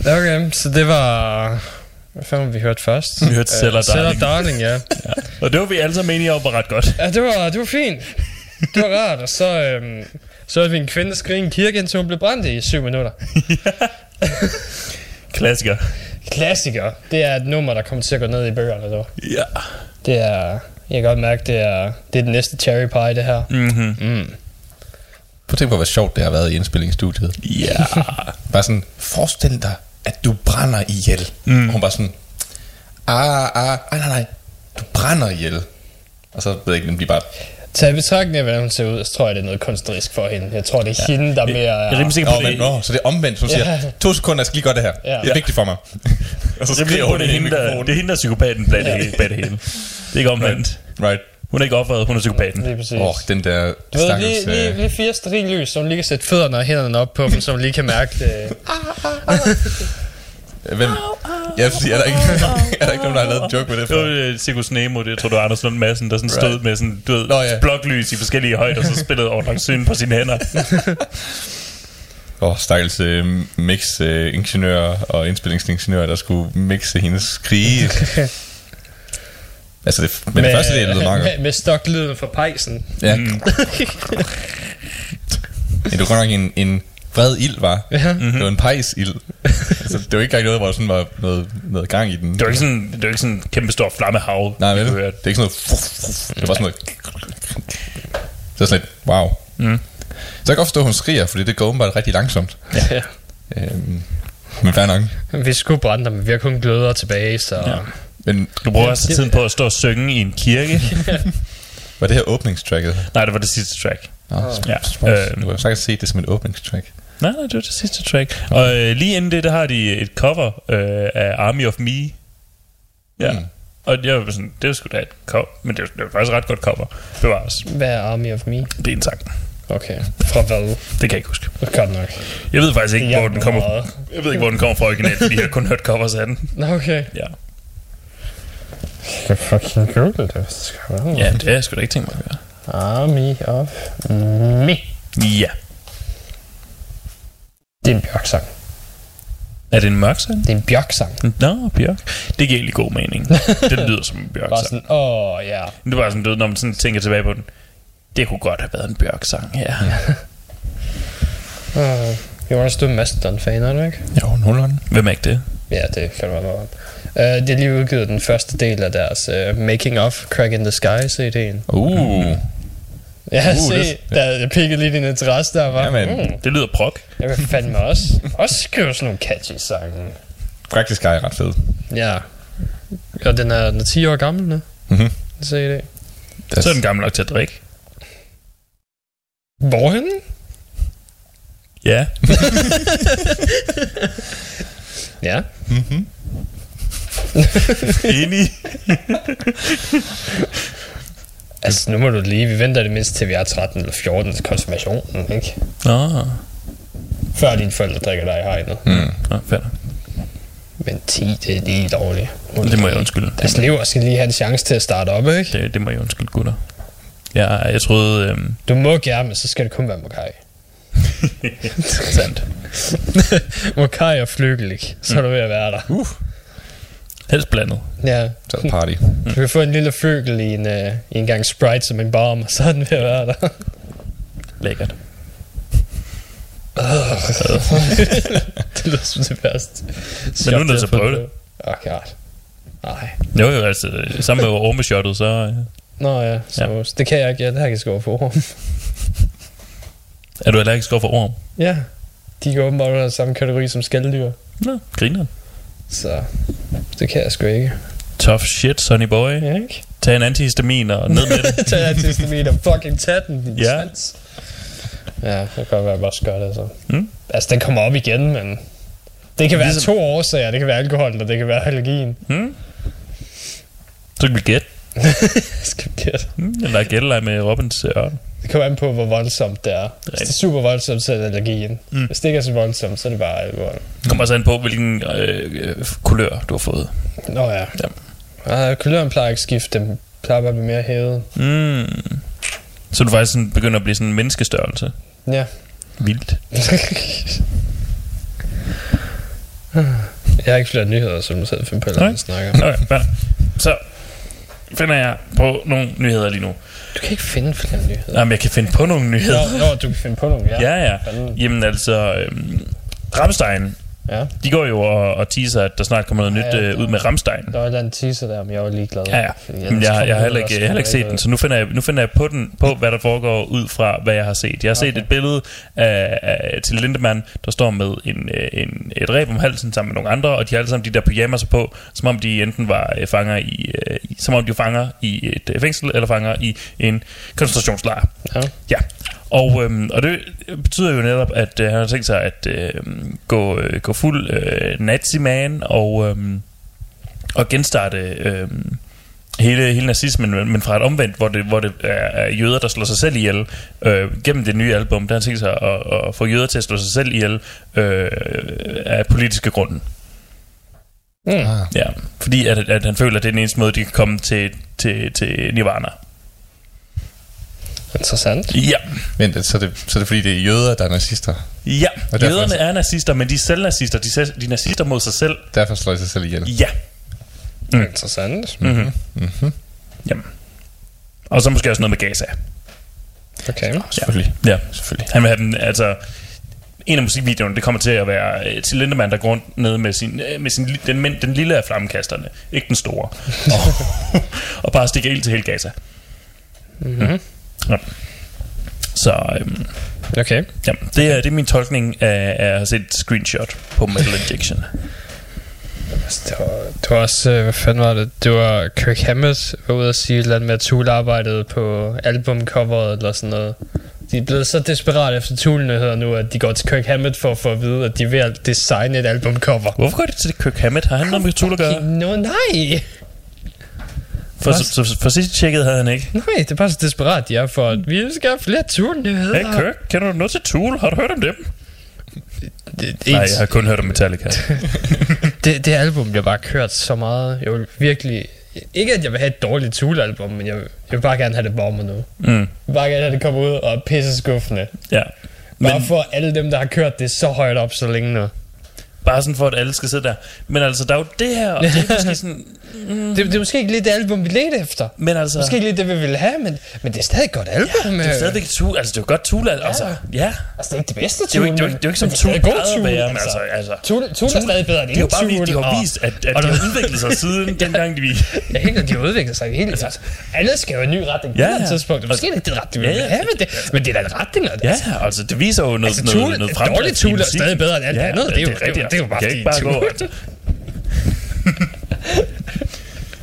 Okay, så det var... Hvad fanden vi hørt først? Vi hørte Seller Seller Darling. Darling, (laughs) ja. Og det var vi alle sammen enige om var ret godt. Ja, det var, det var fint. Det var rart, og så, øhm, så hørte vi en kvinde skrige i en kirke, indtil hun blev brændt i syv minutter. (laughs) Klassiker. Klassiker. Det er et nummer, der kommer til at gå ned i bøgerne, dog. Ja. Det er... Jeg kan godt mærke, det er, det er den næste cherry pie, det her. Mm-hmm. Mm. Prøv at tænke på, hvor sjovt det har været i indspillingsstudiet. Ja. (laughs) Bare sådan, forestil dig, at du brænder ihjel. Mm. Og hun bare sådan, ah, ah, ah, nej, nej, du brænder ihjel. Og så ved jeg ikke, bliver bare... Tag i betragtning af, hvordan hun ser ud, så tror jeg, det er noget kunstnerisk for hende. Jeg tror, det er ja. hende, der mere Jeg er er... rimelig sikker på, men, det, nå, så det er omvendt. Hun Ja. siger, to sekunder, jeg skal lige gøre det her. Ja. Det er vigtigt for mig. (laughs) og så jeg er på, hun det, er hende, der, det er hende, der er psykopaten bag det, hele, bag det hele. Det er ikke omvendt. Right. Hun er ikke offeret, hun er psykopaten. Lige præcis. Åh, oh, den der Du ved, lige, lige, øh, lige fire sterillys, så hun lige kan sætte fødderne og hænderne op på dem, så hun lige kan mærke det. (laughs) Hvem? Jeg vil sige, er der ikke, (laughs) er der ikke nogen, der har lavet en joke med det Det var før? øh, Circus Nemo, det jeg tror var Anders Lund Madsen, der sådan stod Right. med sådan, du ved, Nå, ja. bloklys i forskellige højder, og så spillede Orlok Syn på sine hænder. (laughs) Åh, oh, stakkels øh, mix-ingeniører og indspillingsingeniører, der skulle mixe hendes krige. (laughs) altså, det, men det første del lyder meget godt. med, med stoklyden fra pejsen. Ja. Mm. ja, det var godt nok en, en vred ild, var. Ja. Mm-hmm. Det var en pejsild. altså, det var ikke engang noget, hvor der sådan var noget, noget gang i den. Det var ikke sådan, det var ikke sådan en kæmpe stor flammehav. Nej, vel? Det hørte. er ikke sådan noget... Det var sådan noget... Det var sådan lidt... Wow. Mm. Så jeg kan godt forstå, at hun skriger, fordi det går åbenbart rigtig langsomt. Ja. Øhm, men fair nok. Vi skulle brænde dem, men vi har kun gløder tilbage, så... Ja. Men Du bruger også tiden på at stå og synge i en kirke. (laughs) var det her åbningstracket? Nej, det var det sidste track. Nå, Ja. ja. Øhm. Du kan sagtens se det som et åbningstrack. Nej, nej, det var det sidste track. Og øh, lige inden det, der har de et cover øh, af Army of Me. Ja. Mm. Og jeg var sådan, det var sgu da et cover, men det var, det var faktisk et ret godt cover. Det var også, Hvad er Army of Me? det er en sang. Okay. Fra hvad? Det kan jeg ikke huske. Godt nok. Jeg ved faktisk ikke, Det hvor den kommer meget. Jeg ved ikke, hvor den kommer fra originalt, fordi jeg har kun hørt covers af den. (laughs) Okay. Ja, Jeg skal fucking google det, hvis det skal være. ja det har jeg sgu da ikke tænkt mig at gøre. Army of Me. Ja. Det er en bjørksang. Er det en mørk sang? Det er en bjørksang. Nå, Bjørk. Det giver egentlig god mening. Det (laughs) lyder som en Bjørk Bare sådan, åh, oh, ja. Det er bare sådan, du når man sådan tænker tilbage på den. Det kunne godt have været en Bjørk sang, ja. Uh, var også du Mastodon-fan, er du ikke? Jo, nogenlunde. Hvem er ikke det? Ja, det være noget om. Uh, de har lige udgivet den første del af deres uh, Making of Crack in the Sky CD'en. Uh. (laughs) Ja, Uh, se, det- der, jeg pikkede lige din interesse der, var. Jamen. Mm, Det lyder prok. jeg vil fandme også, også skrive sådan nogle catchy sange. Faktisk er ret fed. Ja. Og den er, den er 10 år gammel nu. Mhm. CD. Så er den gammel nok til at drikke. Hvorhen? Ja. (laughs) Ja. (laughs) Enig. (laughs) Altså, nu må du lige, vi venter det mindst til vi er 13 eller 14 til konfirmationen, ikke? Nå. Før dine forældre drikker dig i hegnet. Mm. Nå, fair. Men 10, det er lige dårligt. Det må jeg undskylde. Deres lever skal lige have en chance til at starte op, ikke? Det, det må jeg undskylde, gutter. Ja, jeg troede... Øhm, Du må gerne, men så skal det kun være Mokai. (laughs) sandt. Mokai og flygel, ikke? Så er du ved at være der. Uh. Helst blandet. Ja. Så er party. Du kan få en lille flygel i en, uh, i en gang Sprite som en barm, og så er den ved at være der. Lækkert. (laughs) det lyder som det værste. Men nu er nødt til at prøve det. Åh, oh, god. Nej. Jo, jo, altså, sammen med ormeshottet, så... Øh, Nå ja, så ja. det kan jeg ikke. Jeg er allergisk over for orm. er du allergisk over for orm? ja. De går åbenbart under samme kategori som skalddyr. Nå, griner. Så det kan jeg sgu ikke. Tough shit, Sonny boy. Ja, ikke? Tag en antihistamin og ned med det. (laughs) Tag antihistamin og fucking tag den, din Ja. svans. Ja, det kan godt være, at jeg bare skal gøre det så. Mm. Altså, den kommer op igen, men... Det kan være Ligesom- to årsager. Det kan være alkohol, og det kan være allergien. Hmm? Så kan vi gætte. (laughs) skal vi gætte. Den der gætteleg med Robins øh, ørn. Det kommer an på, hvor voldsomt det er. Hvis det er super voldsomt, så er det allergien. Mm. Hvis det ikke er så voldsomt, så er det bare alkohol. Det kommer også an på, hvilken øh, øh, kulør du har fået. Nå ja. Ja. ja. kuløren plejer ikke at skifte. Den plejer bare at blive mere hævet. Mm. Så du faktisk sådan begynder at blive sådan en menneskestørrelse. Ja. Vildt. (laughs) Jeg har ikke flere nyheder, som du selv finder på, Nej. at snakke. Okay, fair. Så finder jeg på nogle nyheder lige nu. Du kan ikke finde flere nyheder. Jamen, jeg kan finde på nogle nyheder. Nå, nå, du kan finde på nogle, ja. Ja, ja. Jamen altså, øhm, Ramstein, Ja, de går jo og, og teaser, at der snart kommer noget Ja, nyt ja, øh, ud med Ramstein. der var den teaser der, men jeg var ligeglad. Ja, ja. Men jeg, jeg, jeg har heller ikke, jeg har heller ikke set den, så nu finder jeg, nu finder jeg på, den, på, hvad der foregår ud fra, hvad jeg har set. Jeg har set Okay. et billede af, af til Lindemann, der står med en, øh, en, et ræb om halsen sammen med nogle andre, og de har alle sammen de der pyjamas på, som om de enten var øh, fanger i, som om de var fanger i et fængsel, eller fanger i en koncentrationslejr. Ja. Ja, og, øhm, og det betyder jo netop, at øh, han har tænkt sig at øh, gå, øh, gå fuld øh, nazi-man og, øhm, og genstarte øh, hele, hele nazismen, men, men fra et omvendt, hvor det, hvor det er, er jøder, der slår sig selv ihjel øh, gennem det nye album. Der har tænkt sig at, at få jøder til at slå sig selv ihjel øh, af politiske grunde. Mm. Ah. Ja, fordi at, at han føler, at det er den eneste måde, de kan komme til, til, til Nirvana. Interessant. Ja, Vent, så er, det, så er det fordi, det er jøder, der er nazister. ja. Og derfor- jøderne er nazister, men de er selv nazister. De, er- de er nazister mod sig selv. Derfor slår de sig selv ihjel. Ja. Mm. Interessant. Mm-hmm. Mhm. Jamen. Og så måske også noget med Gaza. Okay. Selvfølgelig. Ja, selvfølgelig. Han vil have den, altså... En af musikvideoerne, det kommer til at være øh, til Lindemann, der går rundt nede med, sin, øh, med sin, den, men- den lille af flammekasterne. Ikke den store. (laughs) og, og bare stikke ild til hele Gaza. Mm-hmm. Ja. Så øhm, Okay. ja, det, er, det er min tolkning af, af at have set et screenshot på Metal Injection. Det var, det var også, øh, hvad fanden var det? Det var Kirk Hammett var ude at sige et eller andet med, at Tool arbejdede på albumcoveret eller sådan noget. De er blevet så desperat efter Tool-nyheder nu, at de går til Kirk Hammett for at få at vide, at de er ved at designe et albumcover. Hvorfor går det til Kirk Hammett? Har han noget med Tool at gøre? Nå, nej! For, så, så, for sidst tjekket havde han ikke. Nej, det er bare så desperat, de er for, at vi skal have flere Tool-nyheder. Hey Kirk, kender du noget til Tool? Har du hørt om dem? Det, Nej, jeg har kun hørt om Metallica. (laughs) det, det album bliver bare kørt så meget. Jeg vil virkelig... Ikke at jeg vil have et dårligt Tool-album, men jeg vil, jeg vil bare gerne have det bomber nu. Jeg Mm, vil bare gerne have, det kommer ud og er pisse skuffende. ja. Bare Men for alle dem, der har kørt det så højt op så længe nu. bare sådan for, at alle skal sidde der. Men altså, der er jo det her, og det er (laughs) måske sådan... Det, det er måske ikke lige det album, vi ledte efter. Men altså... Måske ikke lige det, vi ville have, men, men det er stadig et godt album. det er stadigvæk Tool, altså det er jo godt Tool, altså, ja. Altså, det er ikke det bedste er ikke, det er jo ikke, det er jo ikke som er stadig plejede at være, men altså, altså Tool, Tool, er stadig bedre end det er jo bare de har vist, at, at og de har udviklet sig siden dengang, de vi... Ja, helt, de har udviklet sig helt. Altså, alle skal jo en ny retning på Ja, et ja. tidspunkt. Måske er det ikke den retning, vi Ja, vil ja. have, men det, men det er da en retning. Ja, altså det viser jo noget, Altså, noget, noget et fremdrift dårligt i Tool er stadig bedre end alt andet. Det er jo- er er bare fordi ikke bare Tool- gå, altså. (laughs)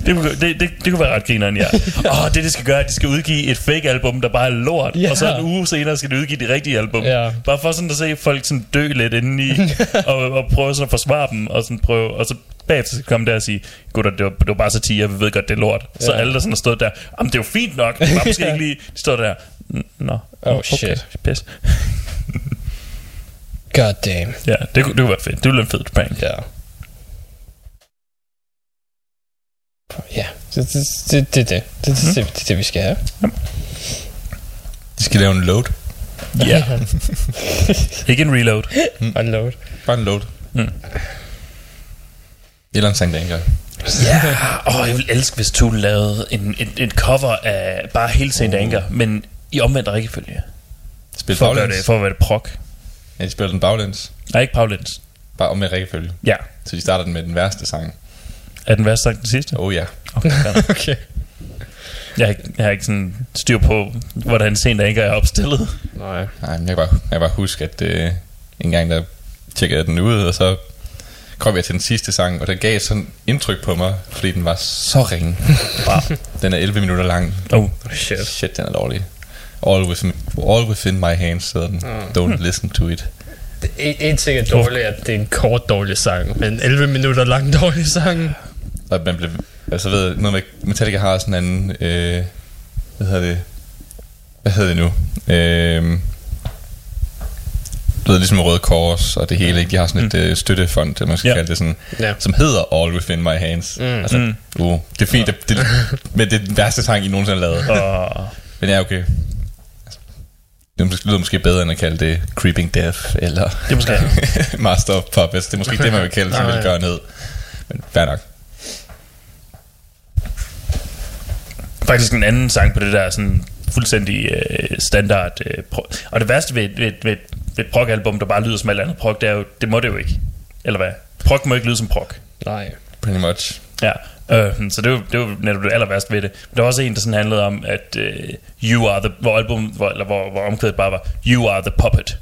Det kunne, det, det, det kunne være ret grineren, ja. (laughs) Åh, oh, det de skal gøre, de skal udgive et fake album, der bare er lort, Ja. og så en uge senere skal de udgive det rigtige album. Ja. Bare for sådan at se folk sådan dø lidt indeni, (laughs) og, og prøve sådan at forsvare dem, og, sådan prøve, og så bagefter komme der og sige, gutter, det var, det var bare satire, vi ved godt, det er lort. Så Ja. alle, der sådan har stået der, jamen det er jo fint nok, det var måske ikke lige, de står der, "N- nå, Oh, okay, shit. pis. God damn. Ja, det, det kunne være fedt. Det ville være en fed prank. Ja. Ja, det det, det, det, det. Det, det, det, det, det vi skal have. Vi skal lave en load. Ja. Yeah. (laughs) Ikke en reload. Mm. Bare en load. Bare en load. Mm. Eller en sangdanger. Ja, yeah. jeg vil elske, hvis Tool lavede en, en, en cover af bare hele St. Uh. Mm. Anger, men i omvendt rækkefølge. Spil for baglæns. det, for at være det prok. Ja, de spiller den baglæns. Nej, ikke baglæns. Bare omvendt rækkefølge. Ja. Så de starter den med den værste sang. Er den værste sang den sidste? Oh ja. Okay. (laughs) Okay. jeg, har ikke, jeg har ikke sådan styr på, hvordan Saint Anger er opstillet. Nej. Nej, men jeg kan bare, jeg bare huske, at øh, en gang der tjekkede jeg den ud, og så kom jeg til den sidste sang, og den gav sådan indtryk på mig, fordi den var så ringe. Wow. Den er 11 minutter lang. Oh, Shit. Shit, den er dårlig. All within, all within my hands, hedder den. Don't listen to it. En, en ting er dårligt, at det er en kort dårlig sang, men 11 minutter lang dårlig sang. Og man blev, altså ved noget med, Metallica har sådan en, øh, hvad hedder det, hvad hedder det nu? Øh, du ved, ligesom Røde Kors og det hele, ikke? De har sådan et øh, støttefond, det man skal Ja. kalde det sådan, Ja. som hedder All Within My Hands. Mm. Altså, Mm. uh, det er fint, det, det, men det er den værste sang, I nogensinde har lavet. og Men ja, okay. Det er måske- lyder måske bedre end at kalde det Creeping Death, eller Det er måske (laughs) Master of Puppets. Det er måske ikke det, man vil kalde, som Nej. vil gøre ned. Men fair nok. Faktisk en anden sang på det der sådan fuldstændig øh, standard. Øh, pro- og det værste ved, ved, ved, ved et prog-album, der bare lyder som alt andet prog, det er jo, det må det jo ikke. Eller hvad? Prog må ikke lyde som prog. Nej. Pretty much. Ja, øh, så det var, det var netop det aller værste ved det. Men der var også en, der sådan handlede om, at øh, you are the, hvor album, hvor, eller hvor, hvor omkvædet bare var, you are the puppet.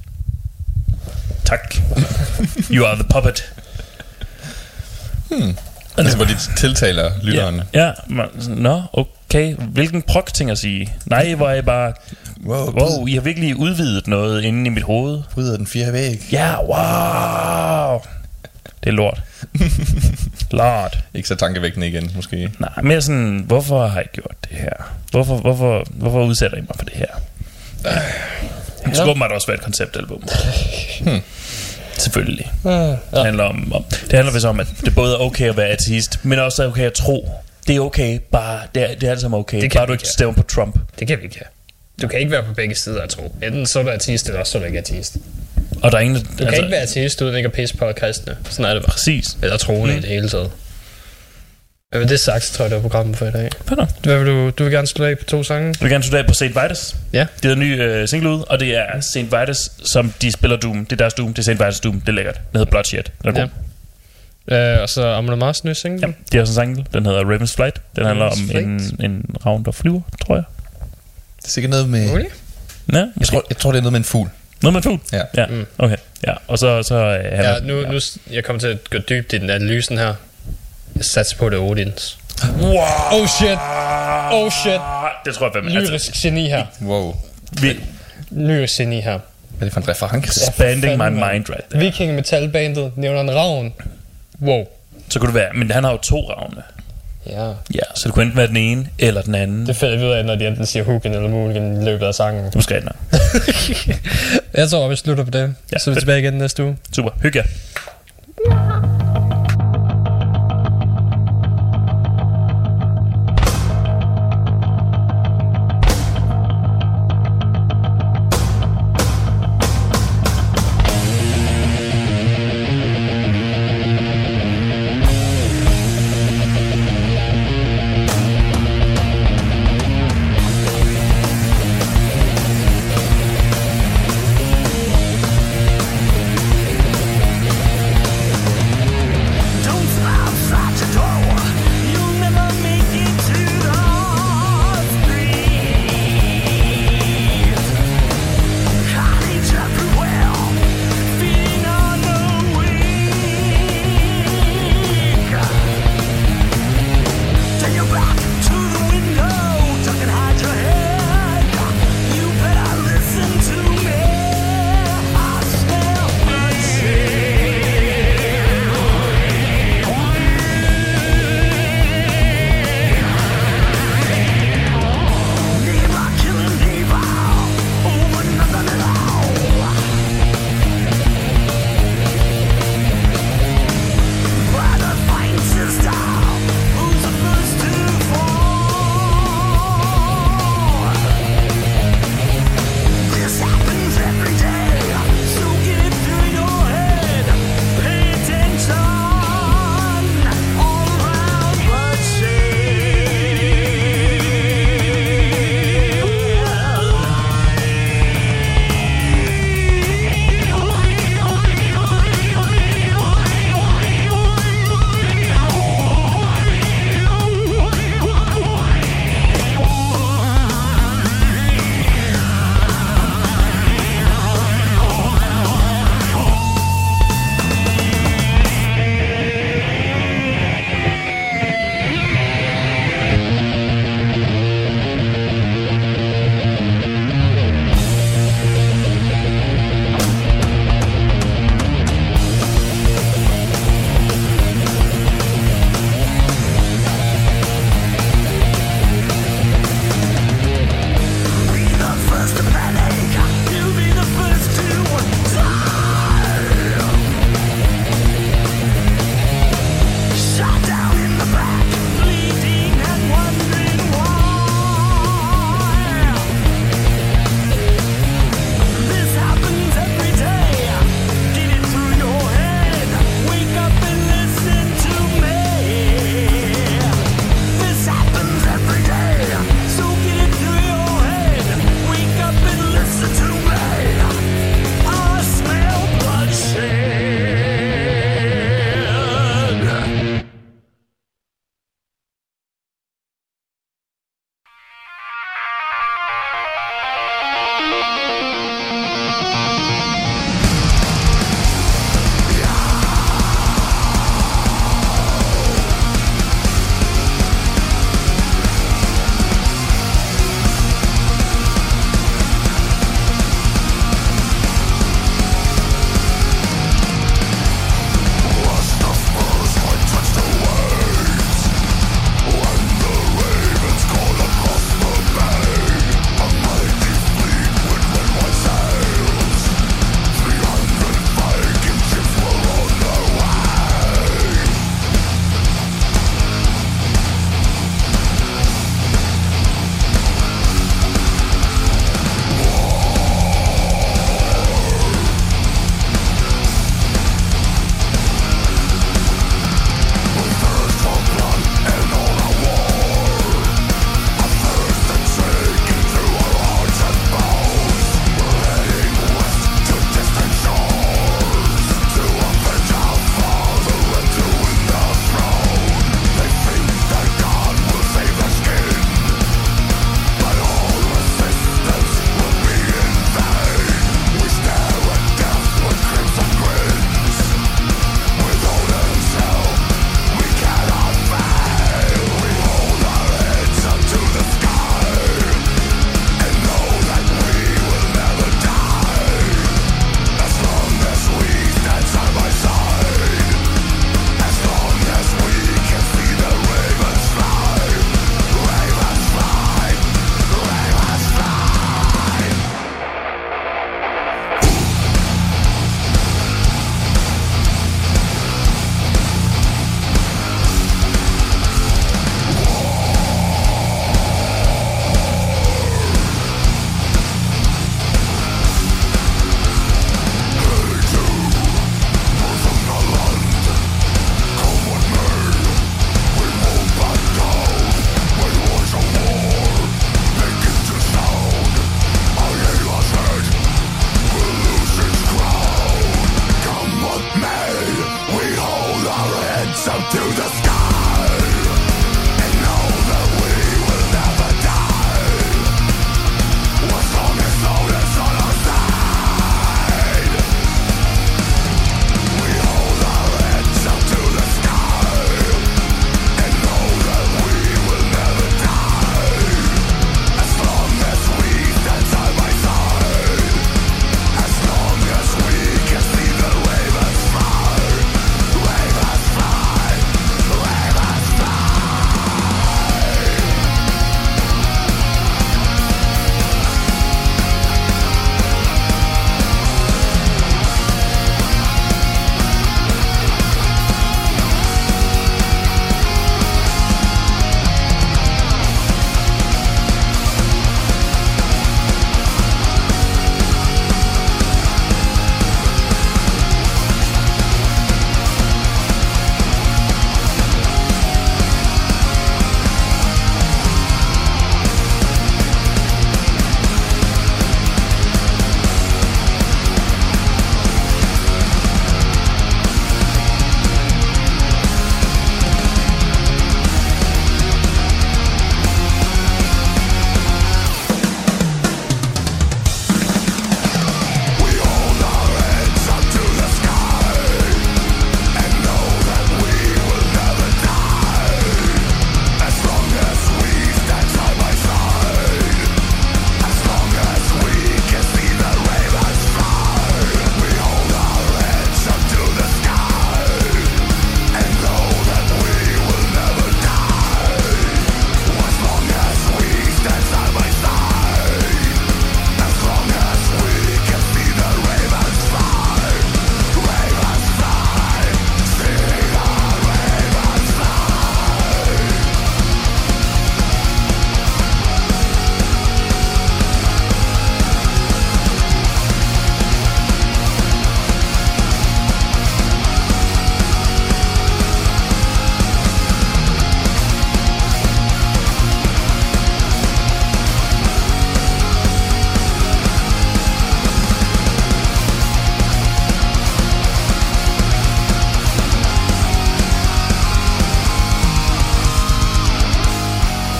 Tak. (laughs) you are the puppet. Altså, hvor de tiltaler lytteren. Ja, ja man, nå, okay. Hvilken prog ting at sige? Nej, hvor jeg bare, Wow, wow, I har virkelig udvidet noget inde i mit hoved. Af den fjerde væg. Ja, wow. Det er lort. (laughs) lort. Ikke så tankevækkende igen, måske. Nej, mere sådan, hvorfor har jeg gjort det her? Hvorfor, hvorfor, hvorfor udsætter I mig for det her? Det skulle åbenbart også være et konceptalbum. Hmm. Selvfølgelig. Det handler, om, om, det handler vist om, at det både er okay at være ateist, men også er okay at tro. Det er okay, bare, det er, det er alt sammen okay. Det kan bare du ikke stemmer på Trump. Det kan vi ikke have. Du kan ikke være på begge sider af tro. Enten så er du ateist, eller også så er du ikke ateist. Og der er ingen... Du kan ikke være ateist, uden ikke at pisse på kristne. Sådan er det bare. Præcis. Eller troende mm. i det hele taget. Men med det sagt, så tror jeg, det var programmet for i dag. Hvad? Hvad vil du, du vil gerne slutte af på to sange? Jeg vil gerne studere på St. Vitus. Ja. Det er en ny øh, single ud, og det er St. Vitus, som de spiller Doom. Det er deres Doom, det er St. Vitus Doom. Det er lækkert. Det hedder Bloodshed. Den er god. Ja. Øh, og så Amon Mars nye single. Ja, de har også en single. Den hedder Raven's Flight. Den handler om en, Flight. en ravn, der flyver, tror jeg. Det er sikkert noget med... Okay. Ja, Jeg tror, jeg tror, det er noget med en fugl. Noget med en fugl? Ja. Ja, Mm. okay. Ja, og så... så øh, Ja, nu, nu, s- jeg kommer til at gå dybt i den analysen her. Jeg satser på det er Odins. Wow! Oh shit! Oh shit! Det tror jeg fandme. Altså, Lyrisk geni her. Wow. vi, Lyrisk geni her. Hvad er det for en reference? expanding my mind right there. Viking metalbandet nævner en ravn. Wow. Så kunne det være... Men han har jo to ravne. Ja. Ja, så det kunne enten være den ene eller den anden. Det finder vi ud af, når de enten siger Hooken eller Mulligan i løbet af sangen. Det er måske nok. (laughs) Jeg tror, vi slutter på det. Ja, så er vi fedt. tilbage igen næste uge. Super. Hygge jer.